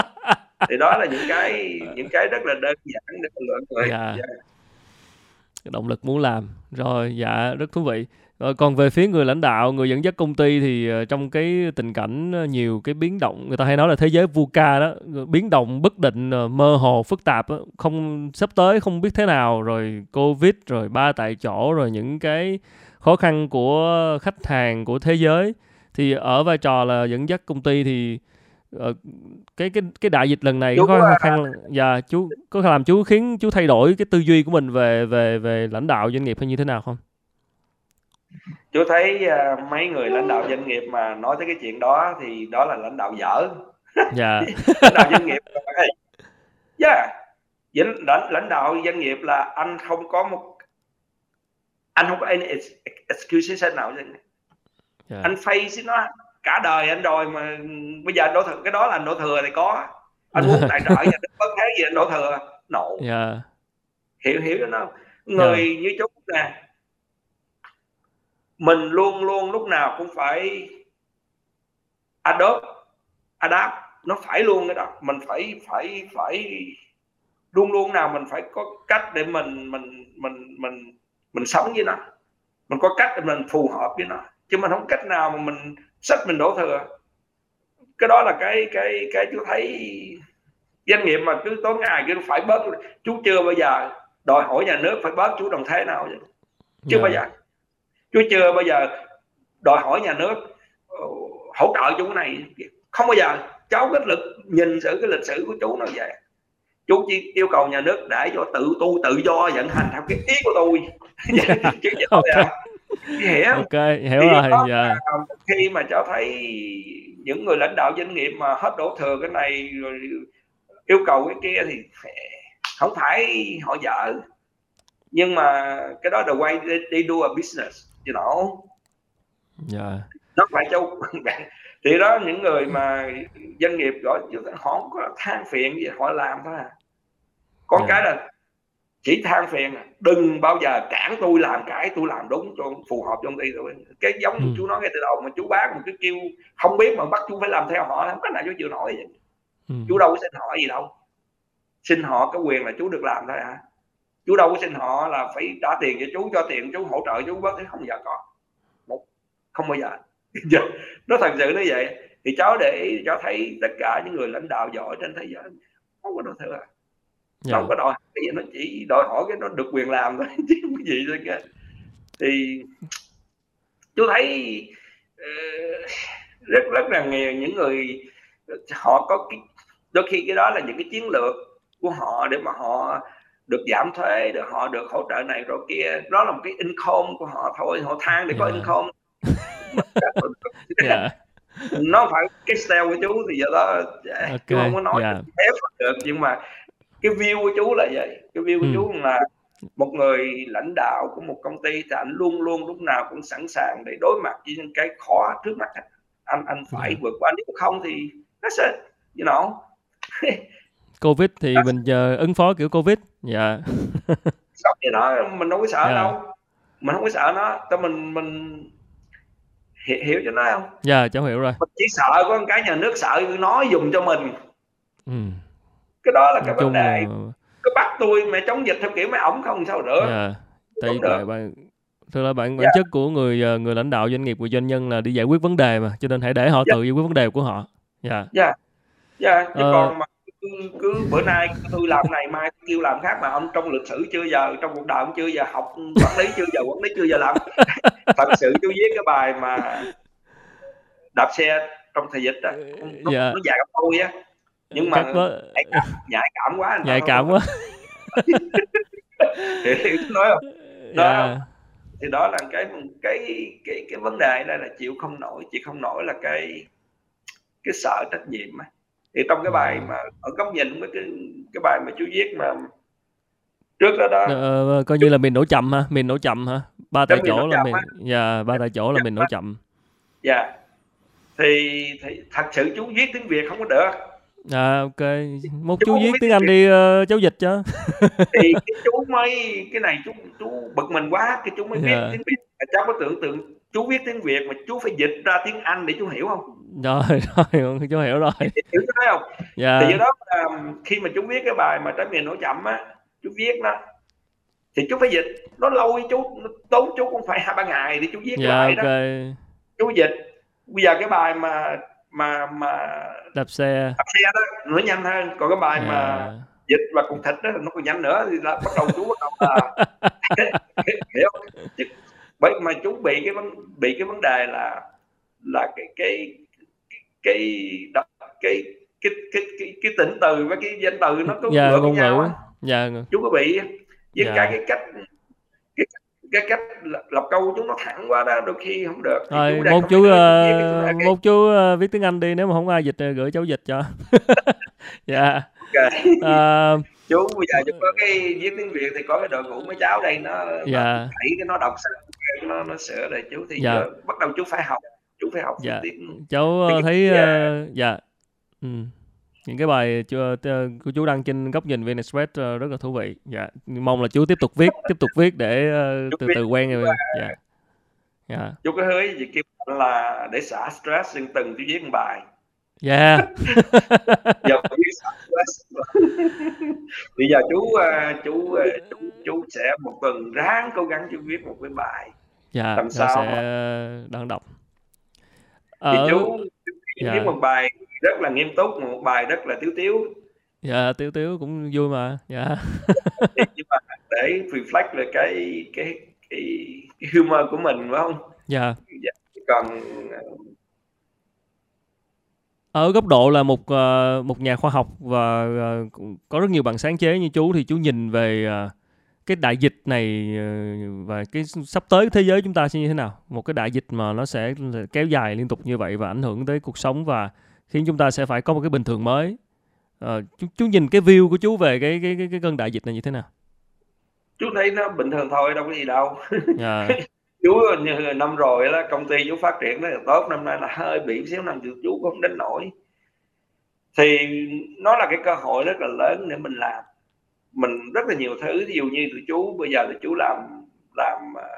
Thì đó là những cái những cái rất là đơn giản để luận rồi dạ. dạ. động lực muốn làm. Rồi dạ rất thú vị rồi còn về phía người lãnh đạo, người dẫn dắt công ty thì ờ, trong cái tình cảnh ờ, nhiều cái biến động, người ta hay nói là thế giới VUCA đó, biến động bất định, ờ, mơ hồ, phức tạp, không sắp tới không biết thế nào, rồi Covid, rồi ba tại chỗ, rồi những cái khó khăn của khách hàng, của thế giới. Thì ở vai trò là dẫn dắt công ty thì cái cái cái đại dịch lần này chú có khó khăn dạ chú có làm chú khiến chú thay đổi cái tư duy của mình về về về lãnh đạo doanh nghiệp hay như thế nào không? Chú thấy uh, mấy người lãnh đạo doanh nghiệp mà nói tới cái chuyện đó thì đó là lãnh đạo dở dạ lãnh đạo doanh nghiệp yeah. lãnh, lãnh đạo doanh nghiệp là anh không có một anh không có any excuse nào yeah. Dạ. anh face nó cả đời anh đòi mà bây giờ đổ thừa cái đó là đổ thừa thì có anh muốn tài trợ nhà bất thế gì anh đổ thừa nổ yeah. Dạ. hiểu hiểu nó người yeah. như chú nè mình luôn luôn lúc nào cũng phải adopt adapt. Nó phải luôn cái đó. Mình phải phải phải luôn luôn nào mình phải có cách để mình mình mình mình mình sống với nó. Mình có cách để mình phù hợp với nó. Chứ mình không cách nào mà mình sách mình đổ thừa. Cái đó là cái cái cái chú thấy doanh nghiệp mà cứ tối ngày cứ phải bớt. Chú chưa bao giờ đòi hỏi nhà nước phải bớt chú đồng thế nào chứ chưa yeah. bao giờ chú chưa bao giờ đòi hỏi nhà nước ờ, hỗ trợ chú này. Không bao giờ. Cháu cái lực nhìn sự cái lịch sử của chú nó vậy. Chú chỉ yêu cầu nhà nước để cho tự tu tự do vận hành theo cái ý của tôi. Chứ okay. hiểu. Ok hiểu thì rồi dạ. khi mà cho thấy những người lãnh đạo doanh nghiệp mà hết đổ thừa cái này rồi yêu cầu cái kia thì không phải họ dở. Nhưng mà cái đó là way they, they do a business you know yeah. nó phải châu thì đó những người mà doanh nghiệp gọi họ không có than phiền gì họ làm thôi à có yeah. cái là chỉ than phiền đừng bao giờ cản tôi làm cái tôi làm đúng cho phù hợp trong ty tôi cái giống ừ. chú nói ngay từ đầu mà chú bác mà cứ kêu không biết mà bắt chú phải làm theo họ không có nào chú chịu nổi vậy ừ. chú đâu có xin họ gì đâu xin họ cái quyền là chú được làm thôi à chú đâu có xin họ là phải trả tiền cho chú cho tiền chú hỗ trợ chú bớt không bao giờ có một không bao giờ nó thật sự như vậy thì cháu để cho thấy tất cả những người lãnh đạo giỏi trên thế giới không có đâu thừa yeah. Dạ. không có đòi cái gì nó chỉ đòi hỏi cái nó được quyền làm thôi chứ có gì thôi cả thì chú thấy uh, rất rất là nhiều những người họ có cái đôi khi cái đó là những cái chiến lược của họ để mà họ được giảm thuế để họ được hỗ trợ này rồi kia đó là một cái income của họ thôi họ than để yeah. có dạ. income yeah. nó phải cái style của chú thì giờ đó okay. chú không có nói yeah. ép được nhưng mà cái view của chú là vậy cái view của ừ. chú là một người lãnh đạo của một công ty thì anh luôn luôn lúc nào cũng sẵn sàng để đối mặt với những cái khó trước mắt anh anh phải yeah. vượt qua nếu không thì nó sẽ you know covid thì mình giờ ứng phó kiểu covid dạ. Sống như nó mình đâu có sợ yeah. đâu. Mình không có sợ nó. Cho mình mình hiểu, hiểu cho nó không? Dạ yeah, cháu hiểu rồi. Mình chỉ sợ có cái nhà nước sợ nó dùng cho mình. Ừ. cái đó là cái vấn đề. là... cái bắt tôi mẹ chống dịch theo kiểu mấy ổng không sao nữa yeah. tại tại bạn thực là bạn bản yeah. chất của người ờ, người lãnh đạo doanh nghiệp người doanh nhân là đi giải quyết vấn đề mà cho nên hãy để họ yeah. tự giải quyết vấn đề của họ. Dạ. Dạ. Dạ chứ ờ... còn mà cứ, cứ bữa nay tôi làm này mai kêu làm khác mà ông trong lịch sử chưa giờ trong cuộc đời ông chưa giờ học quản lý chưa giờ quản lý chưa giờ làm thật sự chú viết cái bài mà đạp xe trong thời dịch đó nó, dạ. nó dài gấp tôi á nhưng mà có... nhạy, cảm, nhạy cảm quá nhạy cảm quá thì nói không đó yeah. Dạ. thì đó là cái cái cái cái vấn đề đây là chịu không nổi chịu không nổi là cái cái sợ trách nhiệm mà thì trong cái bài mà ở góc nhìn với cái cái bài mà chú viết mà trước đó đó. Ờ, coi như là mình nổ chậm ha mình nổ chậm ha ba tại chỗ là mình dạ ba tại chỗ là mình nổ chậm. Dạ. Thì, thì thật sự chú viết tiếng việt không có được. À ok. Một chú, chú viết tiếng anh đi uh, cháu dịch cho. Thì cái chú mới cái này chú chú bực mình quá cái chú mới viết yeah. tiếng việt. Cháu có tưởng tượng chú viết tiếng việt mà chú phải dịch ra tiếng anh để chú hiểu không? Rồi rồi chú hiểu rồi. Hiểu thấy không? Dạ. thì do đó um, khi mà chú viết cái bài mà trái miền nổi chậm á chú viết đó thì chú phải dịch. Nó lâu chú nó tốn chú cũng phải hai ba ngày để chú viết dạ, lại okay. đó chú dịch. Bây giờ cái bài mà mà mà đạp xe. Đạp xe đó nó nhanh hơn. Còn cái bài yeah. mà dạ. dịch và cùng thịt đó nó còn nhanh nữa. Thì là bắt đầu chú bắt đầu là hiểu bởi mà chúng bị cái vấn bị cái vấn đề là là cái cái cái cái cái cái cái, cái, cái tỉnh từ với cái danh từ nó có dạ, ngôn ngữ dạ. chú có bị với dạ. cả cái cách cái, cái cách lập câu chúng nó thẳng quá đó đôi khi không được rồi chú ờ, một chú uh, một chú uh, viết tiếng anh đi nếu mà không ai dịch ờ, gửi cháu dịch cho dạ okay. uh, chú bây giờ chú có cái viết tiếng việt thì có cái đội ngũ mấy cháu đây nó dạ. yeah. Thấy cái nó đọc sao nó nó sửa rồi chú thì dạ. giờ bắt đầu chú phải học chú phải học dạ. tiếng cháu tiếng ờ, thấy uh, ờ, dạ. Ừ. những cái bài tơ- của chú đăng trên góc nhìn VN Express ờ, rất là thú vị. Dạ. Mong là chú tiếp tục viết tiếp tục viết để ờ, từ từ quen rồi dạ. Dạ. chú có hứa Kim Hạnh là để xả stress từng từng chú viết một bài. Dạ. Giờ xả stress. Bây giờ chú ờ, chú ờ, chú chú sẽ một tuần ráng cố gắng chú viết một cái bài dạ cháu sao sẽ đón đọc. Thì ở chú chú viết dạ một bài rất là nghiêm túc một bài rất là tiếu tiếu. Dạ tiếu tiếu cũng vui mà dạ. Nhưng mà để reflect lại cái cái cái, cái humor của mình phải không? Dạ. Dạ, còn ở góc độ là một ờ, một nhà khoa học và ờ, có rất nhiều bạn sáng chế như chú thì chú nhìn về ờ, cái đại dịch này ờ, và cái sắp tới thế giới chúng ta sẽ như thế nào? Một cái đại dịch mà nó sẽ kéo dài liên tục như vậy và ảnh hưởng tới cuộc sống và khiến chúng ta sẽ phải có một cái bình thường mới. Ờ, chú, chú nhìn cái view của chú về cái cái cái, cái cơn đại dịch này như thế nào? Chú thấy nó bình thường thôi đâu có gì đâu. Dạ. Chú như năm rồi đó công ty chú phát triển rất là tốt năm nay là hơi bị xíu năm chú chú cũng không đến nổi. Thì nó là cái cơ hội rất là lớn để mình làm mình rất là nhiều thứ. Ví dụ như tụi chú bây giờ tụi chú làm làm à,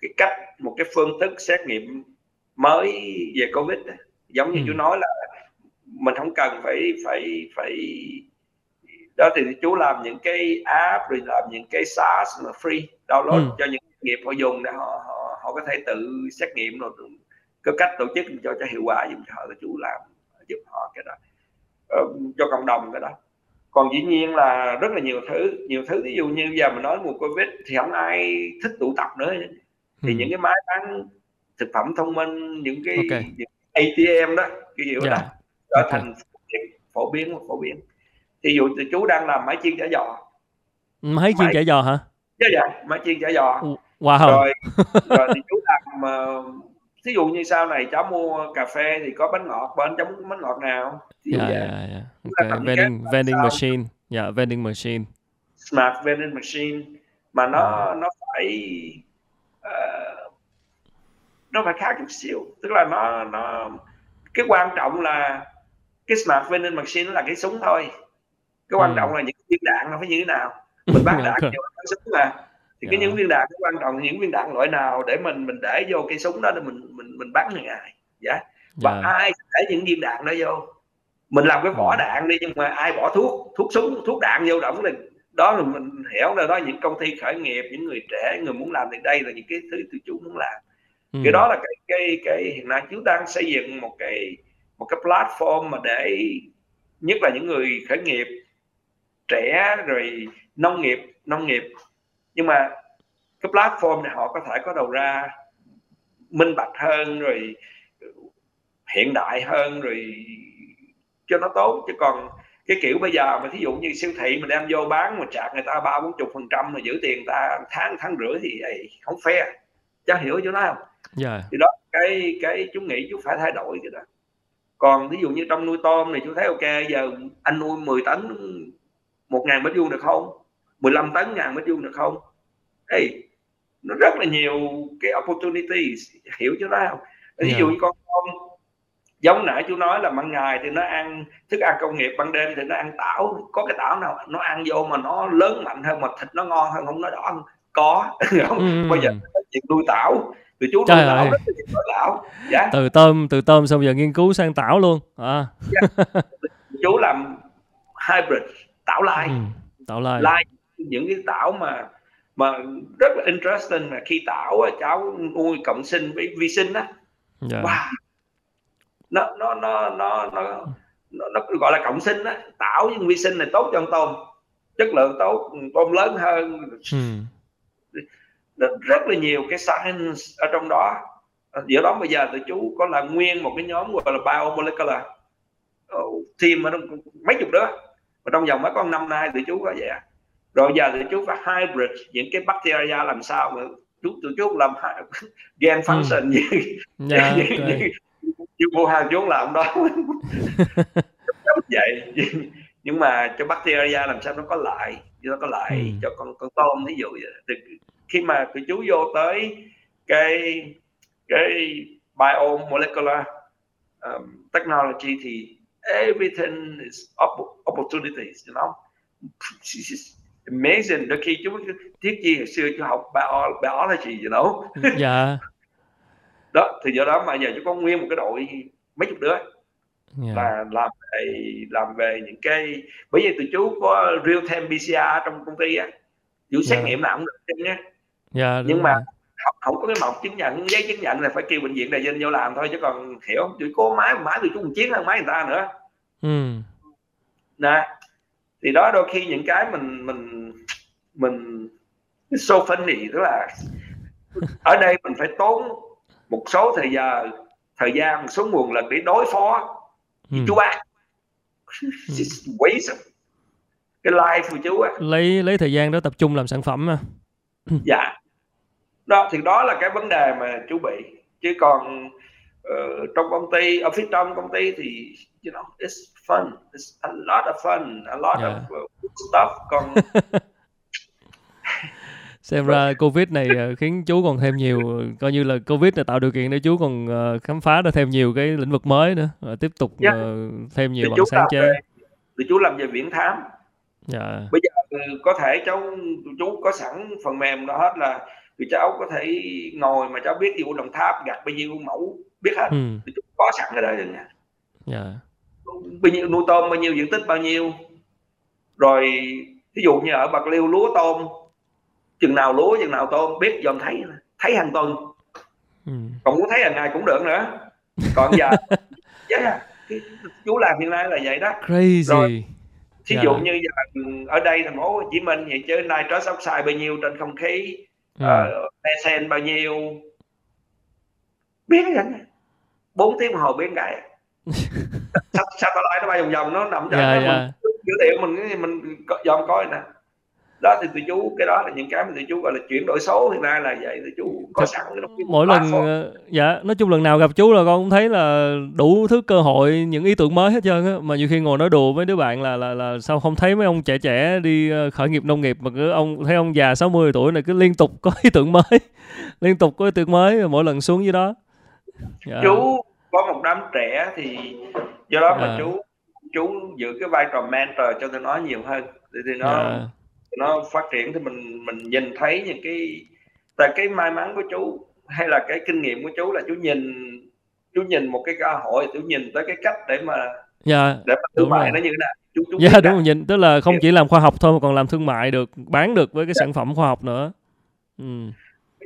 cái cách một cái phương thức xét nghiệm mới về covid giống như ừ. chú nói là mình không cần phải phải phải đó thì chú làm những cái app rồi làm những cái SaaS mà free download ừ. cho những nghiệp họ dùng để họ họ họ có thể tự xét nghiệm rồi có cách tổ chức cho cho hiệu quả giúp cho họ chú làm giúp họ cái đó. Ờ, cho cộng đồng cái đó còn dĩ nhiên là rất là nhiều thứ nhiều thứ ví dụ như giờ mình nói mùa covid thì không ai thích tụ tập nữa. Ừ. thì những cái máy bán thực phẩm thông minh những cái ok. những ATM đó cái kiểu đó dạ. trở ok. thành phổ biến phổ biến. Ví dụ thì chú đang làm máy chiên chả giò. Máy chiên chả giò hả? Chứ dạ máy chiên chả giò. Wow. Rồi rồi thì chú làm uh, thí dụ như sau này cháu mua cà phê thì có bánh ngọt bên cháu muốn bánh ngọt nào? Dạ dạ dạ. Chúng ta ok tận kết vending vending sao? machine. Dạ vending machine. Smart vending machine. Mà dạ. nó nó phải ờ, nó phải khác chút xíu. Tức là nó nó cái quan trọng là cái smart vending machine nó là cái súng thôi. Cái quan ừ. trọng là những viên đạn nó phải như thế nào. Mình bắn đạn ok. vô bắn súng mà thì cái những dạ viên đạn cái quan trọng những viên đạn loại nào để mình mình để vô cây súng đó để mình mình mình bắn người ai dạ. Và dạ. ai để những viên đạn đó vô? Mình làm cái vỏ đạn đi nhưng mà ai bỏ thuốc thuốc súng thuốc đạn vô đóng là đó là mình hiểu là đó những công ty khởi nghiệp những người trẻ người muốn làm thì đây là những cái thứ tụi chú muốn làm. Ừ. Cái đó là cái cái cái hiện nay chú đang xây dựng một cái một cái platform mà để nhất là những người khởi nghiệp trẻ rồi nông nghiệp nông nghiệp nhưng mà cái platform này họ có thể có đầu ra minh bạch hơn rồi hiện đại hơn rồi cho nó tốt. Chứ còn cái kiểu bây giờ mà thí dụ như siêu thị mình đem vô bán mà trả người ta ba bốn chục phần trăm mà giữ tiền ta tháng tháng rưỡi thì ey, không fair. Cháu hiểu chỗ đó không? Dạ. Thì đó cái cái chú nghĩ chú phải thay đổi cái đó. Còn ví dụ như trong nuôi tôm thì chú thấy ok giờ anh nuôi 10 tấn một ngàn mét vuông được không 15 tấn ngàn mét vuông được không? Ê, nó rất là nhiều cái opportunities hiểu chứ đó không ví dạ. dụ như con tôm giống nãy chú nói là ban ngày thì nó ăn thức ăn công nghiệp ban đêm thì nó ăn tảo. Có cái tảo nào nó ăn vô mà nó lớn mạnh hơn mà thịt nó ngon hơn không? Nó đỏ hơn. Có không? Ừ. Bây giờ chuyện nuôi tảo. Thì chú nuôi trời tảo ơi. rất là tảo. Dạ. Từ tôm từ tôm xong giờ nghiên cứu sang tảo luôn. À. Dạ. chú làm hybrid tảo lai. Ừ tảo lai. Lai những cái tảo mà mà rất là interesting là khi tảo cháu nuôi cộng sinh với vi sinh á. Dạ. Wow. Nó nó nó nó nó nó, nó gọi là cộng sinh á. Tảo với vi sinh này tốt cho con tôm chất lượng tốt tôm lớn hơn. Ừ. Rất, là nhiều cái science ở trong đó. Giữa đó bây giờ tụi chú có là nguyên một cái nhóm gọi là biomolecular. Ờ, team mà nó mấy chục đứa. Và trong vòng mới có năm nay tụi chú có vậy à. Rồi giờ tụi chú phải hybrid những cái bacteria làm sao mà chú tụi chú làm gen ừ. function như dạ như, ok. như, như vô hàng chú làm đó. Giống vậy. Nhưng mà cho bacteria làm sao nó có lại nó có lại ừ. cho con con tôm ví dụ vậy. Thì khi mà tụi chú vô tới cái cái biomolecular um, technology thì everything is opportunities you know amazing đôi khi chú thiết gì hồi xưa chú học bio, biology you know dạ đó thì do đó mà giờ chú có nguyên một cái đội mấy chục đứa yeah. Dạ. là làm về làm về những cái bởi vì tụi chú có real time PCR trong công ty á chú xét yeah. Dạ. nghiệm nào cũng được nhé yeah, nhưng mà không, không có cái mộc chứng nhận giấy chứng nhận là phải kêu bệnh viện đại dân vô làm thôi chứ còn hiểu tụi có máy máy tụi chú còn chiến hơn máy người ta nữa ừ. nè thì đó đôi khi những cái mình mình mình so funny tức là ở đây mình phải tốn một số thời giờ thời gian một số nguồn lực để đối phó với ừ. chú bác. Waste cái life của chú á. Lấy lấy thời gian đó tập trung làm sản phẩm à dạ. Đó thì đó là cái vấn đề mà chú bị. Chứ còn uh, trong công ty ở phía trong công ty thì you know it's fun it's a lot of fun a lot yeah. of uh, stuff còn xem ra covid này ờ, khiến chú còn thêm nhiều coi như là covid này tạo điều kiện để chú còn uh, khám phá ra thêm nhiều cái lĩnh vực mới nữa và tiếp tục yeah. thêm nhiều bằng sáng chế thì chú làm về viễn thám yeah. Dạ. bây giờ có thể cháu chú có sẵn phần mềm đó hết là thì cháu có thể ngồi mà cháu biết ví dụ đồng tháp gặt bao nhiêu mẫu biết hết. Ừ. thì chú có sẵn cái đó rồi nha. Yeah. bao nhiêu nuôi tôm bao nhiêu diện tích bao nhiêu. Rồi ví dụ như ở bạc liêu lúa tôm chừng nào lúa chừng nào tôm biết dòm thấy thấy hàng tuần. Ừ. còn muốn thấy hàng ngày cũng được nữa. Còn giờ yeah, chú làm hiện nay là vậy đó. Crazy. Rồi ví dụ yeah. như giờ ở đây thành phố Hồ Chí Minh vậy chứ nitrous oxide bao nhiêu trên không khí uh, bao nhiêu. Biết vậy bốn tiếng hồ biến cái. Sao tao lại nó bay vòng vòng nó nằm trong yeah, yeah. mình dữ liệu mình mình dòm coi nè. Đó thì tụi chú cái đó là những cái mà tụi chú gọi là chuyển đổi số hiện nay là vậy tụi chú có sẵn cái mỗi lần ờ, dạ nói chung lần nào gặp chú là con cũng thấy là đủ thứ cơ hội những ý tưởng mới hết trơn á. Mà nhiều khi ngồi nói đùa với đứa bạn là là là sao không thấy mấy ông trẻ trẻ đi ờ, khởi nghiệp nông nghiệp mà cứ ông thấy ông già 60 tuổi này cứ liên tục có ý tưởng mới liên tục có ý tưởng mới mỗi lần xuống dưới đó dạ. chú có một đám trẻ thì do đó dạ. mà chú chú giữ cái vai trò mentor cho tôi nói nhiều hơn thì, thì nó dạ nó phát triển thì mình mình nhìn thấy những cái tại cái may mắn của chú hay là cái kinh nghiệm của chú là chú nhìn chú nhìn một cái cơ hội chú nhìn tới cái cách để mà dạ để mà thương mại nó như thế nào chú, chú dạ đúng rồi nhìn tức là không chỉ làm khoa học thôi mà còn làm thương mại được bán được với cái dạ. sản phẩm khoa học nữa ừ.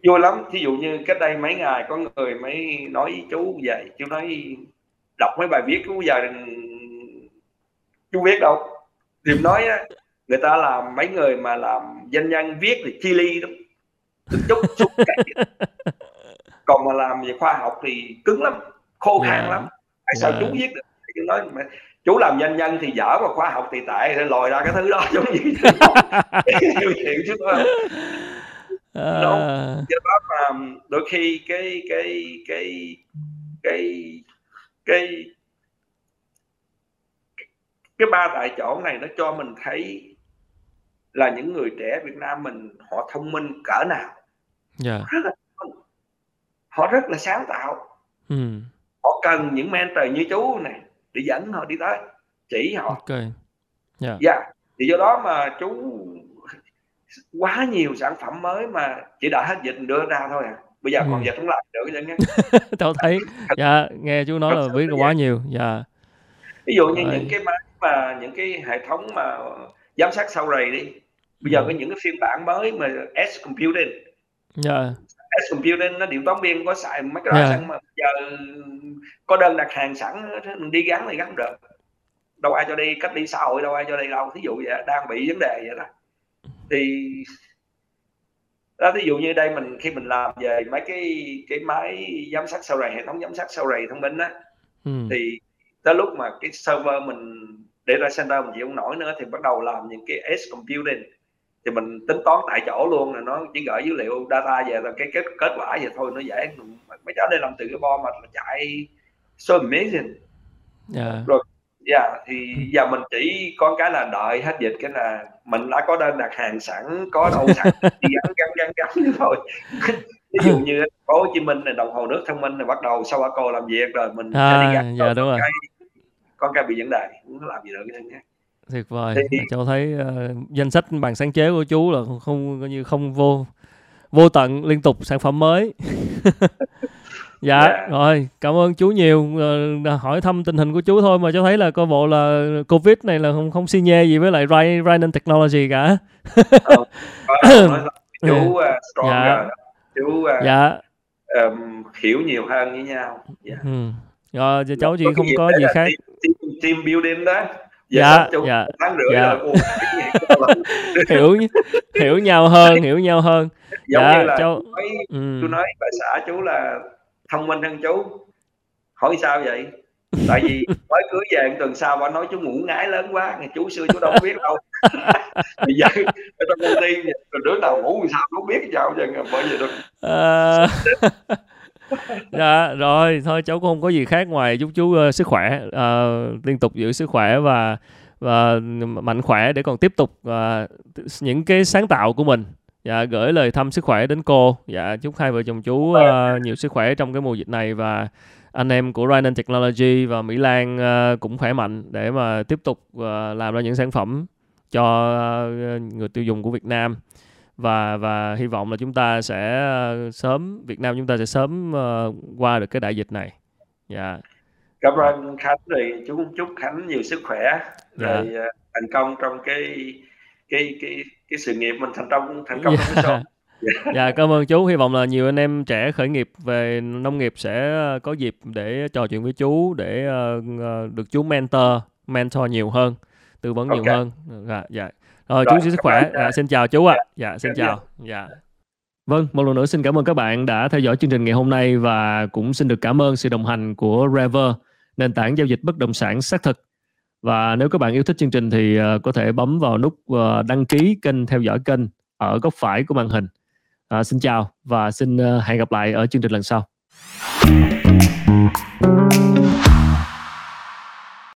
Vui lắm. Thí dụ như cách đây mấy ngày có người mới nói với chú vậy. Chú nói đọc mấy bài viết của giờ chú viết đâu. Thì nói á người ta làm mấy người mà làm danh nhân viết thì chi ly lắm. Chút chút còn mà làm về khoa học thì cứng lắm khô khan yeah. lắm. Hay sao yeah. chú viết được? Chú nói mà chú làm danh nhân thì dở mà khoa học thì tệ lòi ra cái thứ đó giống như à. đúng do đó mà đôi khi cái cái cái cái cái cái ba tại chỗ này nó cho mình thấy là những người trẻ Việt Nam mình họ thông minh cỡ nào yeah. Dạ. rất là họ rất là sáng tạo ừ. họ cần những mentor như chú này để dẫn họ đi tới chỉ họ ok yeah. Dạ. yeah. Dạ. thì do đó mà chú quá nhiều sản phẩm mới mà chỉ đợi hết dịch đưa ra thôi à bây giờ ừ. còn dịch không làm được nhé tao thấy dạ nghe chú nói là biết quá nhiều dạ ví dụ như Rồi. những cái máy mà những cái hệ thống mà giám sát sau rầy đi bây giờ ừ. có những cái phiên bản mới mà S computing. Dạ. S computing nó điện toán viên có xài mấy cái đó yeah. Dạ. sẵn mà bây giờ có đơn đặt hàng sẵn mình đi gắn thì gắn được đâu ai cho đi cách đi xã hội đâu ai cho đi đâu thí dụ vậy đang bị vấn đề vậy đó thì đó ví dụ như đây mình khi mình làm về mấy cái cái máy giám sát sau rầy hệ thống giám sát sau rầy thông minh á ừ. thì tới lúc mà cái server mình để ra center mình chịu không nổi nữa thì bắt đầu làm những cái edge computing thì mình tính toán tại chỗ luôn là nó chỉ gửi dữ liệu data về là cái kết kết quả vậy thôi nó dễ mấy cháu đây làm từ cái bo mà chạy so amazing yeah. rồi dạ thì giờ mình chỉ có cái là đợi hết dịch cái là mình đã có đơn đặt hàng sẵn có đâu sẵn chỉ gắn gắn gắn gắn thôi. Ví dụ như phố Hồ Chí Minh này đồng hồ nước thông minh này bắt đầu sau cô làm việc rồi mình À, sẽ đi gắn dạ, đúng con rồi. cái con cái bị vấn đề có làm gì được nhé tuyệt vời. Thì cho thấy ờ, danh sách bằng sáng chế của chú là không coi như không vô vô tận liên tục sản phẩm mới dạ dạ. rồi cảm ơn chú nhiều. Ờ, hỏi thăm tình hình của chú thôi mà cho thấy là coi bộ là covid này là không không xi nhê gì với lại Ry- Rhineland Technology cả. Ờ, là chú uh, stronger dạ. chú uh, dạ. um, hiểu nhiều hơn với nhau. Dạ. ừ. rồi cháu chị cái không có gì khác. team, team, team building đó. Giờ dạ chú dạ. tháng rưỡi dạ. rồi hiểu hiểu nhau hơn hiểu nhau hơn. Dạ như là cháu nói ừ. chú nói bà xã chú là thông minh hơn chú. Hỏi sao vậy? Tại vì mới cưới về tuần sau bà nói chú ngủ ngái lớn quá ngày chú xưa chú đâu biết đâu. Bây giờ ở trong công ty rồi đứa nào ngủ sao không biết sao giờ bởi vì được Ờ, dạ rồi thôi cháu cũng không có gì khác ngoài chúc chú ờ, sức khỏe ờ, liên tục giữ sức khỏe và và mạnh khỏe để còn tiếp tục ờ, những cái sáng tạo của mình dạ gửi lời thăm sức khỏe đến cô dạ chúc hai vợ chồng chú ờ, nhiều sức khỏe trong cái mùa dịch này và anh em của Rhineland Technology và Mỹ Lan ờ, cũng khỏe mạnh để mà tiếp tục ờ, làm ra những sản phẩm cho ờ, người tiêu dùng của Việt Nam và và hy vọng là chúng ta sẽ ờ, sớm Việt Nam chúng ta sẽ sớm ờ, qua được cái đại dịch này. Dạ. cảm ơn Khánh rồi chú cũng chúc Khánh nhiều sức khỏe Dạ. rồi ờ, thành công trong cái cái cái cái sự nghiệp mình thành công thành công trong cái số Dạ. dạ cảm ơn chú. Hy vọng là nhiều anh em trẻ khởi nghiệp về nông nghiệp sẽ ờ, có dịp để trò chuyện với chú để ờ, được chú mentor mentor nhiều hơn tư vấn nhiều Ok. hơn. Dạ dạ. Rồi, Rồi, chú xin sức khỏe. dạ, xin chào chú ạ. Dạ. Xin dạ, chào. dạ. Vâng, một lần nữa xin cảm ơn các bạn đã theo dõi chương trình ngày hôm nay và cũng xin được cảm ơn sự đồng hành của Rever, nền tảng giao dịch bất động sản xác thực. Và nếu các bạn yêu thích chương trình thì ờ, có thể bấm vào nút ờ, đăng ký kênh theo dõi kênh ở góc phải của màn hình. À, xin chào và xin hẹn gặp lại ở chương trình lần sau.